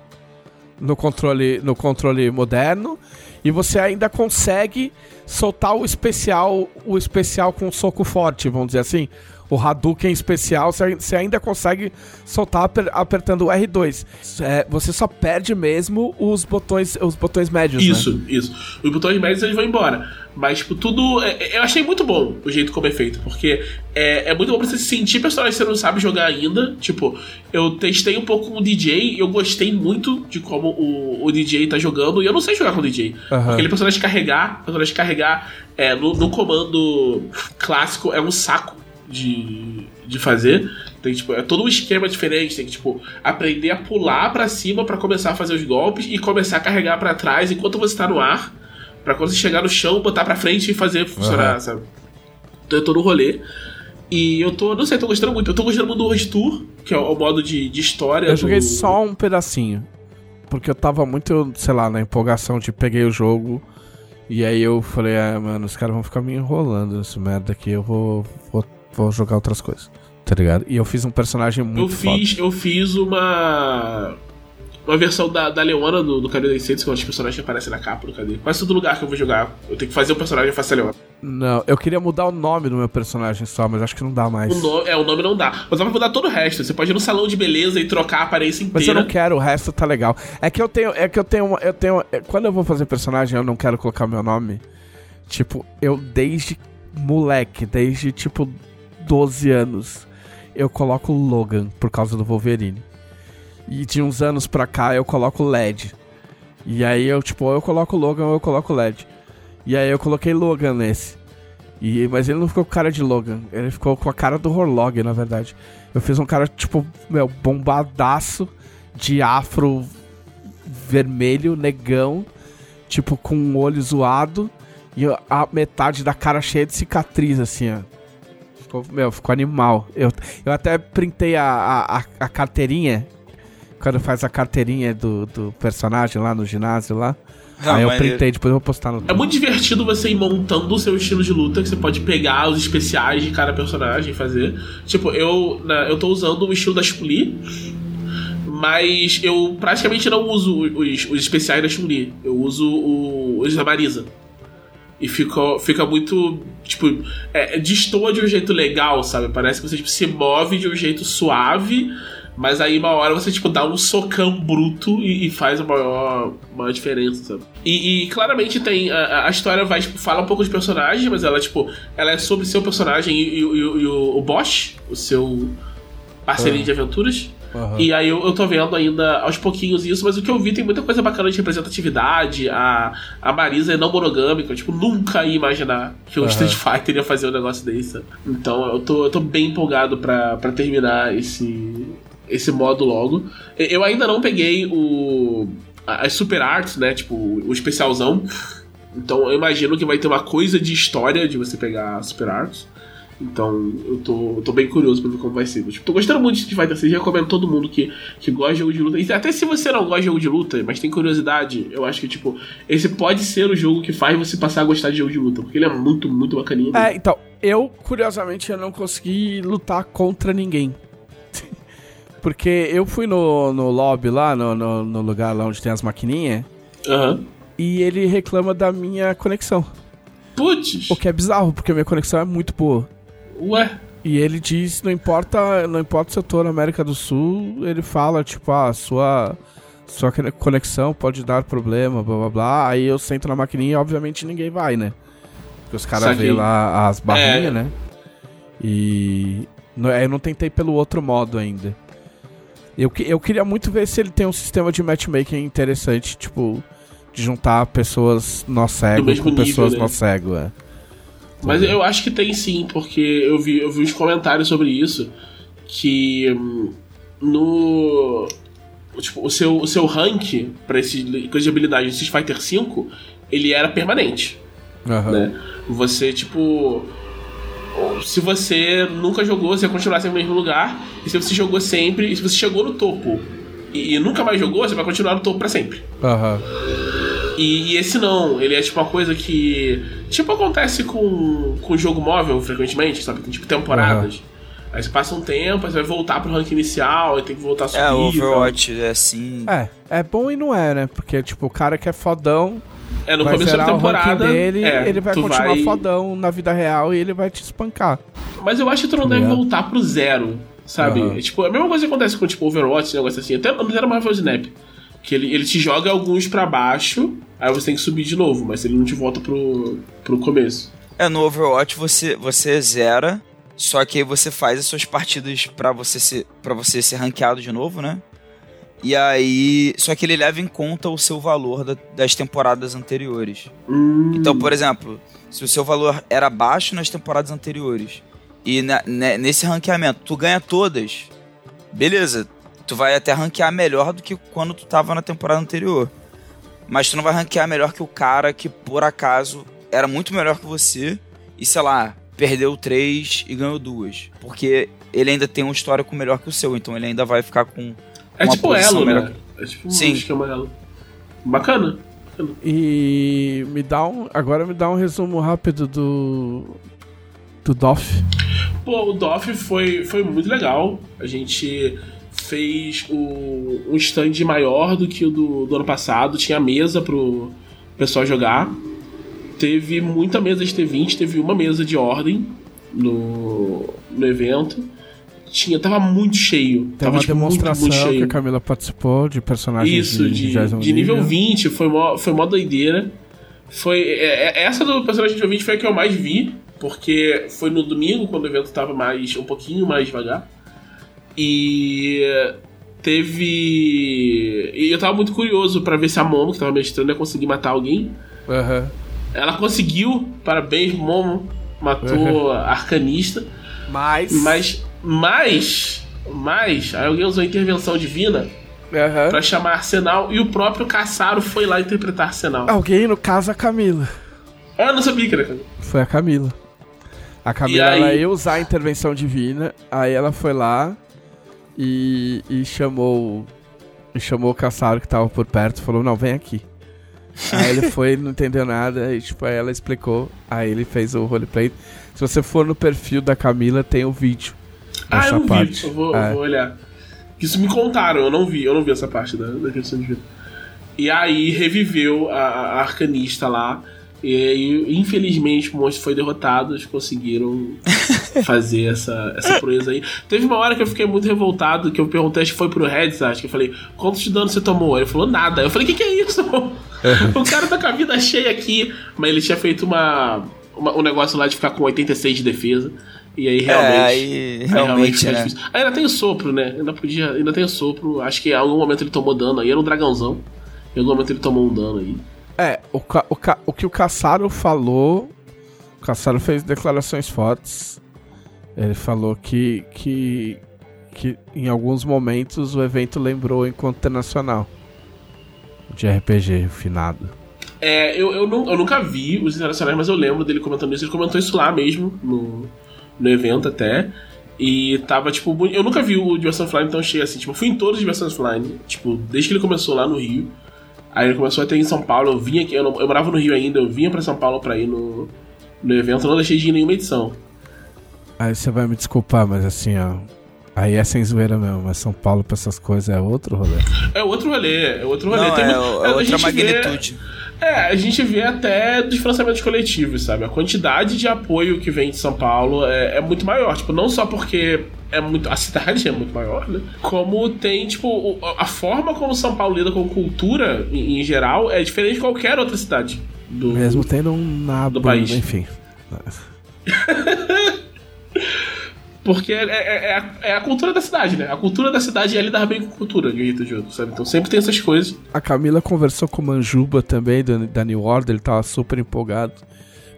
no controle no controle moderno e você ainda consegue soltar o especial o especial com um soco forte, vamos dizer assim. O Hadouken especial, você ainda consegue soltar aper- apertando o R2. É, você só perde mesmo os botões, os botões médios, né? Isso, isso. Os botões médios eles vão embora. Mas, tipo, tudo. é- é- eu achei muito bom o jeito como é feito. Porque é, é muito bom pra você sentir personagem que você não sabe jogar ainda. Tipo, eu testei um pouco com o DJ e eu gostei muito de como o, o DJ tá jogando. E eu não sei jogar com o DJ. Aham. Aquele personagem carregar, personagem carregar é, no, no comando clássico é um saco de, de fazer. Tem, tipo, é todo um esquema diferente. Tem que, tipo, aprender a pular pra cima pra começar a fazer os golpes e começar a carregar pra trás enquanto você tá no ar. Pra quando você chegar no chão, botar pra frente e fazer funcionar, Aham. sabe? Então eu tô no rolê. E eu tô, não sei, tô gostando muito. Eu tô gostando muito do World Tour, que é o, o modo de, de história. Eu joguei do- só um pedacinho. Porque eu tava muito, sei lá, na empolgação de peguei o jogo. E aí eu falei, ah, mano, os caras vão ficar me enrolando nessa merda aqui. Eu vou, vou, vou jogar outras coisas. Tá ligado? E eu fiz um personagem muito Eu fiz, eu fiz uma uma versão da, da Leona do, do Cadê Incêndios, que é um dos personagens que aparecem na capa do Cadê. Quase todo lugar que eu vou jogar, eu tenho que fazer o personagem e faço a Leona. Não, eu queria mudar o nome do meu personagem só, mas acho que não dá mais. O nome, é, o nome não dá. Mas dá pra mudar todo o resto. Você pode ir no salão de beleza e trocar a aparência inteira. Mas eu não quero, o resto tá legal. É que eu tenho. É que eu tenho. Eu tenho. é, Quando eu vou fazer personagem, eu não quero colocar meu nome. Tipo, eu desde moleque, desde tipo 12 anos, eu coloco Logan por causa do Wolverine. E de uns anos pra cá eu coloco LED. E aí eu, tipo, eu coloco Logan ou eu coloco LED. E aí eu coloquei Logan nesse. E, mas ele não ficou com cara de Logan, ele ficou com a cara do Horlog, na verdade. Eu fiz um cara, tipo, meu, bombadaço, de afro vermelho, negão, tipo, com um olho zoado e a metade da cara cheia de cicatriz, assim, ó. Ficou, meu, ficou animal. Eu, eu até printei a, a, a- a carteirinha, quando faz a carteirinha do, do personagem lá no ginásio lá. Ah, aí eu printei, depois eu vou postar no. É muito divertido você ir montando o seu estilo de luta, que você pode pegar os especiais de cada personagem e fazer. Tipo, eu, na- eu tô usando o estilo da Chun-Li, mas eu praticamente não uso os, os especiais da Chun-Li. Eu uso o- os da Marisa. E fica, fica muito. Tipo, é, destoa de um jeito legal, sabe? Parece que você tipo, se move de um jeito suave, mas aí uma hora você tipo, dá um socão bruto e, e faz uma maior, maior diferença, sabe? E, e claramente tem. A, a história vai, tipo, fala um pouco de personagem, mas ela, tipo, ela é sobre seu personagem e, e, o- o- o, o Bosch, o seu parceirinho de aventuras. Aham. E aí eu, eu tô vendo ainda aos pouquinhos isso, mas o que eu vi tem muita coisa bacana de representatividade. A, a Marisa é não monogâmica, eu, tipo, nunca ia imaginar que o Aham. Street Fighter ia fazer um negócio desse. Então eu tô, eu tô bem empolgado pra, pra terminar esse, esse modo logo. Eu ainda não peguei o. As Super Arts, né? Tipo, o especialzão. Então eu imagino que vai ter uma coisa de história de você pegar Super Arts. Então, eu tô, eu tô bem curioso pra ver como vai ser. Tipo, tô gostando muito de Street Fighter 6, recomendo todo mundo que, que gosta de jogo de luta. E até se você não gosta de jogo de luta, mas tem curiosidade, eu acho que, tipo, esse pode ser o jogo que faz você passar a gostar de jogo de luta. Porque ele é muito, muito bacaninha. É, então, eu, curiosamente, eu não consegui lutar contra ninguém. Porque eu fui no, no lobby lá, no, no, no lugar lá onde tem as maquininhas, Aham. e ele reclama da minha conexão. Putz! O que é bizarro, porque a minha conexão é muito boa. Ué? E ele diz, não importa, não importa se eu tô na América do Sul, ele fala, tipo, ah, sua, sua cone- conexão pode dar problema, blá blá blá. Aí eu sento na maquininha e obviamente ninguém vai, né? Porque os caras veem lá as barrinhas, É. né? E no- eu não tentei pelo outro modo ainda. Eu, eu queria muito ver se ele tem um sistema de matchmaking interessante, tipo, de juntar pessoas nó cego mesmo com nível, pessoas né? nó cego, é. Mas eu acho que tem sim, porque eu vi, eu vi uns comentários sobre isso. Que hum, no. Tipo, o seu, o seu rank pra esse coisa de habilidade no Street Fighter V, ele era permanente. Aham. né? Você, tipo. Se você nunca jogou, você vai continuar sempre no mesmo lugar. E se você jogou sempre, e se você chegou no topo e, e nunca mais jogou, você vai continuar no topo pra sempre. Aham. E, e esse não, ele é tipo uma coisa que. Tipo, acontece com, com jogo móvel frequentemente, sabe? Tem tipo temporadas. Aí você passa um tempo, aí você vai voltar pro rank inicial, aí tem que voltar a subir. É, o e tal. Overwatch é assim. É, é bom e não é, né? Porque, tipo, o cara que é fodão, É, no vai começo da ranking temporada. dele, é, ele vai continuar vai- fodão na vida real e ele vai te espancar. Mas eu acho que tu não Tá deve ligado? voltar pro zero, sabe? Aham. É, tipo, a mesma coisa que acontece com tipo Overwatch, negócio assim. Até no Zero Marvel Snap. Que ele, ele te joga alguns pra baixo, aí você tem que subir de novo, mas ele não te volta pro, pro começo. É, no Overwatch você, você zera, só que aí você faz as suas partidas pra você ser, pra você ser ranqueado de novo, né? E aí. Só que ele leva em conta o seu valor da- das temporadas anteriores. Hum, Então, por exemplo, se o seu valor era baixo nas temporadas anteriores e na- ne- nesse ranqueamento tu ganha todas, beleza, tu vai até ranquear melhor do que quando tu tava na temporada anterior. Mas tu não vai ranquear melhor que o cara que por acaso era muito melhor que você e sei lá, perdeu três e ganhou duas. Porque ele ainda tem um histórico melhor que o seu, então ele ainda vai ficar com. é tipo posição elo, melhor né? É tipo um Sim. esquema elo. Bacana. E me dá um. Agora me dá um resumo rápido do. Do DOF. Pô, o DOF foi, foi muito legal. A gente fez o, um stand maior do que o do, do ano passado. Tinha mesa pro pessoal jogar. Teve muita mesa de T20, teve uma mesa de ordem no, no evento. Tinha, tava muito cheio. Tem tava uma tipo, demonstração muito, muito cheio. que a Camila participou de personagens Isso, de, de, de nível 20, foi mó, foi mó doideira. Foi, é, é, essa do personagem de nível 20 foi a que eu mais vi, porque foi no domingo, quando o evento tava mais um pouquinho mais devagar. E teve. E eu tava muito curioso para ver se a Momo, que tava mestrando, ia conseguir matar alguém. Aham. Ela conseguiu, parabéns, Momo. Matou a Arcanista. Mas. Mas. Mas. Mas. Aí alguém usou intervenção divina Aham. pra chamar Arsenal e o próprio Caçaro foi lá interpretar Arsenal. Alguém, no caso, a Camila. Ah, eu não sabia que era. cara. Foi a Camila. A Camila E aí- ela ia usar a intervenção divina, aí ela foi lá e, e chamou e chamou o Caçaro que tava por perto, falou, não, vem aqui. Aí ele foi, não entendeu nada, e tipo, aí ela explicou, aí ele fez o roleplay. Se você for no perfil da Camila, tem o vídeo. Ah, eu não parte. vi. Eu vou, É. eu vou olhar. Isso me contaram, eu não vi, eu não vi essa parte da, da questão de vida. E aí reviveu a, a arcanista lá. E aí, infelizmente, o monstro foi derrotado. Eles conseguiram fazer essa, essa proeza aí. Teve uma hora que eu fiquei muito revoltado, que eu perguntei, acho que foi pro Reds, acho que eu falei, quantos de dano você tomou? Ele falou, nada. Eu falei, o que, que é isso? o cara tá com a vida cheia aqui. Mas ele tinha feito uma, uma- um negócio lá de ficar com 86 de defesa. E aí realmente. é, aí Aí realmente, né? difícil. Ah, ainda tem o sopro, né? Ainda podia. Ainda tem o sopro. Acho que em algum momento ele tomou dano aí. Era um dragãozão. Em algum momento ele tomou um dano aí. É, o, o, o que o Caçaro falou. O Caçaro fez declarações fortes. Ele falou que, que, que em alguns momentos o evento lembrou o Encontro Internacional de RPG, finado. É, eu, eu, nu- eu nunca vi os internacionais, mas eu lembro dele comentando isso. Ele comentou isso lá mesmo, no, no evento até. E tava, tipo, eu nunca vi o Diversão Offline tão cheio assim. Tipo, eu fui em todos os Diversão Offline, tipo, desde que ele começou lá no Rio. Aí ele começou a ter em São Paulo, eu vinha aqui, eu, não- eu morava no Rio ainda, eu vinha pra São Paulo pra ir no, no evento, eu não deixei de ir em nenhuma edição. Aí você vai me desculpar, mas assim, ó. Aí é sem zoeira mesmo, mas São Paulo pra essas coisas é outro rolê. É outro rolê, é outro rolê. Não, Tem é, é a outra gente vê- magnitude. É, a gente vê até dos financiamentos coletivos, sabe? A quantidade de apoio que vem de São Paulo é, é muito maior. Tipo, não só porque é muito, a cidade é muito maior, né? Como tem, tipo, a forma como São Paulo lida com cultura, em, em geral, é diferente de qualquer outra cidade. Do, Mesmo tendo um nabo, do país. enfim. Porque é, é- é a, é a cultura da cidade, né? A cultura da cidade é lidar bem com cultura, de um jeito de outro, sabe? Então sempre tem essas coisas. A Camila conversou com o Manjuba também, da New Order, ele tava super empolgado.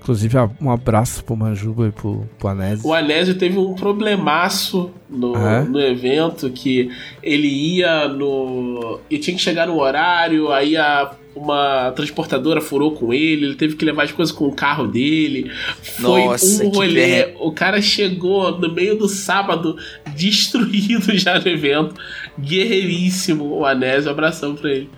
Inclusive, um abraço pro Manjuba e pro, pro Anésio. O Anésio teve um problemaço no, É? no evento que ele ia no. e tinha que chegar no horário, aí a, uma transportadora furou com ele, ele teve que levar as coisas com o carro dele. Foi Nossa, um que rolê. perrengue. O cara chegou no meio do sábado destruído já no evento. Guerreiríssimo o Anésio, abração pra ele.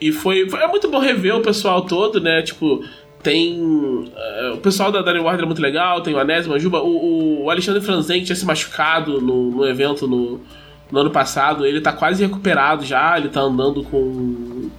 E foi, foi é muito bom rever o pessoal todo, né? Tipo, tem. eh, o pessoal da Daniel Ward é muito legal, tem o Anésio Manjuba, o, o Alexandre Franzen que tinha se machucado no, no evento no, no ano passado, ele tá quase recuperado já, ele tá andando com.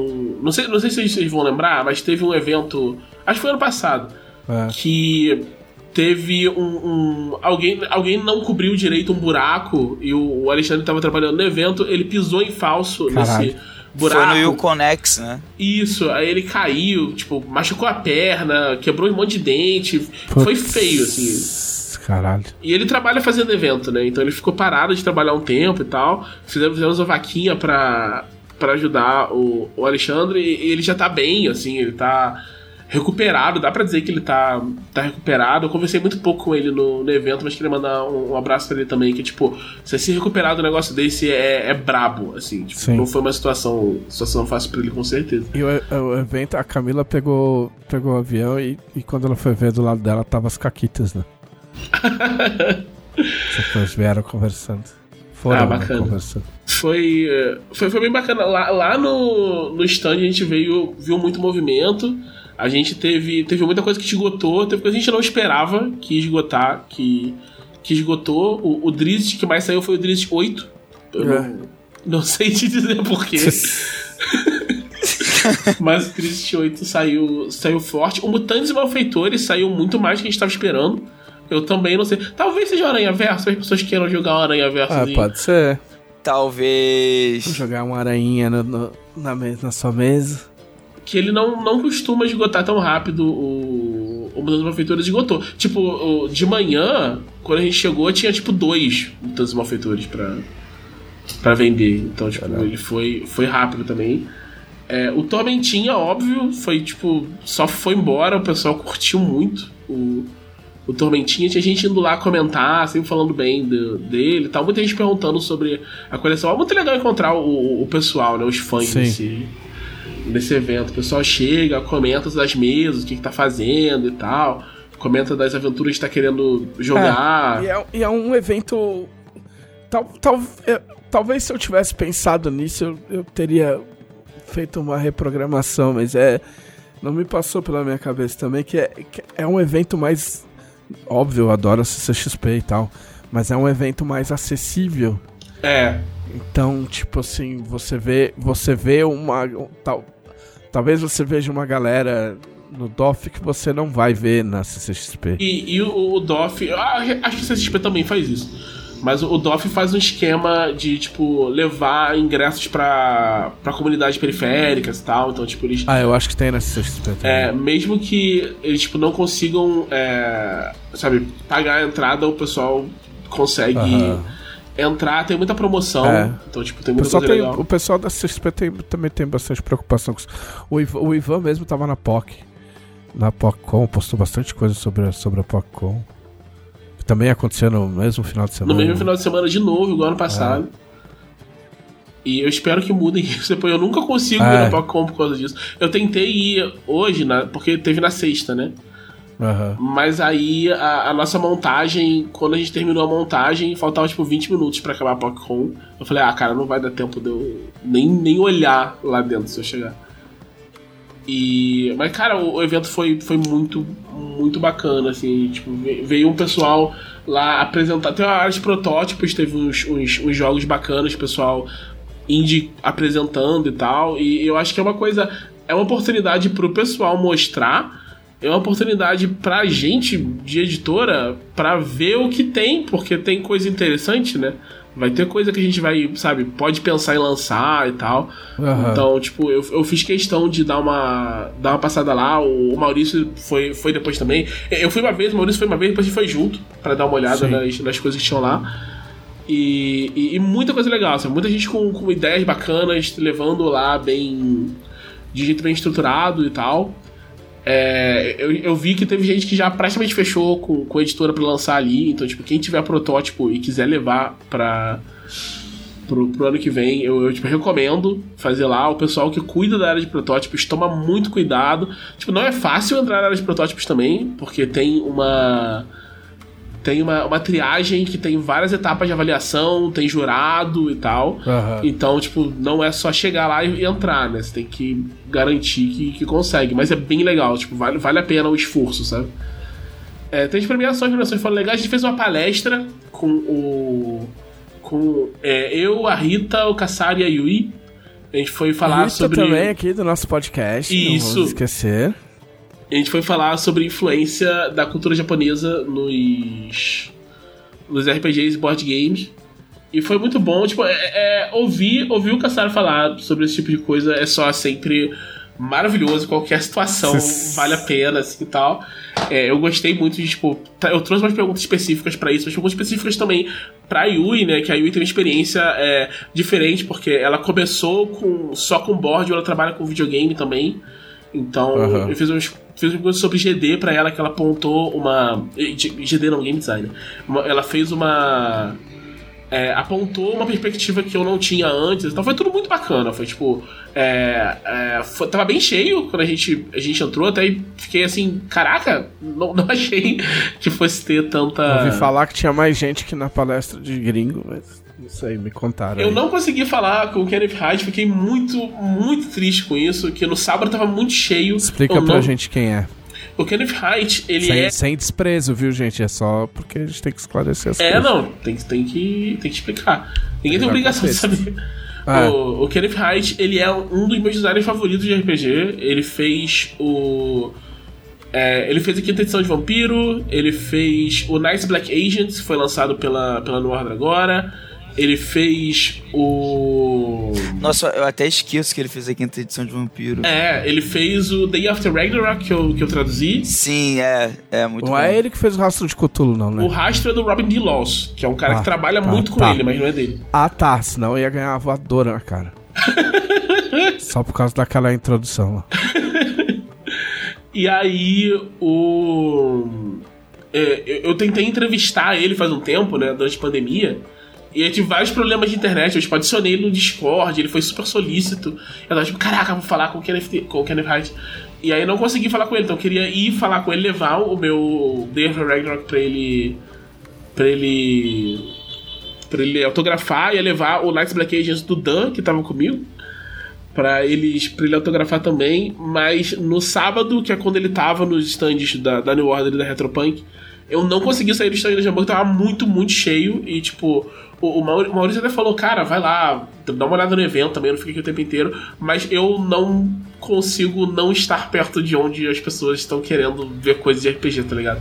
Com. Não sei, não sei se vocês vão lembrar, mas teve um evento. Acho que foi ano passado É. que teve um, um- alguém alguém não cobriu direito um buraco e o, o Alexandre estava trabalhando no evento ele pisou em falso Caralho. nesse buraco Foi no Uconex, né? isso aí ele caiu tipo machucou a perna quebrou um monte de dente foi Putz, feio assim Caralho. e ele trabalha fazendo evento, né? Então ele ficou parado de trabalhar um tempo e tal. Fizemos, fizemos uma vaquinha pra, pra ajudar o, o Alexandre e ele já tá bem, assim, ele tá recuperado. Dá pra dizer que ele tá, tá recuperado. Eu conversei muito pouco com ele no, no evento, mas queria mandar um, um abraço pra ele também. Que, tipo, você se recuperar do negócio desse é, é brabo, assim. Tipo, Sim. não foi uma situação, situação fácil pra ele, com certeza. E o, o evento, a Camila pegou, pegou o avião e, e quando ela foi ver do lado dela, tava as caquitas, né? Depois vieram conversando. Foram Ah, bacana. foi, eh, foi, foi bem bacana. Lá, lá no, no stand a gente veio, viu muito movimento. A gente teve, teve muita coisa que esgotou, teve coisa que a gente não esperava que esgotar, que, que esgotou. O, o Drizzt que mais saiu foi o Drizzt 8, Eu É. não, não sei te dizer porquê. Mas o Crisis 8 saiu, saiu forte. O Mutantes e Malfeitores saiu muito mais do que a gente estava esperando. Eu também não sei. Talvez seja o Aranha Verso, as pessoas queiram jogar o Aranha Verso. Ah, pode ser. Talvez. Jogar uma aranha no- no- na, me- na sua mesa. que ele não, não costuma esgotar tão rápido o, o Mutantes e Malfeitores esgotou. Tipo, o- de manhã, quando a gente chegou, tinha tipo dois Mutantes e Malfeitores pra, pra vender. Então, tipo, ele foi, foi rápido também. É, o Tormentinha, óbvio, foi tipo, só foi embora, o pessoal curtiu muito o, o Tormentinha. Tinha gente indo lá comentar, sempre falando bem do- dele e tal. Muita gente perguntando sobre a coleção. É muito legal encontrar o, o pessoal, né, os fãs Sim. desse, nesse evento. O pessoal chega, comenta das mesas, o que, que tá fazendo e tal. Comenta das aventuras que tá querendo jogar. E é, e é um evento. Tal, tal, é, talvez se eu tivesse pensado nisso, eu, eu teria feito uma reprogramação, mas é. Não me passou pela minha cabeça também que é, que é um evento mais. Óbvio, eu adoro a CCXP e tal, mas é um evento mais acessível. É. Então, tipo assim, você vê, você vê uma um, tal, talvez você veja uma galera no DOF que você não vai ver na CCXP. E, e o, o DOF, acho que o CSP também faz isso. Mas o, DOF faz um esquema de, tipo, levar ingressos pra, pra comunidades periféricas e tal. Então, tipo, eles. Ah, eu acho que tem CCXP também. É, mesmo que eles tipo, não consigam, é, sabe, pagar a entrada, o pessoal consegue Aham. entrar. Tem muita promoção. É. Então, tipo, tem muita pessoal, coisa tem, legal. o pessoal da CXP tem- também tem bastante preocupação com isso. O Ivan, o Ivan mesmo tava na POC. Na POCCON, postou bastante coisa sobre, a- sobre a POCCON. Também aconteceu no mesmo final de No semana. mesmo final de semana de novo, igual ano passado. E eu espero que mudem isso. Depois eu nunca consigo É. ir na PopCon por causa disso. Eu tentei ir hoje, na, porque teve na sexta, né? Aham. Mas aí a, a nossa montagem, quando a gente terminou a montagem, faltava tipo 20 minutos pra acabar a PopCon. Eu falei, ah, cara, não vai dar tempo de eu nem, nem olhar lá dentro se eu chegar. E. Mas, cara, o, evento foi, foi muito, muito bacana, assim. Tipo, ve- veio um pessoal lá apresentar. Tem uma área de protótipos, teve uns, uns, uns jogos bacanas, pessoal indie apresentando e tal. E eu acho que é uma coisa. É uma oportunidade pro pessoal mostrar. É uma oportunidade pra gente de editora pra ver o que tem, porque tem coisa interessante, né? Vai ter coisa que a gente vai, sabe, pode pensar em lançar e tal. Aham. Então, tipo, eu, eu fiz questão de dar uma, dar uma passada lá. O, Maurício foi, foi depois também. Eu fui uma vez, o Maurício foi uma vez, depois a gente foi junto pra dar uma olhada nas, nas coisas que tinham lá. E, e, e muita coisa legal, assim, muita gente com, com ideias bacanas, levando lá bem. de jeito bem estruturado e tal. É, eu, eu vi que teve gente que já praticamente fechou com, com a editora pra lançar ali. Então, tipo, quem tiver protótipo e quiser levar pra, pro, pro ano que vem, eu, eu tipo, recomendo fazer lá. O pessoal que cuida da área de protótipos toma muito cuidado. Tipo, não é fácil entrar na área de protótipos também, porque tem uma. Tem uma, uma triagem que tem várias etapas de avaliação, tem jurado e tal. Aham. Então, tipo, não é só chegar lá e, e entrar, né? Você tem que garantir que, que consegue. Mas é bem legal, tipo, vale, vale a pena o esforço, sabe? É, tem as premiações, as premiações foram legais. A gente fez uma palestra com o. Com é, eu, a Rita, o Kassari e a Yui. A gente foi falar Rita sobre. também aqui do nosso podcast. Isso. Não esquecer. A gente foi falar sobre a influência da cultura japonesa nos, nos RPGs e board games. E foi muito bom, tipo, é, é, ouvir, ouvir o Kassaro falar sobre esse tipo de coisa é só sempre maravilhoso. Qualquer situação vale a pena, assim e tal. É, eu gostei muito de, tipo, tá- eu trouxe umas perguntas específicas pra isso, mas perguntas específicas também pra Yui, né? Que a Yui tem uma experiência é, diferente, porque ela começou com, só com board, ela trabalha com videogame também. Então, Aham. eu fiz uns, fiz uma coisa sobre GD pra ela, que ela apontou uma. GD não, Game Design. Uma- ela fez uma. é, apontou uma perspectiva que eu não tinha antes. Então foi tudo muito bacana. Foi tipo. É, é, foi- tava bem cheio quando a gente, a gente entrou, até fiquei assim, caraca, não, não achei que fosse ter tanta. Ouvi falar que tinha mais gente que na palestra de gringo, mas não sei, me contaram. Eu aí. não consegui falar com o Kenneth Hyde, fiquei muito, muito triste com isso, que no sábado tava muito cheio. Explica pra não, gente quem é. O Kenneth Haidt, ele sem, é. sem desprezo, viu, gente? É só porque a gente tem que esclarecer as É, coisas. não, tem, que- tem, que, tem que explicar. Ninguém tem obrigação de saber. É. O, o Kenneth Haidt, ele é um dos meus designers favoritos de RPG. Ele fez o. é, ele fez a quinta edição de Vampiro, ele fez o Nice Black Agents, que foi lançado pela, pela Order agora. Ele fez o. Nossa, eu até esqueço que ele fez a quinta edição de Vampiro. É, ele fez o Day After Ragnarok, que eu, que eu traduzi. Sim, é. É muito Não bom. é ele que fez o rastro de Cthulhu, não, O né? rastro é do Robin D. Laws, que é um cara Ah, que trabalha tá, muito com tá. ele, mas não é dele. Ah, tá. Senão eu ia ganhar uma voadora na cara. Só por causa daquela introdução lá. E aí, o. é, eu, eu tentei entrevistar ele faz um tempo, né, durante a pandemia. E eu tive vários problemas de internet. Eu tipo, adicionei no Discord, ele foi super solícito. Eu tava tipo, caraca, vou falar com o Kenneth, com o Kenneth Haidt. E aí não consegui falar com ele, então eu queria ir falar com ele, levar o meu of Ragnarok pra ele. pra ele. pra ele autografar. Ia levar o Knights Black Agents do Dan, que tava comigo pra eles pra ele autografar também, mas no sábado, que é quando ele tava nos stands da, da New Order e da Retropunk, eu não consegui sair do stand da Jambu, tava muito, muito cheio e tipo, o, o Maurício até falou, cara, vai lá, dá uma olhada no evento também, eu não fico aqui o tempo inteiro, mas eu não consigo não estar perto de onde as pessoas estão querendo ver coisas de RPG, tá ligado?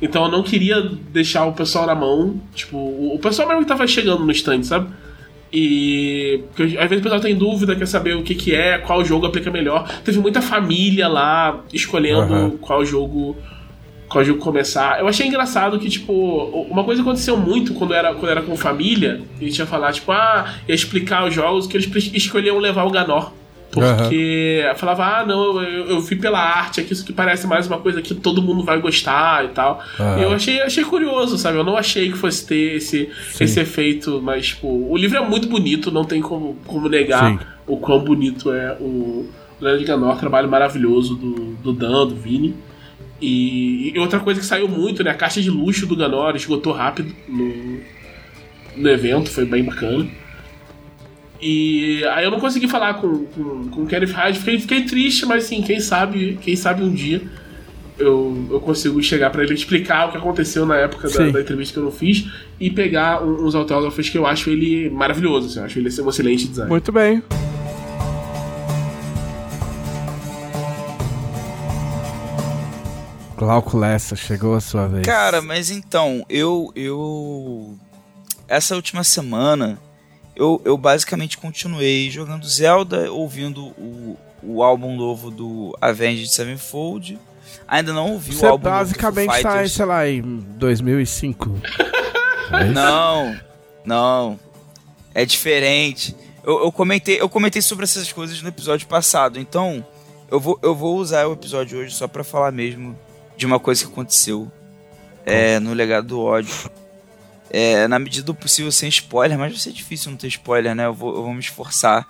Então eu não queria deixar o pessoal na mão, tipo, o, o pessoal mesmo que tava chegando no stand, sabe? E. Porque às vezes o pessoal tem dúvida, quer saber o que, que é, qual jogo aplica melhor. Teve muita família lá escolhendo Aham. qual jogo. Jogo começar. Eu achei engraçado que, tipo, uma coisa aconteceu muito quando era, quando era com família, a gente ia falar, tipo, ah, ia explicar os jogos, que eles escolhiam levar o Ganor. Porque falava, ah, não, eu, eu vi pela arte aqui, isso que parece mais uma coisa que todo mundo vai gostar e tal. E eu achei, achei curioso, sabe? Eu não achei que fosse ter esse, Sim. esse efeito, mas, tipo, o livro é muito bonito, não tem como, como negar Sim. o quão bonito é o Leandro Ganor, trabalho maravilhoso do, do Dan, do Vini. E, e outra coisa que saiu muito, né? A caixa de luxo do Ganor esgotou rápido no, no evento, foi bem bacana. E aí eu não consegui falar com, com, com o Kenneth Hyde, fiquei, fiquei triste, mas assim, quem sabe, quem sabe um dia eu, eu consigo chegar pra ele explicar o que aconteceu na época da, Sim. da entrevista que eu não fiz e pegar uns autógrafos que eu acho ele maravilhoso, assim, eu acho ele um excelente design. Muito bem. Glauco Lessa, chegou a sua vez. Cara, mas então, eu. eu essa última semana, eu, eu basicamente continuei jogando Zelda, ouvindo o, o álbum novo do Avenged Sevenfold. Ainda não ouvi o Você álbum basicamente novo do tá, sei lá, em 2005. É? Não, não. É diferente. Eu, eu comentei, eu comentei sobre essas coisas no episódio passado, então eu vou, eu vou usar o episódio hoje só pra falar mesmo de uma coisa que aconteceu é, no Legado do Ódio. É, na medida do possível sem spoiler, mas vai ser difícil não ter spoiler, né? Eu vou, eu vou me esforçar.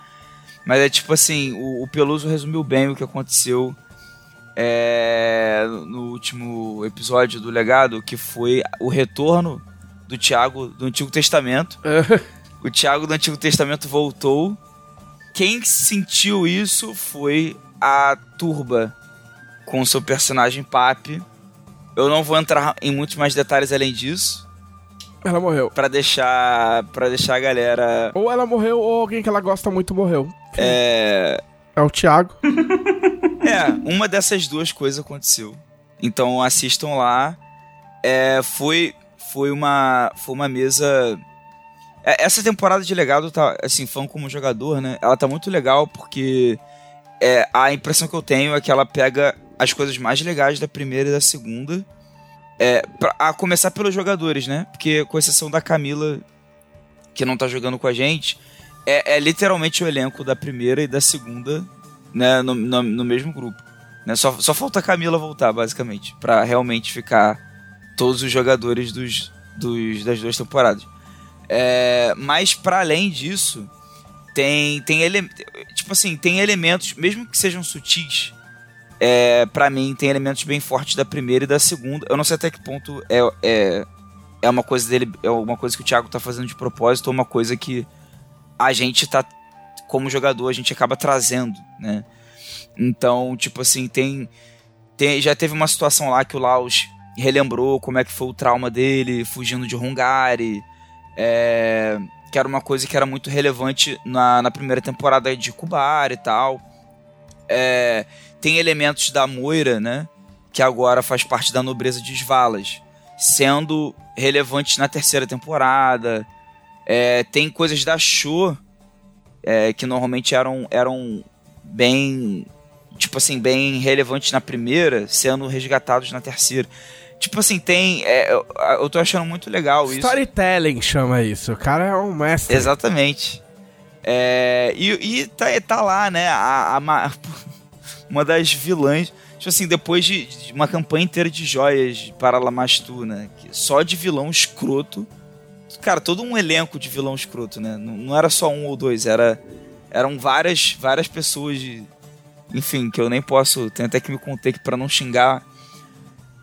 Mas é tipo assim, o, o Peluso resumiu bem o que aconteceu é, no último episódio do Legado, que foi o retorno do Tiago do Antigo Testamento. O Tiago do Antigo Testamento voltou. Quem sentiu isso foi a Turba com seu personagem Papi. Eu não vou entrar em muitos mais detalhes além disso, Ela morreu. Pra deixar para deixar a galera Ou ela morreu, ou alguém que ela gosta muito morreu. é, É o Thiago. É, uma dessas duas coisas aconteceu. Então assistam lá. É, foi, foi uma foi uma mesa. É, Essa temporada de legado tá assim, fã como jogador, né? Ela tá muito legal porque é, a impressão que eu tenho é que ela pega as coisas mais legais da primeira e da segunda. É, pra- a começar pelos jogadores, né? Porque com exceção da Camila, que não tá jogando com a gente, é, é literalmente o elenco da primeira e da segunda né, no, no, no mesmo grupo. Né? Só, só falta a Camila voltar, basicamente, pra realmente ficar todos os jogadores dos, dos, das duas temporadas. É, mas para além disso, tem, tem ele, tipo assim, tem elementos, mesmo que sejam sutis, é, para mim tem elementos bem fortes da primeira e da segunda. Eu não sei até que ponto é, é, é uma coisa dele, é uma coisa que o Thiago tá fazendo de propósito ou uma coisa que a gente tá como jogador a gente acaba trazendo, né? Então, tipo assim, tem tem, já teve uma situação lá que o Laos relembrou como é que foi o trauma dele fugindo de Hungary. É, que era uma coisa que era muito relevante na, na primeira temporada de Kubar e tal. É, tem elementos da Moira, né? Que agora faz parte da nobreza de Svalas, sendo relevantes na terceira temporada. É, tem coisas da Show é, que normalmente eram, eram bem tipo assim, bem relevantes na primeira, sendo resgatados na terceira. Tipo assim, tem. É, eu, eu tô achando muito legal isso. Storytelling chama isso. O cara é um mestre. Exatamente. É, e, e tá, tá lá, né? A, a, uma das vilãs. Tipo assim, depois de, de uma campanha inteira de joias para Lamastu, né? Só de vilão escroto. Cara, todo um elenco de vilão escroto, né? Não, não era só um ou dois, era, eram várias, várias pessoas de, enfim, que eu nem posso, tenho até que me conter aqui não xingar.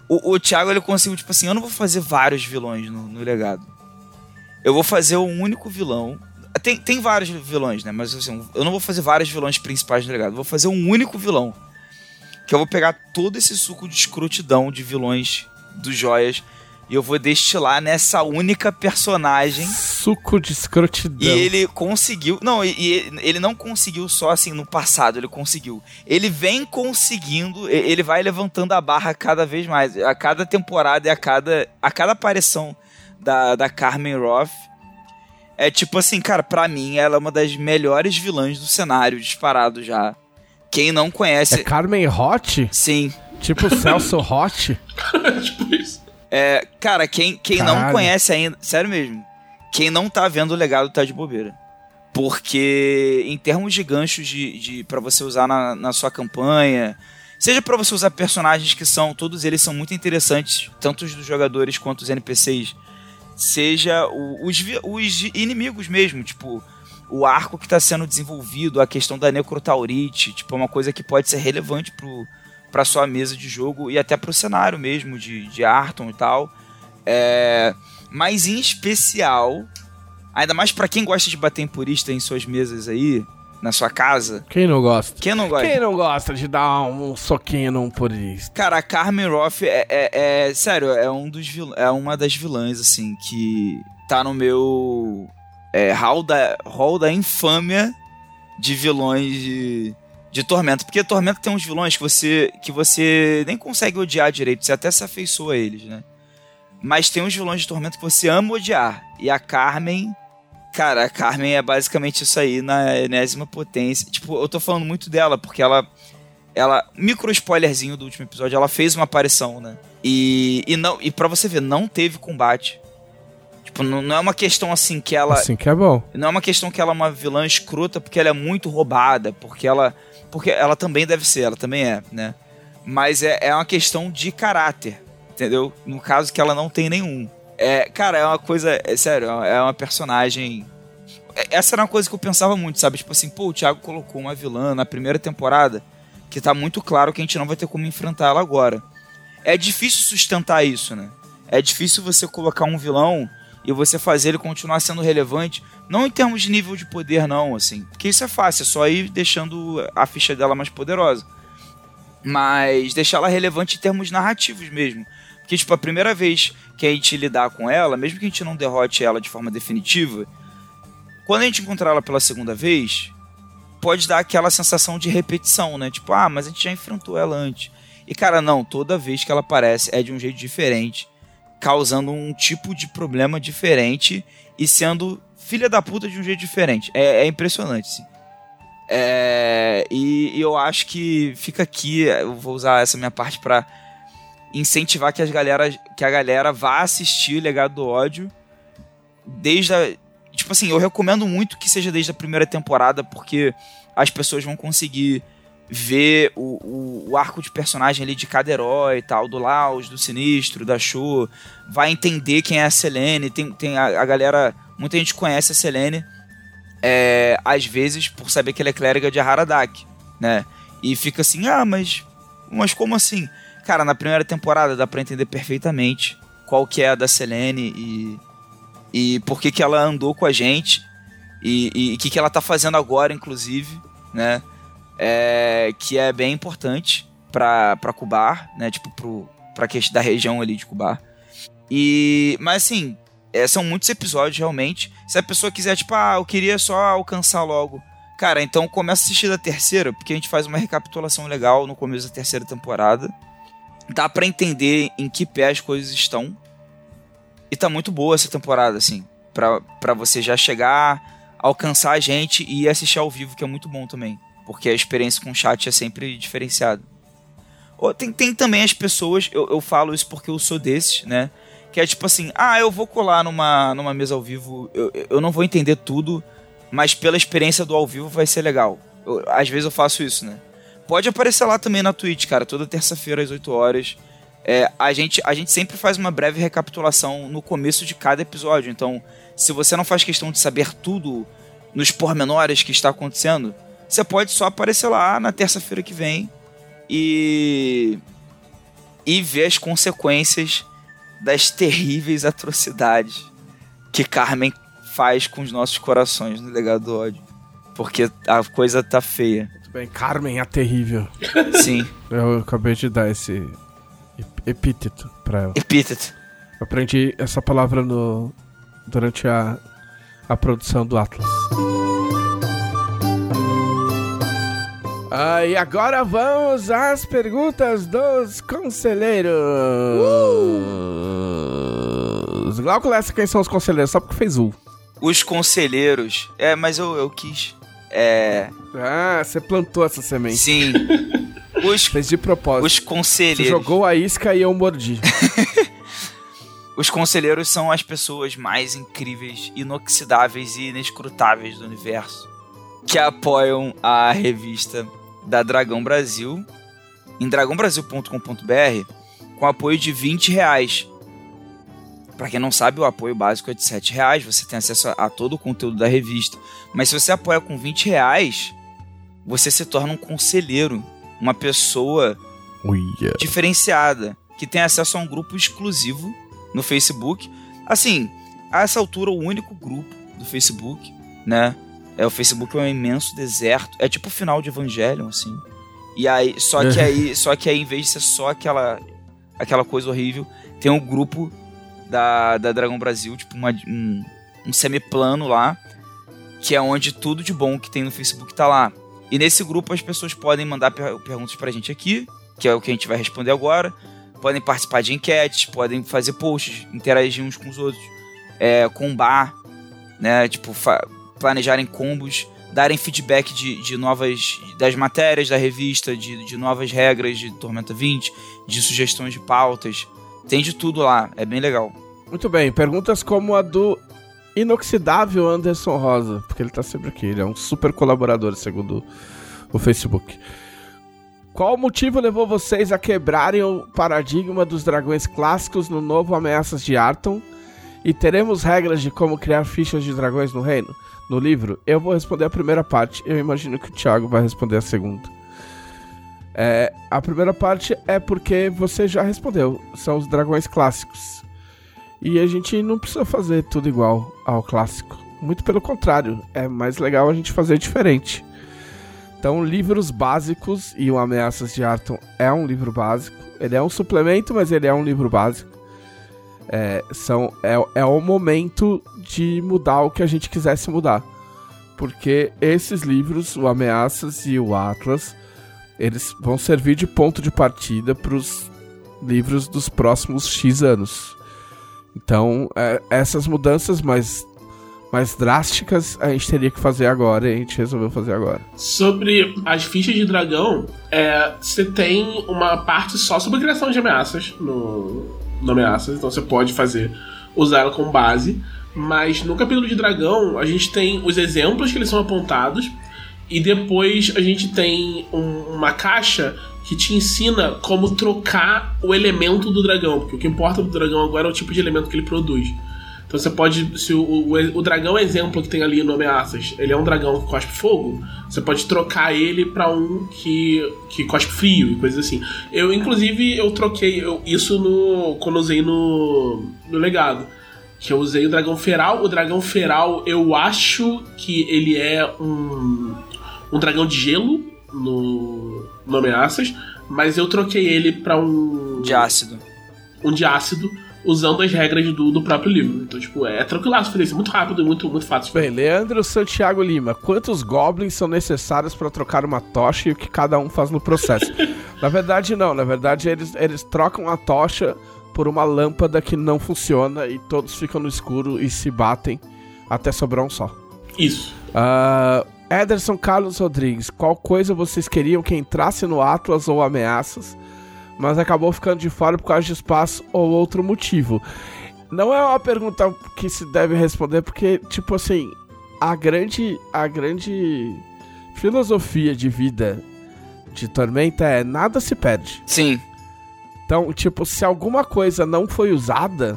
O, o Thiago, ele conseguiu, tipo assim, eu não vou fazer vários vilões no, no legado. Eu vou fazer um único vilão. Tem, tem vários vilões, né? Mas assim, eu não vou fazer vários vilões principais no legado. Eu vou fazer um único vilão. Que eu vou pegar todo esse suco de escrotidão de vilões dos joias e eu vou destilar nessa única personagem. Suco de escrotidão. E ele conseguiu. Não, e, ele não conseguiu só assim no passado, ele conseguiu. Ele vem conseguindo, ele vai levantando a barra cada vez mais. A cada temporada e a cada, a cada aparição da, da Carmen Roth. É tipo assim, cara, pra mim ela é uma das melhores vilãs do cenário, disparado já. Quem não conhece. É Carmen Roth? Sim. Tipo Celso Roth? tipo isso. É, cara, quem, quem não conhece ainda. Sério mesmo. Quem não tá vendo o legado tá de bobeira. Porque em termos de ganchos de, de para você usar na, na sua campanha, seja para você usar personagens que são, todos eles são muito interessantes, tanto os dos jogadores quanto os NPCs, seja o, os, os inimigos mesmo, tipo, o arco que está sendo desenvolvido, a questão da necrotaurite, tipo, é uma coisa que pode ser relevante pro, para sua mesa de jogo e até para o cenário mesmo de, de Arton e tal. É, mas em especial, ainda mais para quem gosta de bater em purista em suas mesas aí, na sua casa. Quem não gosta? Quem não gosta? Quem não gosta de dar um soquinho num purista? Cara, a Carmen Roth é, é, é sério, é um dos vil, é uma das vilãs assim que tá no meu é, hall da hall da infâmia de vilões de de Tormenta. Porque Tormenta tem uns vilões que você, que você nem consegue odiar direito, você até se afeiçoa a eles, né? Mas tem uns vilões de Tormenta que você ama odiar. E a Carmen. Cara, a Carmen é basicamente isso aí na enésima potência. Tipo, eu tô falando muito dela porque ela. Ela. Micro spoilerzinho do último episódio, ela fez uma aparição, né? E, e, não, e pra você ver, não teve combate. Tipo, não, não, é uma questão assim que ela. Assim que é bom. Não é uma questão que ela é uma vilã escrota porque ela é muito roubada, porque ela porque ela também deve ser, ela também é, né? Mas é, é uma questão de caráter, entendeu? No caso que ela não tem nenhum. É, cara, é uma coisa. É sério, é uma personagem. É, essa era uma coisa que eu pensava muito, sabe? Tipo assim, pô, o Thiago colocou uma vilã na primeira temporada que tá muito claro que a gente não vai ter como enfrentar ela agora. É difícil sustentar isso, né? É difícil você colocar um vilão e você fazer ele continuar sendo relevante não em termos de nível de poder, não, assim. Porque isso é fácil, é só ir deixando a ficha dela mais poderosa. Mas deixar ela relevante em termos narrativos mesmo. Porque, tipo, a primeira vez que a gente lidar com ela, mesmo que a gente não derrote ela de forma definitiva, quando a gente encontrar ela pela segunda vez, pode dar aquela sensação de repetição, né? Tipo, ah, mas a gente já enfrentou ela antes. E, cara, não, toda vez que ela aparece é de um jeito diferente, causando um tipo de problema diferente e sendo filha da puta de um jeito diferente. É, é impressionante, sim. É, e, e, eu acho que fica aqui, eu vou usar essa minha parte para incentivar que, as galera, que a galera vá assistir Legado do Ódio desde a, Tipo assim, eu recomendo muito que seja desde a primeira temporada, porque as pessoas vão conseguir ver o, o, o, arco de personagem ali de cada herói e tal, do Laos, do Sinistro, da Show, vai entender quem é a Selene, tem, tem a, a galera Muita gente conhece a Selene, é, às vezes, por saber que ela é clériga de Haradak, né? E fica assim, ah, mas, mas como assim? Cara, na primeira temporada dá pra entender perfeitamente qual que é a da Selene e, e por que, que ela andou com a gente e o que, que ela tá fazendo agora, inclusive, né? É, que é bem importante. pra, pra Cubar, né? Tipo, pro, pra questão da região ali de Cubar. E. Mas assim, é, são muitos episódios realmente. Se a pessoa quiser, tipo, ah, eu queria só alcançar logo. Cara, então começa a assistir da terceira, porque a gente faz uma recapitulação legal no começo da terceira temporada. Dá para entender em que pé as coisas estão. E tá muito boa essa temporada, assim. Pra você já chegar, alcançar a gente e assistir ao vivo, que é muito bom também. Porque a experiência com o chat é sempre diferenciada. Tem, tem também as pessoas, eu, eu falo isso porque eu sou desses, né? Que é tipo assim, ah, eu vou colar numa, numa mesa ao vivo, eu, eu não vou entender tudo, mas pela experiência do ao vivo vai ser legal. Eu, às vezes eu faço isso, né? Pode aparecer lá também na Twitch, cara, toda terça-feira às 8 horas. É, a, gente, a gente sempre faz uma breve recapitulação no começo de cada episódio. Então, se você não faz questão de saber tudo nos pormenores que está acontecendo, você pode só aparecer lá na terça-feira que vem e. e ver as consequências das terríveis atrocidades que Carmen faz com os nossos corações no legado do ódio. Porque a coisa tá feia. Muito bem, Carmen é terrível. Sim. Eu acabei de dar esse epíteto pra ela. Epíteto. Eu aprendi essa palavra no durante a, a produção do Atlas. Ah, e agora vamos às perguntas dos conselheiros. Uh! Glauco quem são os conselheiros? Só porque fez U. Os conselheiros. É, mas eu, eu quis. É. Ah, você plantou essa semente. Sim. Os, fez de propósito. Os conselheiros. Você jogou a isca e eu mordi. os conselheiros são as pessoas mais incríveis, inoxidáveis e inescrutáveis do universo que apoiam a revista da Dragão Brasil em dragãobrasil.com.br com apoio de 20 reais. Para quem não sabe, o apoio básico é de 7 reais, você tem acesso a, todo o conteúdo da revista. Mas se você apoia com 20 reais, você se torna um conselheiro, uma pessoa Uia. diferenciada, que tem acesso a um grupo exclusivo no Facebook. Assim, a essa altura, o único grupo do Facebook, né? É, o Facebook é um imenso deserto. É tipo o final de Evangelion, assim. E aí, só que aí, só que aí, em vez de ser só aquela, aquela coisa horrível, tem um grupo da, da Dragão Brasil, tipo uma, um, um semiplano lá, que é onde tudo de bom que tem no Facebook tá lá. E nesse grupo as pessoas podem mandar per perguntas pra gente aqui, que é o que a gente vai responder agora. Podem participar de enquetes, podem fazer posts, interagir uns com os outros, é, combar, né? Tipo, planejarem combos, darem feedback de, de novas. das matérias da revista, de, de novas regras de Tormenta 20, de sugestões de pautas. Tem de tudo lá, é bem legal. Muito bem, perguntas como a do inoxidável Anderson Rosa, porque ele tá sempre aqui, ele é um super colaborador, segundo o Facebook. Qual motivo levou vocês a quebrarem o paradigma dos dragões clássicos no novo Ameaças de Arton? E teremos regras de como criar fichas de dragões no reino? no livro, eu vou responder a primeira parte. Eu imagino que o Thiago vai responder a segunda. É, a primeira parte é porque você já respondeu. São os dragões clássicos. E a gente não precisa fazer tudo igual ao clássico. Muito pelo contrário, é mais legal a gente fazer diferente. Então, livros básicos e o Ameaças de Arton é um livro básico. Ele é um suplemento, mas ele é um livro básico é, são, é, é o momento de mudar o que a gente quisesse mudar. Porque esses livros, o Ameaças e o Atlas, eles vão servir de ponto de partida para os livros dos próximos X anos. Então, é, essas mudanças mais, mais drásticas a gente teria que fazer agora e a gente resolveu fazer agora. Sobre as fichas de dragão, é, você tem uma parte só sobre criação de ameaças no, no ameaças, então você pode fazer usar ela como base. Mas no capítulo de dragão, a gente tem os exemplos que eles são apontados, e depois a gente tem um, uma caixa que te ensina como trocar o elemento do dragão, porque o que importa do dragão agora é o tipo de elemento que ele produz. Então você pode. Se o, o, o dragão exemplo que tem ali no Ameaças, ele é um dragão que cospe fogo, você pode trocar ele para um que, que cospe frio e coisas assim. Eu, inclusive, eu troquei eu, isso no. quando usei no. no legado. Que eu usei o dragão feral. O dragão feral, eu acho que ele é um. um dragão de gelo no, no Ameaças. mas eu troquei ele pra um. De ácido. Um de ácido, usando as regras do, do próprio livro. Então, tipo, é tranquilaço fazer isso, muito rápido e muito, muito fácil. Bem, Leandro Santiago Lima, quantos goblins são necessários para trocar uma tocha e o que cada um faz no processo? na verdade, não. Na verdade, eles, eles trocam a tocha por uma lâmpada que não funciona e todos ficam no escuro e se batem até sobrar um só. Isso. Uh, Ederson Carlos Rodrigues, qual coisa vocês queriam que entrasse no Atlas ou ameaças, mas acabou ficando de fora por causa de espaço ou outro motivo? Não é uma pergunta que se deve responder, porque, tipo assim, a grande, a grande filosofia de vida de Tormenta é nada se perde. Sim. Então, tipo, se alguma coisa não foi usada,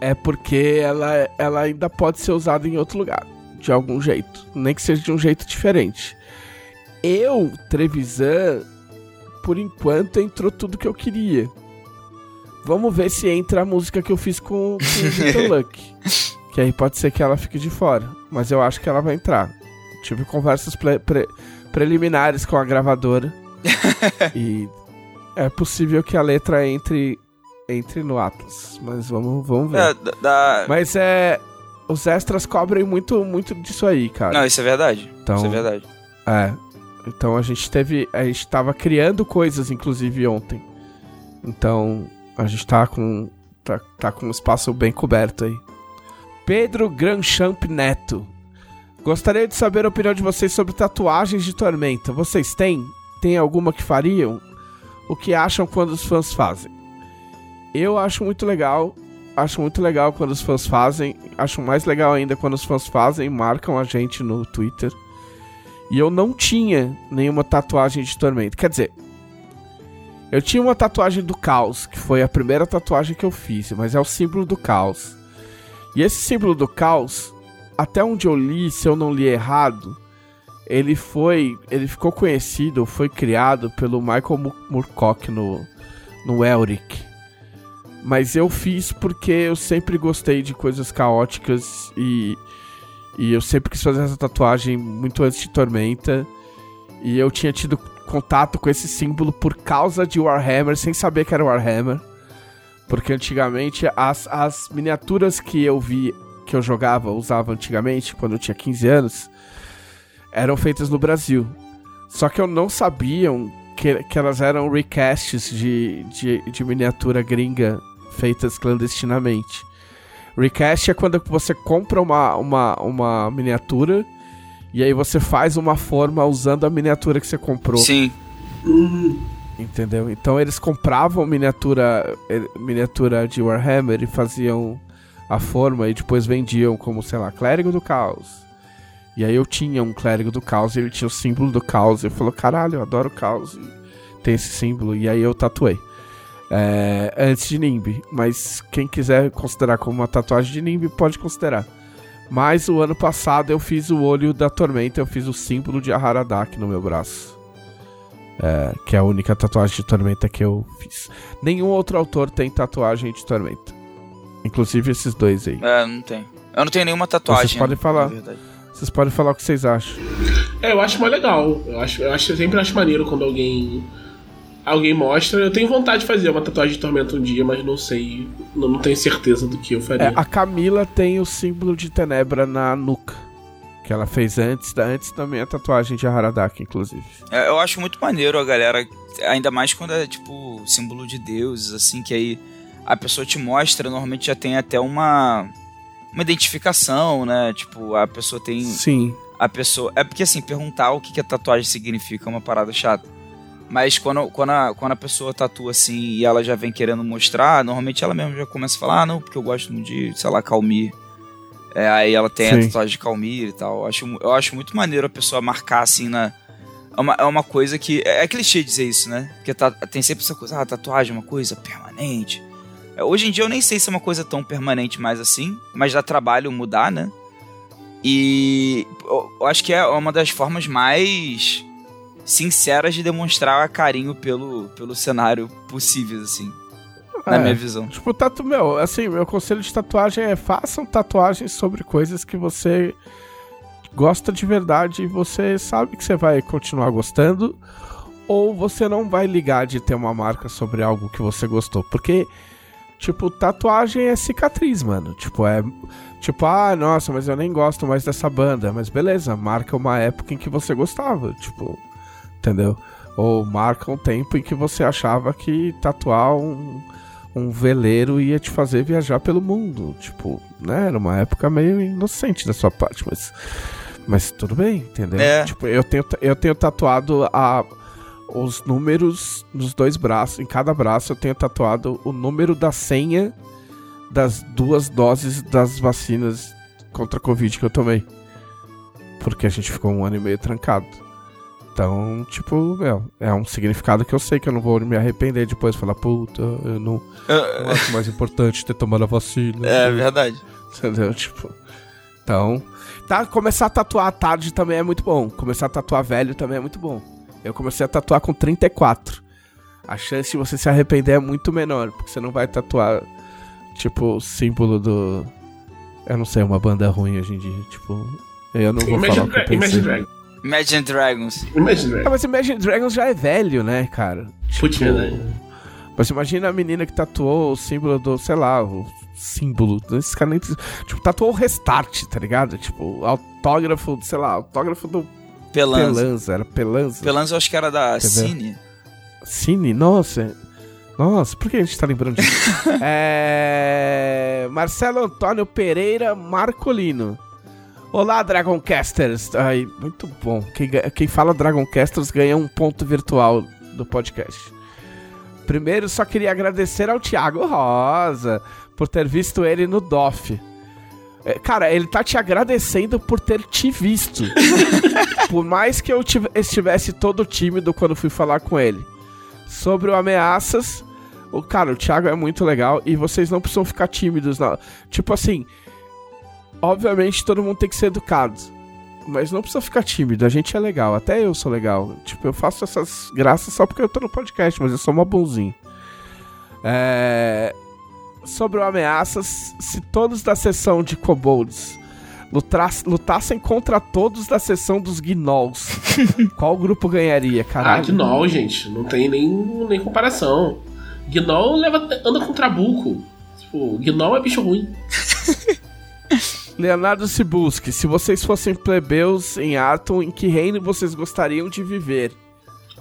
é porque ela, ela ainda pode ser usada em outro lugar de algum jeito, nem que seja de um jeito diferente. Eu, Trevisan, por enquanto entrou tudo que eu queria. Vamos ver se entra a música que eu fiz com, com o Luck. Que aí pode ser que ela fique de fora. Mas eu acho que ela vai entrar. Tive conversas pre pre preliminares com a gravadora. e é possível que a letra entre entre no Atlas. Mas vamos, vamos ver. É, da... Mas é os extras cobrem muito, muito disso aí, cara. Não, isso é verdade. Então, isso é verdade. É. Então a gente teve. A gente tava criando coisas, inclusive, ontem. Então, a gente tá com. Tá, tá com um espaço bem coberto aí. Pedro Granchamp Neto. Gostaria de saber a opinião de vocês sobre tatuagens de Tormenta. Vocês têm? Tem alguma que fariam? O que acham quando os fãs fazem? Eu acho muito legal acho muito legal quando os fãs fazem. Acho mais legal ainda quando os fãs fazem, marcam a gente no Twitter. E eu não tinha nenhuma tatuagem de Tormento. Quer dizer, eu tinha uma tatuagem do caos, que foi a primeira tatuagem que eu fiz, mas é o símbolo do caos. E esse símbolo do caos, até onde eu li, se eu não li errado, ele foi, ele ficou conhecido, foi criado pelo Michael Moorcock no no Elric. Mas eu fiz porque eu sempre gostei de coisas caóticas e, e eu sempre quis fazer essa tatuagem muito antes de Tormenta. E eu tinha tido contato com esse símbolo por causa de Warhammer, sem saber que era Warhammer. Porque antigamente as, as miniaturas que eu vi, que eu jogava, usava antigamente, quando eu tinha 15 anos, eram feitas no Brasil. Só que eu não sabia que, que elas eram recasts de, de, de miniatura gringa feitas clandestinamente. Recast é quando você compra uma, uma, uma miniatura e aí você faz uma forma usando a miniatura que você comprou. Sim. Entendeu? Então eles compravam miniatura eh, miniatura de Warhammer e faziam a forma e depois vendiam como, sei lá, clérigo do caos. E aí eu tinha um clérigo do caos e ele tinha o símbolo do caos. E eu falei, caralho, eu adoro caos. E tem esse símbolo. E aí eu tatuei é, antes de Nimbi. Mas quem quiser considerar como uma tatuagem de Nimbi, pode considerar. Mas o ano passado eu fiz o olho da tormenta, eu fiz o símbolo de Aharadak no meu braço. É, que é a única tatuagem de tormenta que eu fiz. Nenhum outro autor tem tatuagem de tormenta. Inclusive esses dois aí. É, não tem. Eu não tenho nenhuma tatuagem. Vocês podem falar. Vocês podem falar o que vocês acham. É, eu acho mais legal. Eu acho, eu acho eu sempre acho maneiro quando alguém alguém mostra. Eu tenho vontade de fazer uma tatuagem de tormenta um dia, mas não sei. Não, não tenho certeza do que eu faria. É, a Camila tem o símbolo de Tenebra na nuca. Que ela fez antes, antes também a tatuagem de Haradak, inclusive. É, eu acho muito maneiro a galera, ainda mais quando é tipo símbolo de deuses, assim, que aí a pessoa te mostra, normalmente já tem até uma uma identificação, né? Tipo, a pessoa tem. Sim. A pessoa. É porque assim, perguntar o que, que a tatuagem significa é uma parada chata. Mas quando, quando, a, quando a pessoa tatua assim e ela já vem querendo mostrar, normalmente ela mesma já começa a falar, ah, não, porque eu gosto de, sei lá, Calmir. É, aí ela tem Sim. a tatuagem de Calmir e tal. Eu acho, eu acho muito maneiro a pessoa marcar assim na. É uma, é uma coisa que. É, é clichê dizer isso, né? Porque tá, tem sempre essa coisa, ah, tatuagem é uma coisa permanente. É, hoje em dia eu nem sei se é uma coisa tão permanente mais assim, mas dá trabalho mudar, né? E eu acho que é uma das formas mais sinceras de demonstrar carinho pelo, pelo cenário possíveis, assim. Na é, minha visão. Tipo, tatu, meu, assim, meu conselho de tatuagem é façam tatuagens sobre coisas que você gosta de verdade e você sabe que você vai continuar gostando. ou você não vai ligar de ter uma marca sobre algo que você gostou. Porque, tipo, tatuagem é cicatriz, mano. Tipo, é. Tipo, ah, nossa, mas eu nem gosto mais dessa banda. Mas beleza, marca uma época em que você gostava. Tipo, entendeu? Ou marca um tempo em que você achava que tatuar um, um veleiro ia te fazer viajar pelo mundo. Tipo, né? Era uma época meio inocente da sua parte, mas. Mas tudo bem, entendeu? É. Tipo, eu tenho, eu tenho tatuado a, os números nos dois braços. Em cada braço eu tenho tatuado o número da senha das duas doses das vacinas contra a Covid que eu tomei. Porque a gente ficou um ano e meio trancado. Então, tipo, meu, é um significado que eu sei que eu não vou me arrepender depois. Falar, puta, eu não, não acho mais importante ter tomado a vacina. É verdade. Entendeu? Tipo. Então. Tá, começar a tatuar tarde também é muito bom. Começar a tatuar velho também é muito bom. Eu comecei a tatuar com 34. A chance de você se arrepender é muito menor, porque você não vai tatuar, tipo, o símbolo do. Eu não sei, uma banda ruim hoje em dia. Tipo, eu não vou Imagine, falar o que eu. Imagine Dragons. Imagine Dragons. Imagine Ah, Dragons. mas Imagine Dragons já é velho, né, cara? Putz, Tipo, verdade. Mas imagina a menina que tatuou o símbolo do, sei lá, o símbolo. Esse cara nem. Tipo, tatuou o restart, tá ligado? Tipo, autógrafo, sei lá, autógrafo do Pelanza. Pelanza. Era Pelanza. Pelanza eu acho que era da Entendeu? Cine. Cine, nossa. Nossa, por que a gente tá lembrando disso? é... Marcelo Antônio Pereira Marcolino. Olá, Dragoncasters. Ai, muito bom. Quem, quem fala Dragoncasters ganha um ponto virtual do podcast. Primeiro, só queria agradecer ao Thiago Rosa por ter visto ele no DOF. É, Cara, ele tá te agradecendo por ter te visto. por mais que eu tive- estivesse todo tímido quando fui falar com ele. Sobre o Ameaças, o cara, o Thiago é muito legal e vocês não precisam ficar tímidos. Não. Tipo assim, obviamente todo mundo tem que ser educado. Mas não precisa ficar tímido, a gente é legal, até eu sou legal. Tipo, eu faço essas graças só porque eu tô no podcast, mas eu sou mó bonzinho. É... Sobre o Ameaças, se todos da sessão de Kobolds lutassem contra todos da sessão dos Gnolls, qual grupo ganharia, Ah, caralho? Gnoll, gente. Não tem nem, nem comparação. Gnoll leva, anda com trabuco. Tipo, Gnoll é bicho ruim. Leonardo Sibuski, se vocês fossem plebeus em Atom, em que reino vocês gostariam de viver?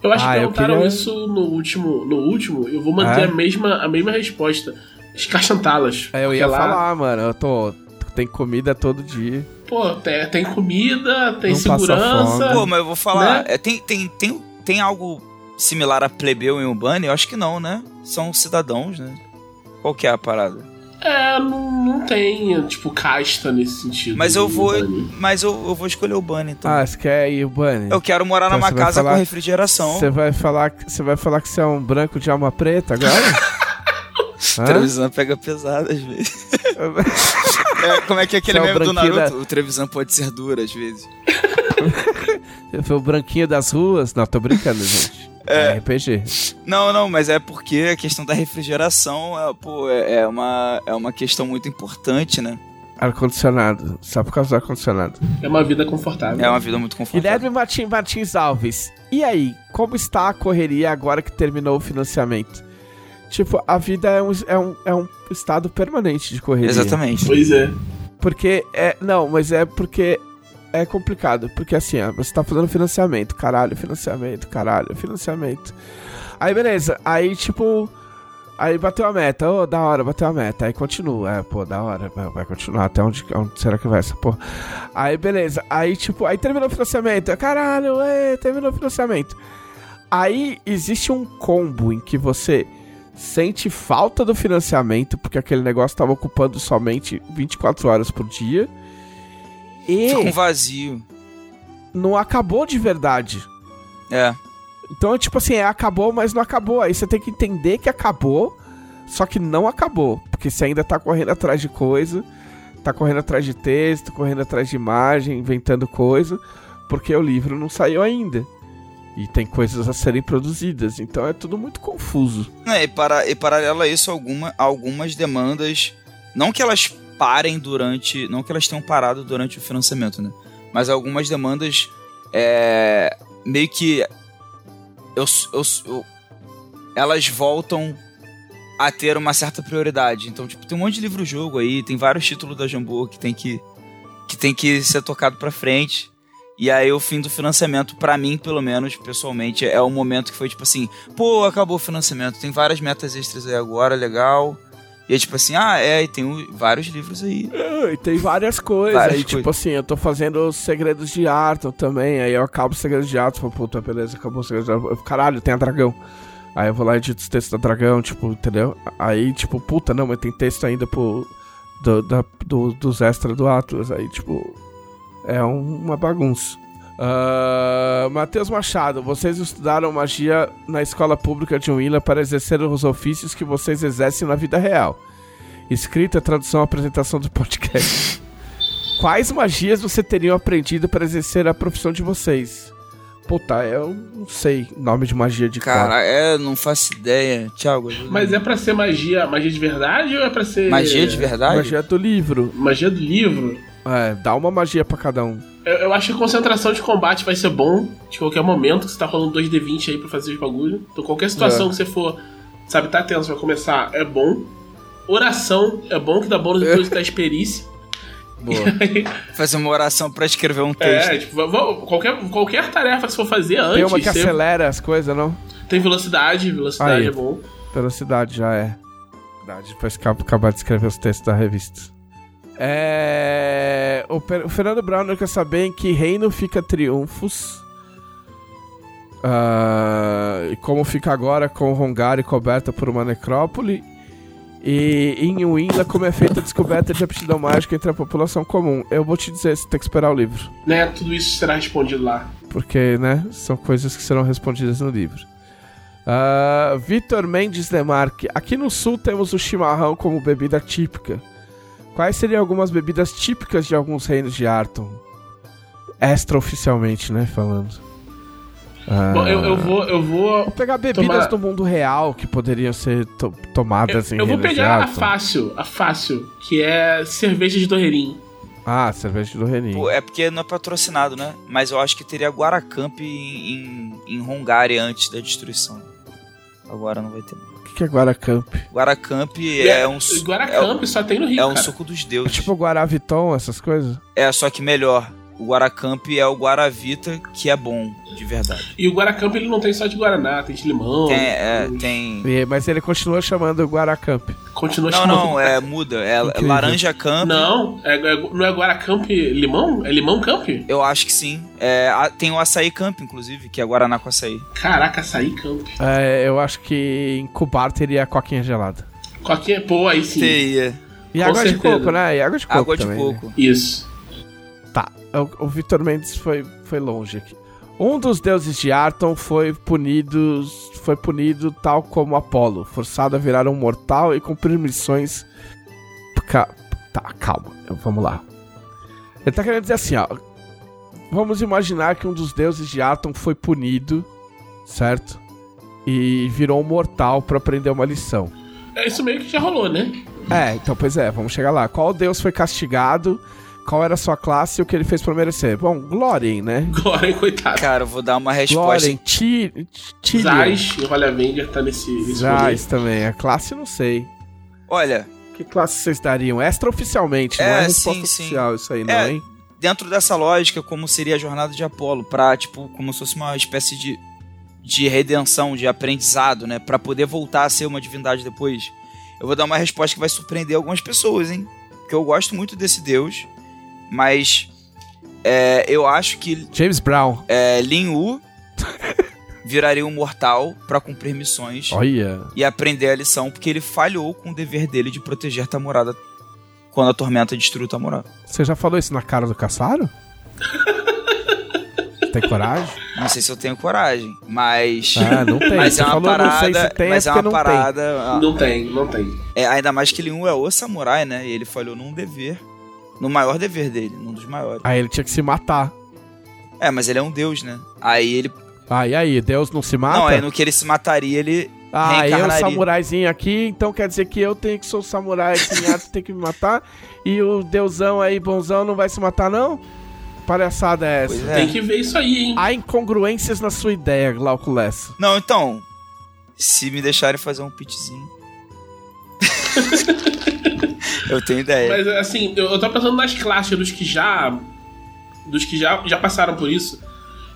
Eu acho Ah, que perguntaram queria- isso no último. No último, eu vou manter É? a, mesma, a mesma resposta. Escarchantalas. É, eu ia lá, falar, mano, eu tô. Tem comida todo dia. Pô, tem, tem comida, tem Não passa segurança. fome. Pô, mas eu vou falar, Né? é, tem, tem, tem, tem algo similar a plebeu em Urbana? Eu acho que não, né? São cidadãos, né? Qual que é a parada? É, não, não tem, tipo, casta nesse sentido. Mas eu vou. Bunny. Mas eu, eu vou escolher o Bunny, então. Ah, você quer ir, Bunny? eu quero morar então numa casa falar- com refrigeração. Você vai falar que você vai falar que você é um branco de alma preta agora? A Hã? Trevisan pega pesado às vezes. É, como é que é aquele é o meme do Naruto? O Trevisan pode ser duro às vezes. Você foi o branquinho das ruas? Não, tô brincando, gente. É RPG. Não, não, mas é porque a questão da refrigeração é, pô, é, é uma, é uma questão muito importante, né? Ar-condicionado. Só por causa do ar-condicionado. É uma vida confortável. É uma vida muito confortável. Guilherme Martins, Martins Alves. E aí, como está a correria agora que terminou o financiamento? Tipo, a vida é um, é um, é um estado permanente de correria. Exatamente. Pois é. Porque é. Não, mas é porque é complicado. Porque assim, ó, você tá fazendo financiamento, caralho, financiamento, caralho, financiamento. Aí beleza, aí tipo. Aí bateu a meta, ô, da hora, bateu a meta. Aí continua, é, pô, da hora, vai, continuar. Até onde, onde será que vai essa porra? Aí beleza, aí tipo, aí terminou o financiamento. Caralho, é, terminou o financiamento. Aí existe um combo em que você sente falta do financiamento, porque aquele negócio tava ocupando somente 24 horas por dia. E Fica um vazio. não acabou de verdade. É. Então, é tipo assim, é, acabou, mas não acabou. Aí você tem que entender que acabou, só que não acabou. Porque você ainda tá correndo atrás de coisa, tá correndo atrás de texto, correndo atrás de imagem, inventando coisa, porque o livro não saiu ainda. E tem coisas a serem produzidas. Então é tudo muito confuso. É, e, para, e paralelo a isso, alguma, algumas demandas. Não que elas parem durante. Não que elas tenham parado durante o financiamento, né? Mas algumas demandas é, meio que eu, eu, eu- elas voltam a ter uma certa prioridade. Então, tipo, tem um monte de livro-jogo aí, tem vários títulos da Jambô que tem que, que, tem que ser tocado pra frente. E aí o fim do financiamento, pra mim, pelo menos, pessoalmente, é o momento que foi tipo assim, pô, acabou o financiamento, tem várias metas extras aí agora, legal. E é tipo assim, ah, é, e tem vários livros aí. Ah, E tem várias coisas. Várias aí, tipo coisas. assim, eu tô fazendo os segredos de Arthur também. Aí eu acabo os segredos de Arthur. Falo, puta, beleza, acabou os segredos de Arthur. Eu, Caralho, tem a dragão. Aí eu vou lá e edito os textos da dragão, tipo, entendeu? Aí, tipo, puta, não, mas tem texto ainda pro. Do, da, do- dos extras do Atlas. Aí, tipo. É um- uma bagunça. Ah, Matheus Machado, vocês estudaram magia na escola pública de Willa para exercer os ofícios que vocês exercem na vida real. Escrita, tradução, apresentação do podcast. Quais magias você teriam aprendido para exercer a profissão de vocês? Puta, eu não sei nome de magia de cara. Cara, é, não faço ideia. Thiago, ajuda. Mas é pra ser magia, magia de verdade ou é pra ser. Magia de verdade? Magia do livro. Magia do livro? É, dá uma magia pra cada um. Eu, eu acho que concentração de combate vai ser bom de qualquer momento que você tá rolando 2D20 aí pra fazer os bagulho. Então qualquer situação É. que você for, sabe, tá tenso, vai começar, é bom. Oração é bom que dá bônus depois da perícia. Boa. Fazer uma oração pra escrever um texto. É, tipo, qualquer, qualquer tarefa que você for fazer antes. Tem uma que você- acelera as coisas, não? tem velocidade, velocidade Aí. é bom. Velocidade já é. Velocidade pra acabar de escrever os textos da revista. É. O, Per- o Fernando Brown quer saber em que reino fica Triunfos. Ah, e como fica agora com Rongari coberta por uma necrópole. E em Willa, como é feita a descoberta de aptidão mágica entre a população comum. Eu vou te dizer, você tem que esperar o livro. Né, tudo isso será respondido lá. Porque, né, são coisas que serão respondidas no livro. Ah, Vitor Mendes Demarque. Aqui no sul temos o chimarrão como bebida típica. Quais seriam algumas bebidas típicas de alguns reinos de Arton? Extraoficialmente, né, falando. Ah, Bom, eu, eu vou. Eu vou. Vou pegar bebidas tomar- do mundo real que poderiam ser to- tomadas em Eu vou de pegar a fácil, a fácil, que é cerveja de Torreirinho. Ah, cerveja Renin. Pô, é porque não é patrocinado, né? Mas eu acho que teria Guaracamp em, em, em Hungary antes da destruição. Agora não vai ter. O que que é Guaracamp? Guaracamp é, um su- Guaracamp só tem no Rio. é um cara. suco dos É deuses. tipo Guaraviton, essas coisas? É, só que melhor. O Guaracamp é o Guaravita, que é bom, de verdade. E o Guaracamp ele não tem só de Guaraná, tem de limão. Tem, é, tem- tem... E- Mas ele continua chamando Guaracamp. Continua Não, chamando. não, é muda. É Incrível. Laranja Camp. Não, é, é- não é Guaracamp limão? É limão camp? Eu acho que sim. É, a- tem o Açaí Camp, inclusive, que é Guaraná com açaí. Caraca, açaí camp. É, eu acho que em Cubar teria coquinha gelada. Qualquer. Pô, aí sim. Teria. E Com água de certeza. coco, né? E água de coco Água de também, né? coco. Isso. Tá, o, o Vitor Mendes foi, foi longe aqui. Um dos deuses de Arton foi punido, foi punido tal como Apolo, forçado a virar um mortal e cumprir missões. Ca- Tá, calma, vamos lá. Ele tá querendo dizer assim, ó. Vamos imaginar que um dos deuses de Arton foi punido, certo? E virou um mortal pra aprender uma lição. É isso meio que já rolou, né? É, então, pois é, vamos chegar lá. Qual deus foi castigado? Qual era a sua classe e o que ele fez pra merecer? Bom, Glórien, né? Glória, coitado. Cara, eu vou dar uma resposta. Glórien. Zaz e Olha Avenger tá nesse, nesse Zaz também. A classe não sei. Olha, Que classe vocês dariam? Extraoficialmente, não É, é resposta sim, sim. oficial isso aí, não, É. hein? dentro dessa lógica, como seria a jornada de Apolo, pra, tipo, como se fosse uma espécie de, de redenção, de aprendizado, né? Pra poder voltar a ser uma divindade depois. Eu vou dar uma resposta que vai surpreender algumas pessoas, hein? Porque eu gosto muito desse deus, mas é, eu acho que James Brown. é, Lin Wu viraria um mortal pra cumprir missões Olha. e aprender a lição, porque ele falhou com o dever dele de proteger Tamurada quando a tormenta destruiu Tamurada. Você já falou isso na cara do Caçaro? Tem coragem? Não sei se eu tenho coragem, mas. Ah, não tem. Mas Você é uma falou, parada. não sei se tem, mas é é porque uma não parada. ah, Não tem, não tem. é, ainda mais que ele um é o samurai, né? E ele falhou num dever. No maior dever dele, num dos maiores. Aí ele tinha que se matar. É, mas ele é um deus, né? Aí ele. Ah, e aí? Deus não se mata? Não, é no que ele se mataria, ele. Ah, eu samuraizinho aqui, então quer dizer que eu tenho que sou o samurai Atos, tem que me matar? E o deusão aí, bonzão, não vai se matar, não? palhaçada é essa? Pois é. Tem que ver isso aí, hein? Há incongruências na sua ideia, Glauco Lessa. Não, então, se me deixarem fazer um pitchzinho. eu tenho ideia. Mas assim, eu, eu tô pensando nas classes dos que já. Dos que já, já passaram por isso.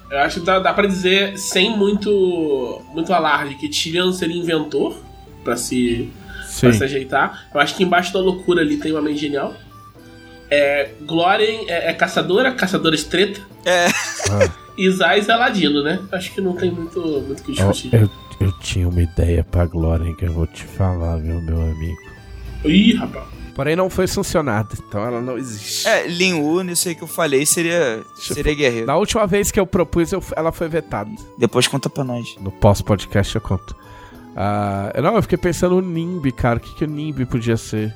Eu acho que dá, dá pra dizer sem muito. muito alarde que Tyrion seria inventor pra se, pra se ajeitar. Eu acho que embaixo da loucura ali tem uma mente genial. É, Glórien é, é caçadora, caçadora estreta. É. E Zais é ladino, né? Acho que não tem muito muito o que Ó, discutir. eu, eu tinha uma ideia pra Glória que eu vou te falar, viu, meu amigo. Ih, rapaz. Porém, não foi funcionada, então ela não existe. É, Lin Wu, nisso aí que eu falei, seria, seria guerreiro. Na última vez que eu propus, eu- ela foi vetada. Depois conta pra nós. No pós-podcast eu conto. Ah, não, eu fiquei pensando no Nimb, cara. O que, que o Nimb podia ser?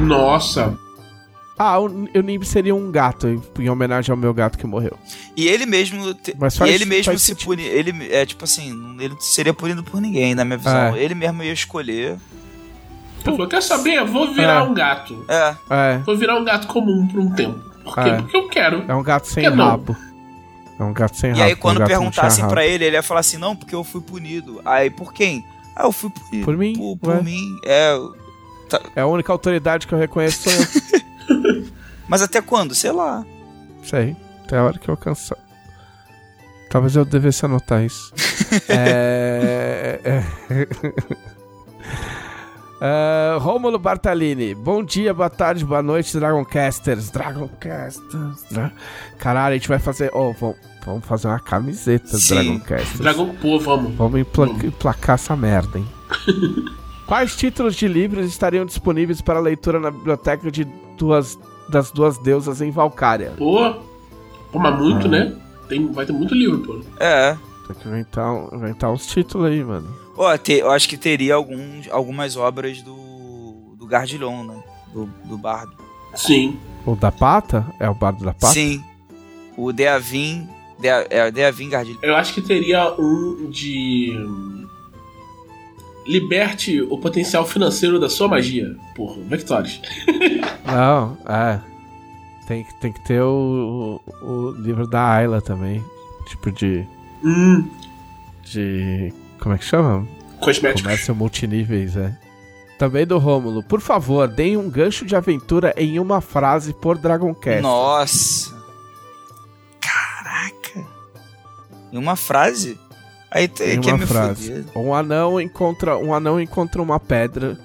Nossa. Ah, o, o Nimb seria um gato, em, em homenagem ao meu gato que morreu. E ele mesmo, te- Mas e faz- ele mesmo faz se sentido. pune, ele é tipo assim, ele seria punido por ninguém, na minha visão. É. Ele mesmo ia escolher. Falou: quer saber? Eu vou virar É. um gato. É, É, Vou virar um gato comum por um tempo. Por quê? É. Porque eu quero. é um gato sem não? rabo. É um gato sem E rabo. aí porque quando tinha perguntassem pra ele, ele ia falar assim: "Não, porque eu fui punido". Aí por quem? Ah, eu fui punido. Por mim, Por, por mim. É, É a única autoridade que eu reconheço sou eu. mas até quando? Sei lá. Sei. Até a hora que eu cansar. Talvez eu devesse anotar isso. é... é... Ah, Rômulo Bartalini, bom dia, boa tarde, boa noite, Dragoncasters. Dragoncasters. Dra... Caralho, a gente vai fazer. Oh, vamos, vamos fazer uma camiseta do Sim. Dragoncasters. Dragon Pô, vamos. Vamos empla- emplacar essa merda, hein? Quais títulos de livros estariam disponíveis para leitura na biblioteca de duas, das duas deusas em Valkyria? Pô. Pô, mas Ah. muito, né? Tem, vai ter muito livro, pô. É. Tem que inventar, inventar uns títulos aí, mano. Ó, te- eu acho que teria alguns, algumas obras do do Gardilhon, né? Do, do bardo. Sim. O da Pata? É o bardo da Pata? Sim. O Deavin, Dea, é Deavin Gardilhon. Eu acho que teria um de. Liberte o potencial financeiro da sua magia. Porra, Vectores. Não, é. Tem, que- tem que ter o, o, o livro da Ayla também. Tipo de. Hum. de. Como é que chama? Cosméticos. Comércio multiníveis, é. Também do Rômulo. Por favor, deem um gancho de aventura em uma frase por Dragoncast. Nossa. Caraca. Em uma frase? Aí tem Em que uma me frase. fuder. Um anão encontra um anão encontra uma pedra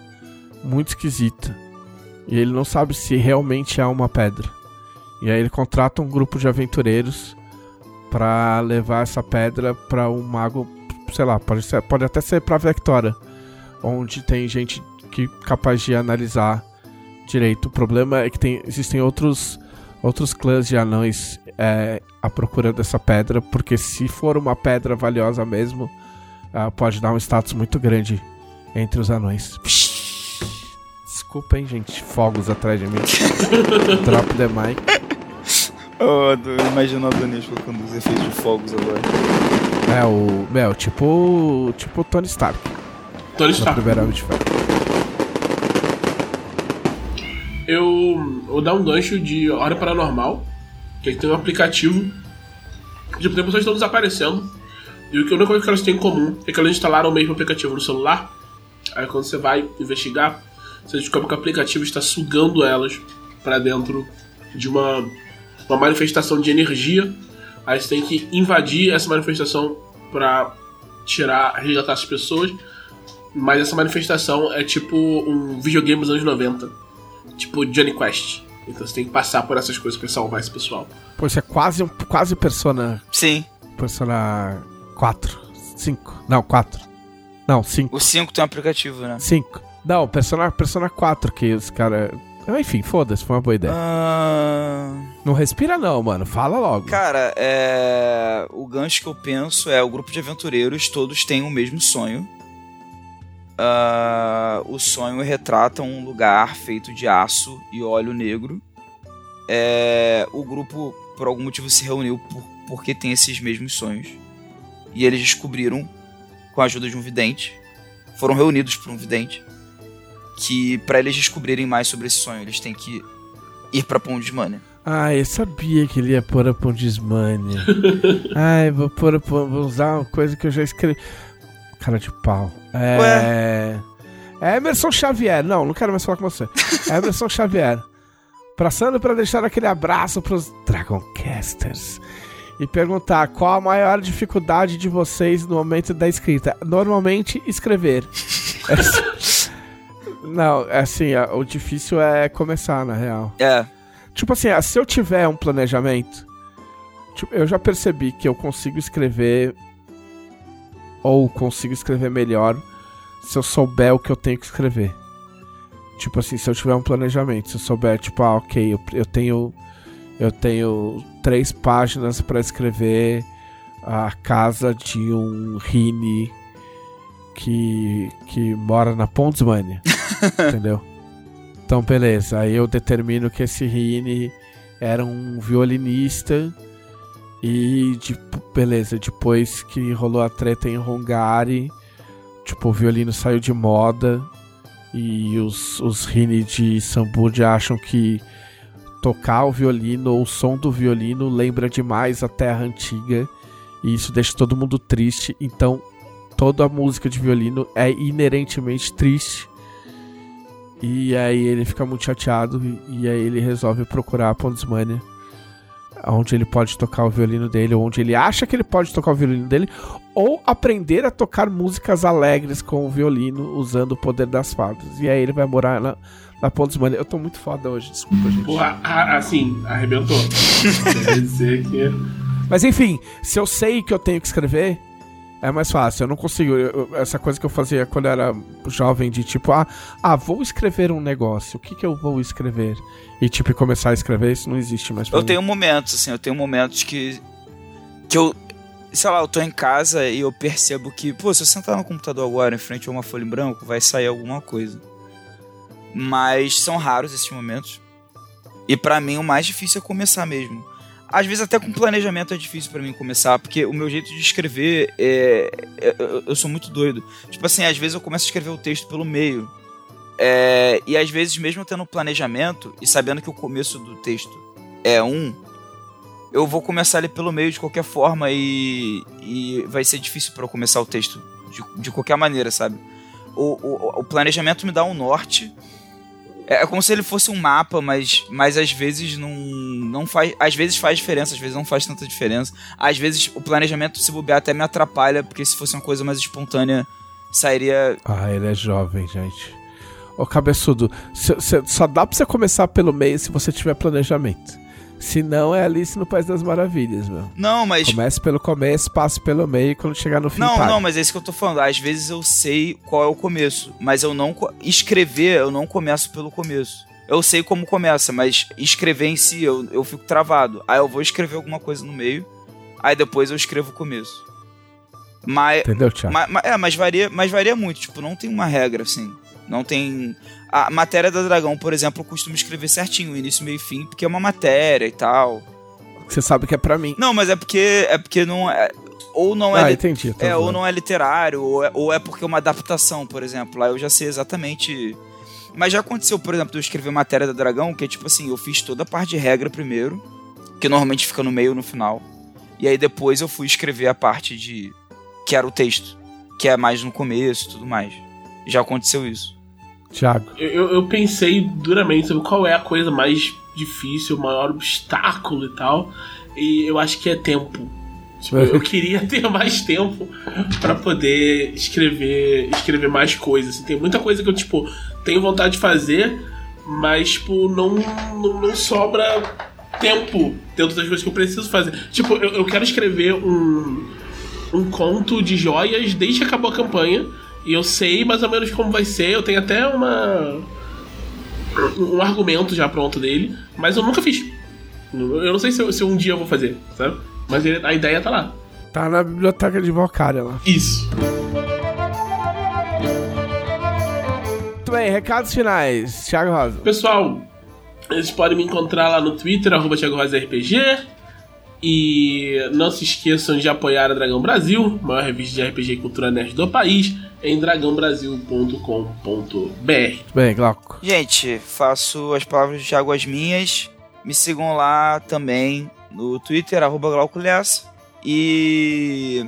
muito esquisita. E ele não sabe se realmente é uma pedra. E aí ele contrata um grupo de aventureiros pra levar essa pedra pra um mago, sei lá, pode, ser, pode até ser pra Vectora, onde tem gente que capaz de analisar direito. O problema é que tem, existem outros outros clãs de anões é, à procura dessa pedra, porque se for uma pedra valiosa mesmo, ah, pode dar um status muito grande entre os anões. Desculpa, hein, gente. Fogos atrás de mim. Drop the mic. Oh, tô imaginando o Adonis colocando os efeitos de fogos agora. É o. Meu, tipo. Tipo o Tony Stark. Tony Stark. primeiro Homem de Ferro. Eu vou dar um gancho de Hora Paranormal, que tem um aplicativo. Tipo, tem pessoas que estão desaparecendo. E o que a única coisa que elas têm em comum é que elas instalaram o mesmo aplicativo no celular. Aí quando você vai investigar, você descobre que o aplicativo está sugando elas para dentro de uma, uma manifestação de energia. Aí você tem que invadir essa manifestação para tirar, resgatar as pessoas. Mas essa manifestação é tipo um videogame dos anos 90 tipo Johnny Quest. Então você tem que passar por essas coisas pra salvar esse pessoal. Pô, isso é quase um. Quase Persona. Sim. Persona 4. 5. Não, 4. Não, 5. O 5 tem um aplicativo, né? 5. Não, Persona, Persona 4 que os caras. Enfim, foda-se, foi uma boa ideia. Ah, Não respira, não, mano. Fala logo. cara, é... o gancho que eu penso é o grupo de aventureiros, todos têm o mesmo sonho. Ah, o sonho retrata um lugar feito de aço e óleo negro. É, o grupo, por algum motivo, se reuniu por, porque tem esses mesmos sonhos. E eles descobriram, com a ajuda de um vidente, foram reunidos por um vidente, que para eles descobrirem mais sobre esse sonho, eles têm que ir pra Pão de Money. Ah, eu sabia que ele ia pôr a Pondismania. Ai, vou pôr a, vou usar uma coisa que eu já escrevi. Cara de pau. É. Ué? É Emerson Xavier. Não, não quero mais falar com você. É Emerson Xavier. Passando para deixar aquele abraço pros Dragoncasters e perguntar qual a maior dificuldade de vocês no momento da escrita. Normalmente, escrever. Não, é assim, o difícil é começar, na real. É. Tipo assim, se eu tiver um planejamento, tipo, eu já percebi que eu consigo escrever ou consigo escrever melhor se eu souber o que eu tenho que escrever. Tipo assim, se eu tiver um planejamento, se eu souber, tipo, ah, ok, eu, eu tenho eu tenho três páginas para escrever a casa de um Rini que, que mora na Pontsmania. entendeu? Então, beleza. Aí eu determino que esse Rini era um violinista. E, de, beleza, depois que rolou a treta em Hongari, tipo, o violino saiu de moda. E os, os Rini de Sambud acham que tocar o violino ou o som do violino lembra demais a terra antiga e isso deixa todo mundo triste. Então, toda a música de violino é inerentemente triste. E aí ele fica muito chateado e, e aí ele resolve procurar a Pondismania, onde ele pode tocar o violino dele, ou onde ele acha que ele pode tocar o violino dele, ou aprender a tocar músicas alegres com o violino usando o poder das fadas. E aí ele vai morar na, na Pontos Money. Eu tô muito foda hoje, desculpa, gente. Porra, assim, arrebentou. Quer dizer que. Mas enfim, se eu sei que eu tenho que escrever, é mais fácil. Eu não consigo. Eu, essa coisa que eu fazia quando eu era jovem, de tipo, ah, ah, vou escrever um negócio. O que, que eu vou escrever? E tipo, começar a escrever, isso não existe mais. eu mim. tenho momentos, assim, eu tenho momentos que. que eu. Sei lá, eu tô em casa e eu percebo que, pô, se eu sentar no computador agora em frente a uma folha em branco, vai sair alguma coisa. Mas são raros esses momentos. E para mim o mais difícil é começar mesmo. Às vezes até com planejamento é difícil para mim começar, porque o meu jeito de escrever é, é, eu sou muito doido. Tipo assim, às vezes eu começo a escrever o texto pelo meio. É, e às vezes mesmo tendo planejamento e sabendo que o começo do texto é um, eu vou começar ali pelo meio de qualquer forma e, e vai ser difícil para eu começar o texto de, de qualquer maneira, sabe? O, o, o planejamento me dá um norte é, é como se ele fosse um mapa, mas, mas às vezes não, não faz. Às vezes faz diferença, às vezes não faz tanta diferença. Às vezes o planejamento, se bobear, até me atrapalha, porque se fosse uma coisa mais espontânea, sairia. Ah, ele é jovem, gente. Ô, cabeçudo, só dá pra você começar pelo meio se você tiver planejamento. Se não, é Alice no País das Maravilhas, meu. Não, mas. Comece pelo começo, passe pelo meio quando chegar no fim. Não, não, mas é isso que eu tô falando. Às vezes eu sei qual é o começo, mas eu não. Escrever, eu não começo pelo começo. Eu sei como começa, mas escrever em si, eu, eu fico travado. Aí eu vou escrever alguma coisa no meio, aí depois eu escrevo o começo. Mas, Entendeu, Thiago? Mas, é, mas varia, mas varia muito. Tipo, não tem uma regra, assim. Não tem. A matéria da Dragão, por exemplo, eu costumo escrever certinho, início, meio e fim, porque é uma matéria e tal. Você sabe que é para mim. Não, mas é porque é porque não é ou não é, ah, entendi, é ou não é literário ou é, ou é porque é uma adaptação, por exemplo. Lá eu já sei exatamente. Mas já aconteceu, por exemplo, de eu escrever matéria da Dragão, que é tipo assim, eu fiz toda a parte de regra primeiro, que normalmente fica no meio no final. E aí depois eu fui escrever a parte de que era o texto, que é mais no começo, e tudo mais. Já aconteceu isso. Tiago. Eu, eu pensei duramente sobre qual é a coisa mais difícil, o maior obstáculo e tal. E eu acho que é tempo. Tipo, eu queria ter mais tempo para poder escrever escrever mais coisas. Assim, tem muita coisa que eu, tipo, tenho vontade de fazer, mas, tipo, não, não, não sobra tempo dentro das coisas que eu preciso fazer. Tipo, eu, eu quero escrever um, um conto de joias desde que acabou a campanha. E eu sei mais ou menos como vai ser, eu tenho até uma. um argumento já pronto dele, mas eu nunca fiz. Eu não sei se, eu, se um dia eu vou fazer, sabe? Mas a ideia tá lá. Tá na biblioteca de Vocária lá. Isso. Muito bem, recados finais. Thiago Rosa. Pessoal, vocês podem me encontrar lá no Twitter, arroba Thiago Rosa RPG. E não se esqueçam de apoiar a Dragão Brasil, maior revista de RPG e cultura nerd do país, em dragãobrasil.com.br. Bem, Glauco. Gente, faço as palavras de Thiago as minhas. Me sigam lá também no Twitter, arroba Glauco Lessa. E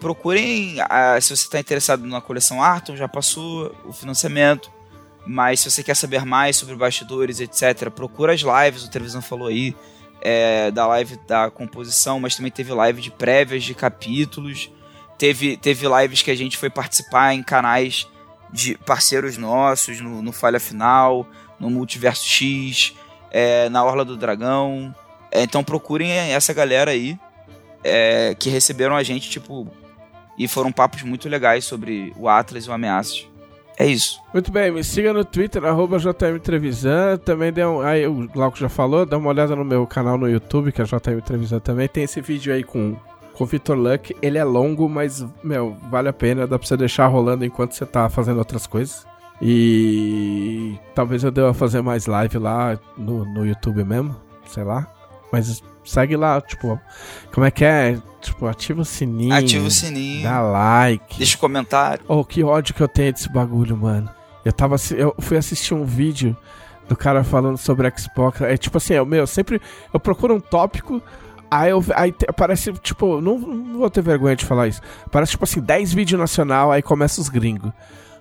procurem, ah, se você está interessado na coleção Arton, já passou o financiamento. Mas se você quer saber mais sobre bastidores, etc., procura as lives, o Televisão falou aí, é, da live da composição, mas também teve live de prévias de capítulos. Teve, teve lives que a gente foi participar em canais de parceiros nossos, no, no Falha Final, no Multiverso X, é, na Orla do Dragão. É, então procurem essa galera aí é, que receberam a gente, tipo, e foram papos muito legais sobre o Atlas e o Ameaças. É isso. Muito bem, me siga no Twitter, arroba. Também dê um. Aí o Glauco já falou, dá uma olhada no meu canal no YouTube, que é JM Trevisan também. Tem esse vídeo aí com, com o Vitor Luck. Ele é longo, mas, meu, vale a pena. Dá pra você deixar rolando enquanto você tá fazendo outras coisas. E talvez eu deva fazer mais live lá no, no YouTube mesmo, sei lá. Mas segue lá, tipo, como é que é? Tipo, ativa o sininho. Ativa o sininho. Dá like. Deixa um comentário. Oh, que ódio que eu tenho desse bagulho, mano. Eu tava eu fui assistir um vídeo do cara falando sobre Xbox. É tipo assim, eu, meu, eu sempre eu procuro um tópico, aí eu aí aparece tipo, não, não vou ter vergonha de falar isso. Parece tipo assim, 10 vídeos nacional, aí começa os gringos.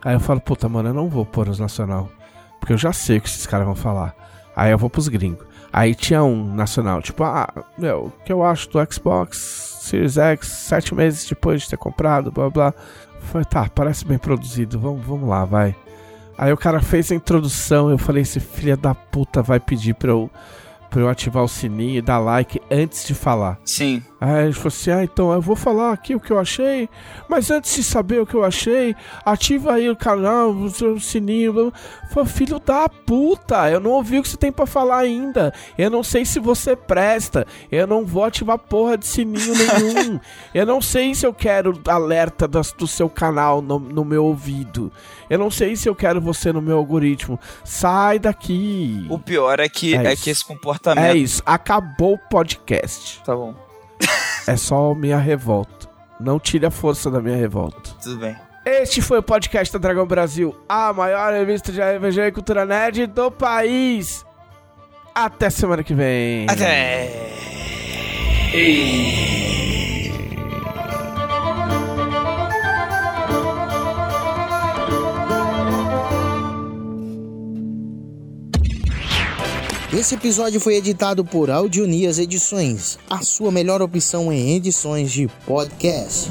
Aí eu falo, puta, mano, eu não vou pôr os nacional, porque eu já sei o que esses caras vão falar. Aí eu vou pros gringos. Aí tinha um nacional, tipo, ah, meu, o que eu acho do Xbox Series X sete meses depois de ter comprado, blá blá. Foi, tá, parece bem produzido, vamos, vamos lá, vai. Aí o cara fez a introdução, eu falei, esse filho da puta vai pedir pra eu, pra eu ativar o sininho e dar like antes de falar. Sim. Aí ele falou assim: Ah, então eu vou falar aqui o que eu achei, mas antes de saber o que eu achei, ativa aí o canal, o sininho. Falei, filho da puta, eu não ouvi o que você tem pra falar ainda. Eu não sei se você presta. Eu não vou ativar porra de sininho nenhum. eu não sei se eu quero alerta das- do seu canal no, no meu ouvido. Eu não sei se eu quero você no meu algoritmo. Sai daqui. O pior é que, É é que esse comportamento. É isso, acabou o podcast. Tá bom. É só minha revolta. Não tire a força da minha revolta. Tudo bem. Este foi o podcast da Dragão Brasil, a maior revista de RPG e cultura nerd do país. Até semana que vem. Até. Esse episódio foi editado por Audionias Edições, a sua melhor opção em edições de podcast.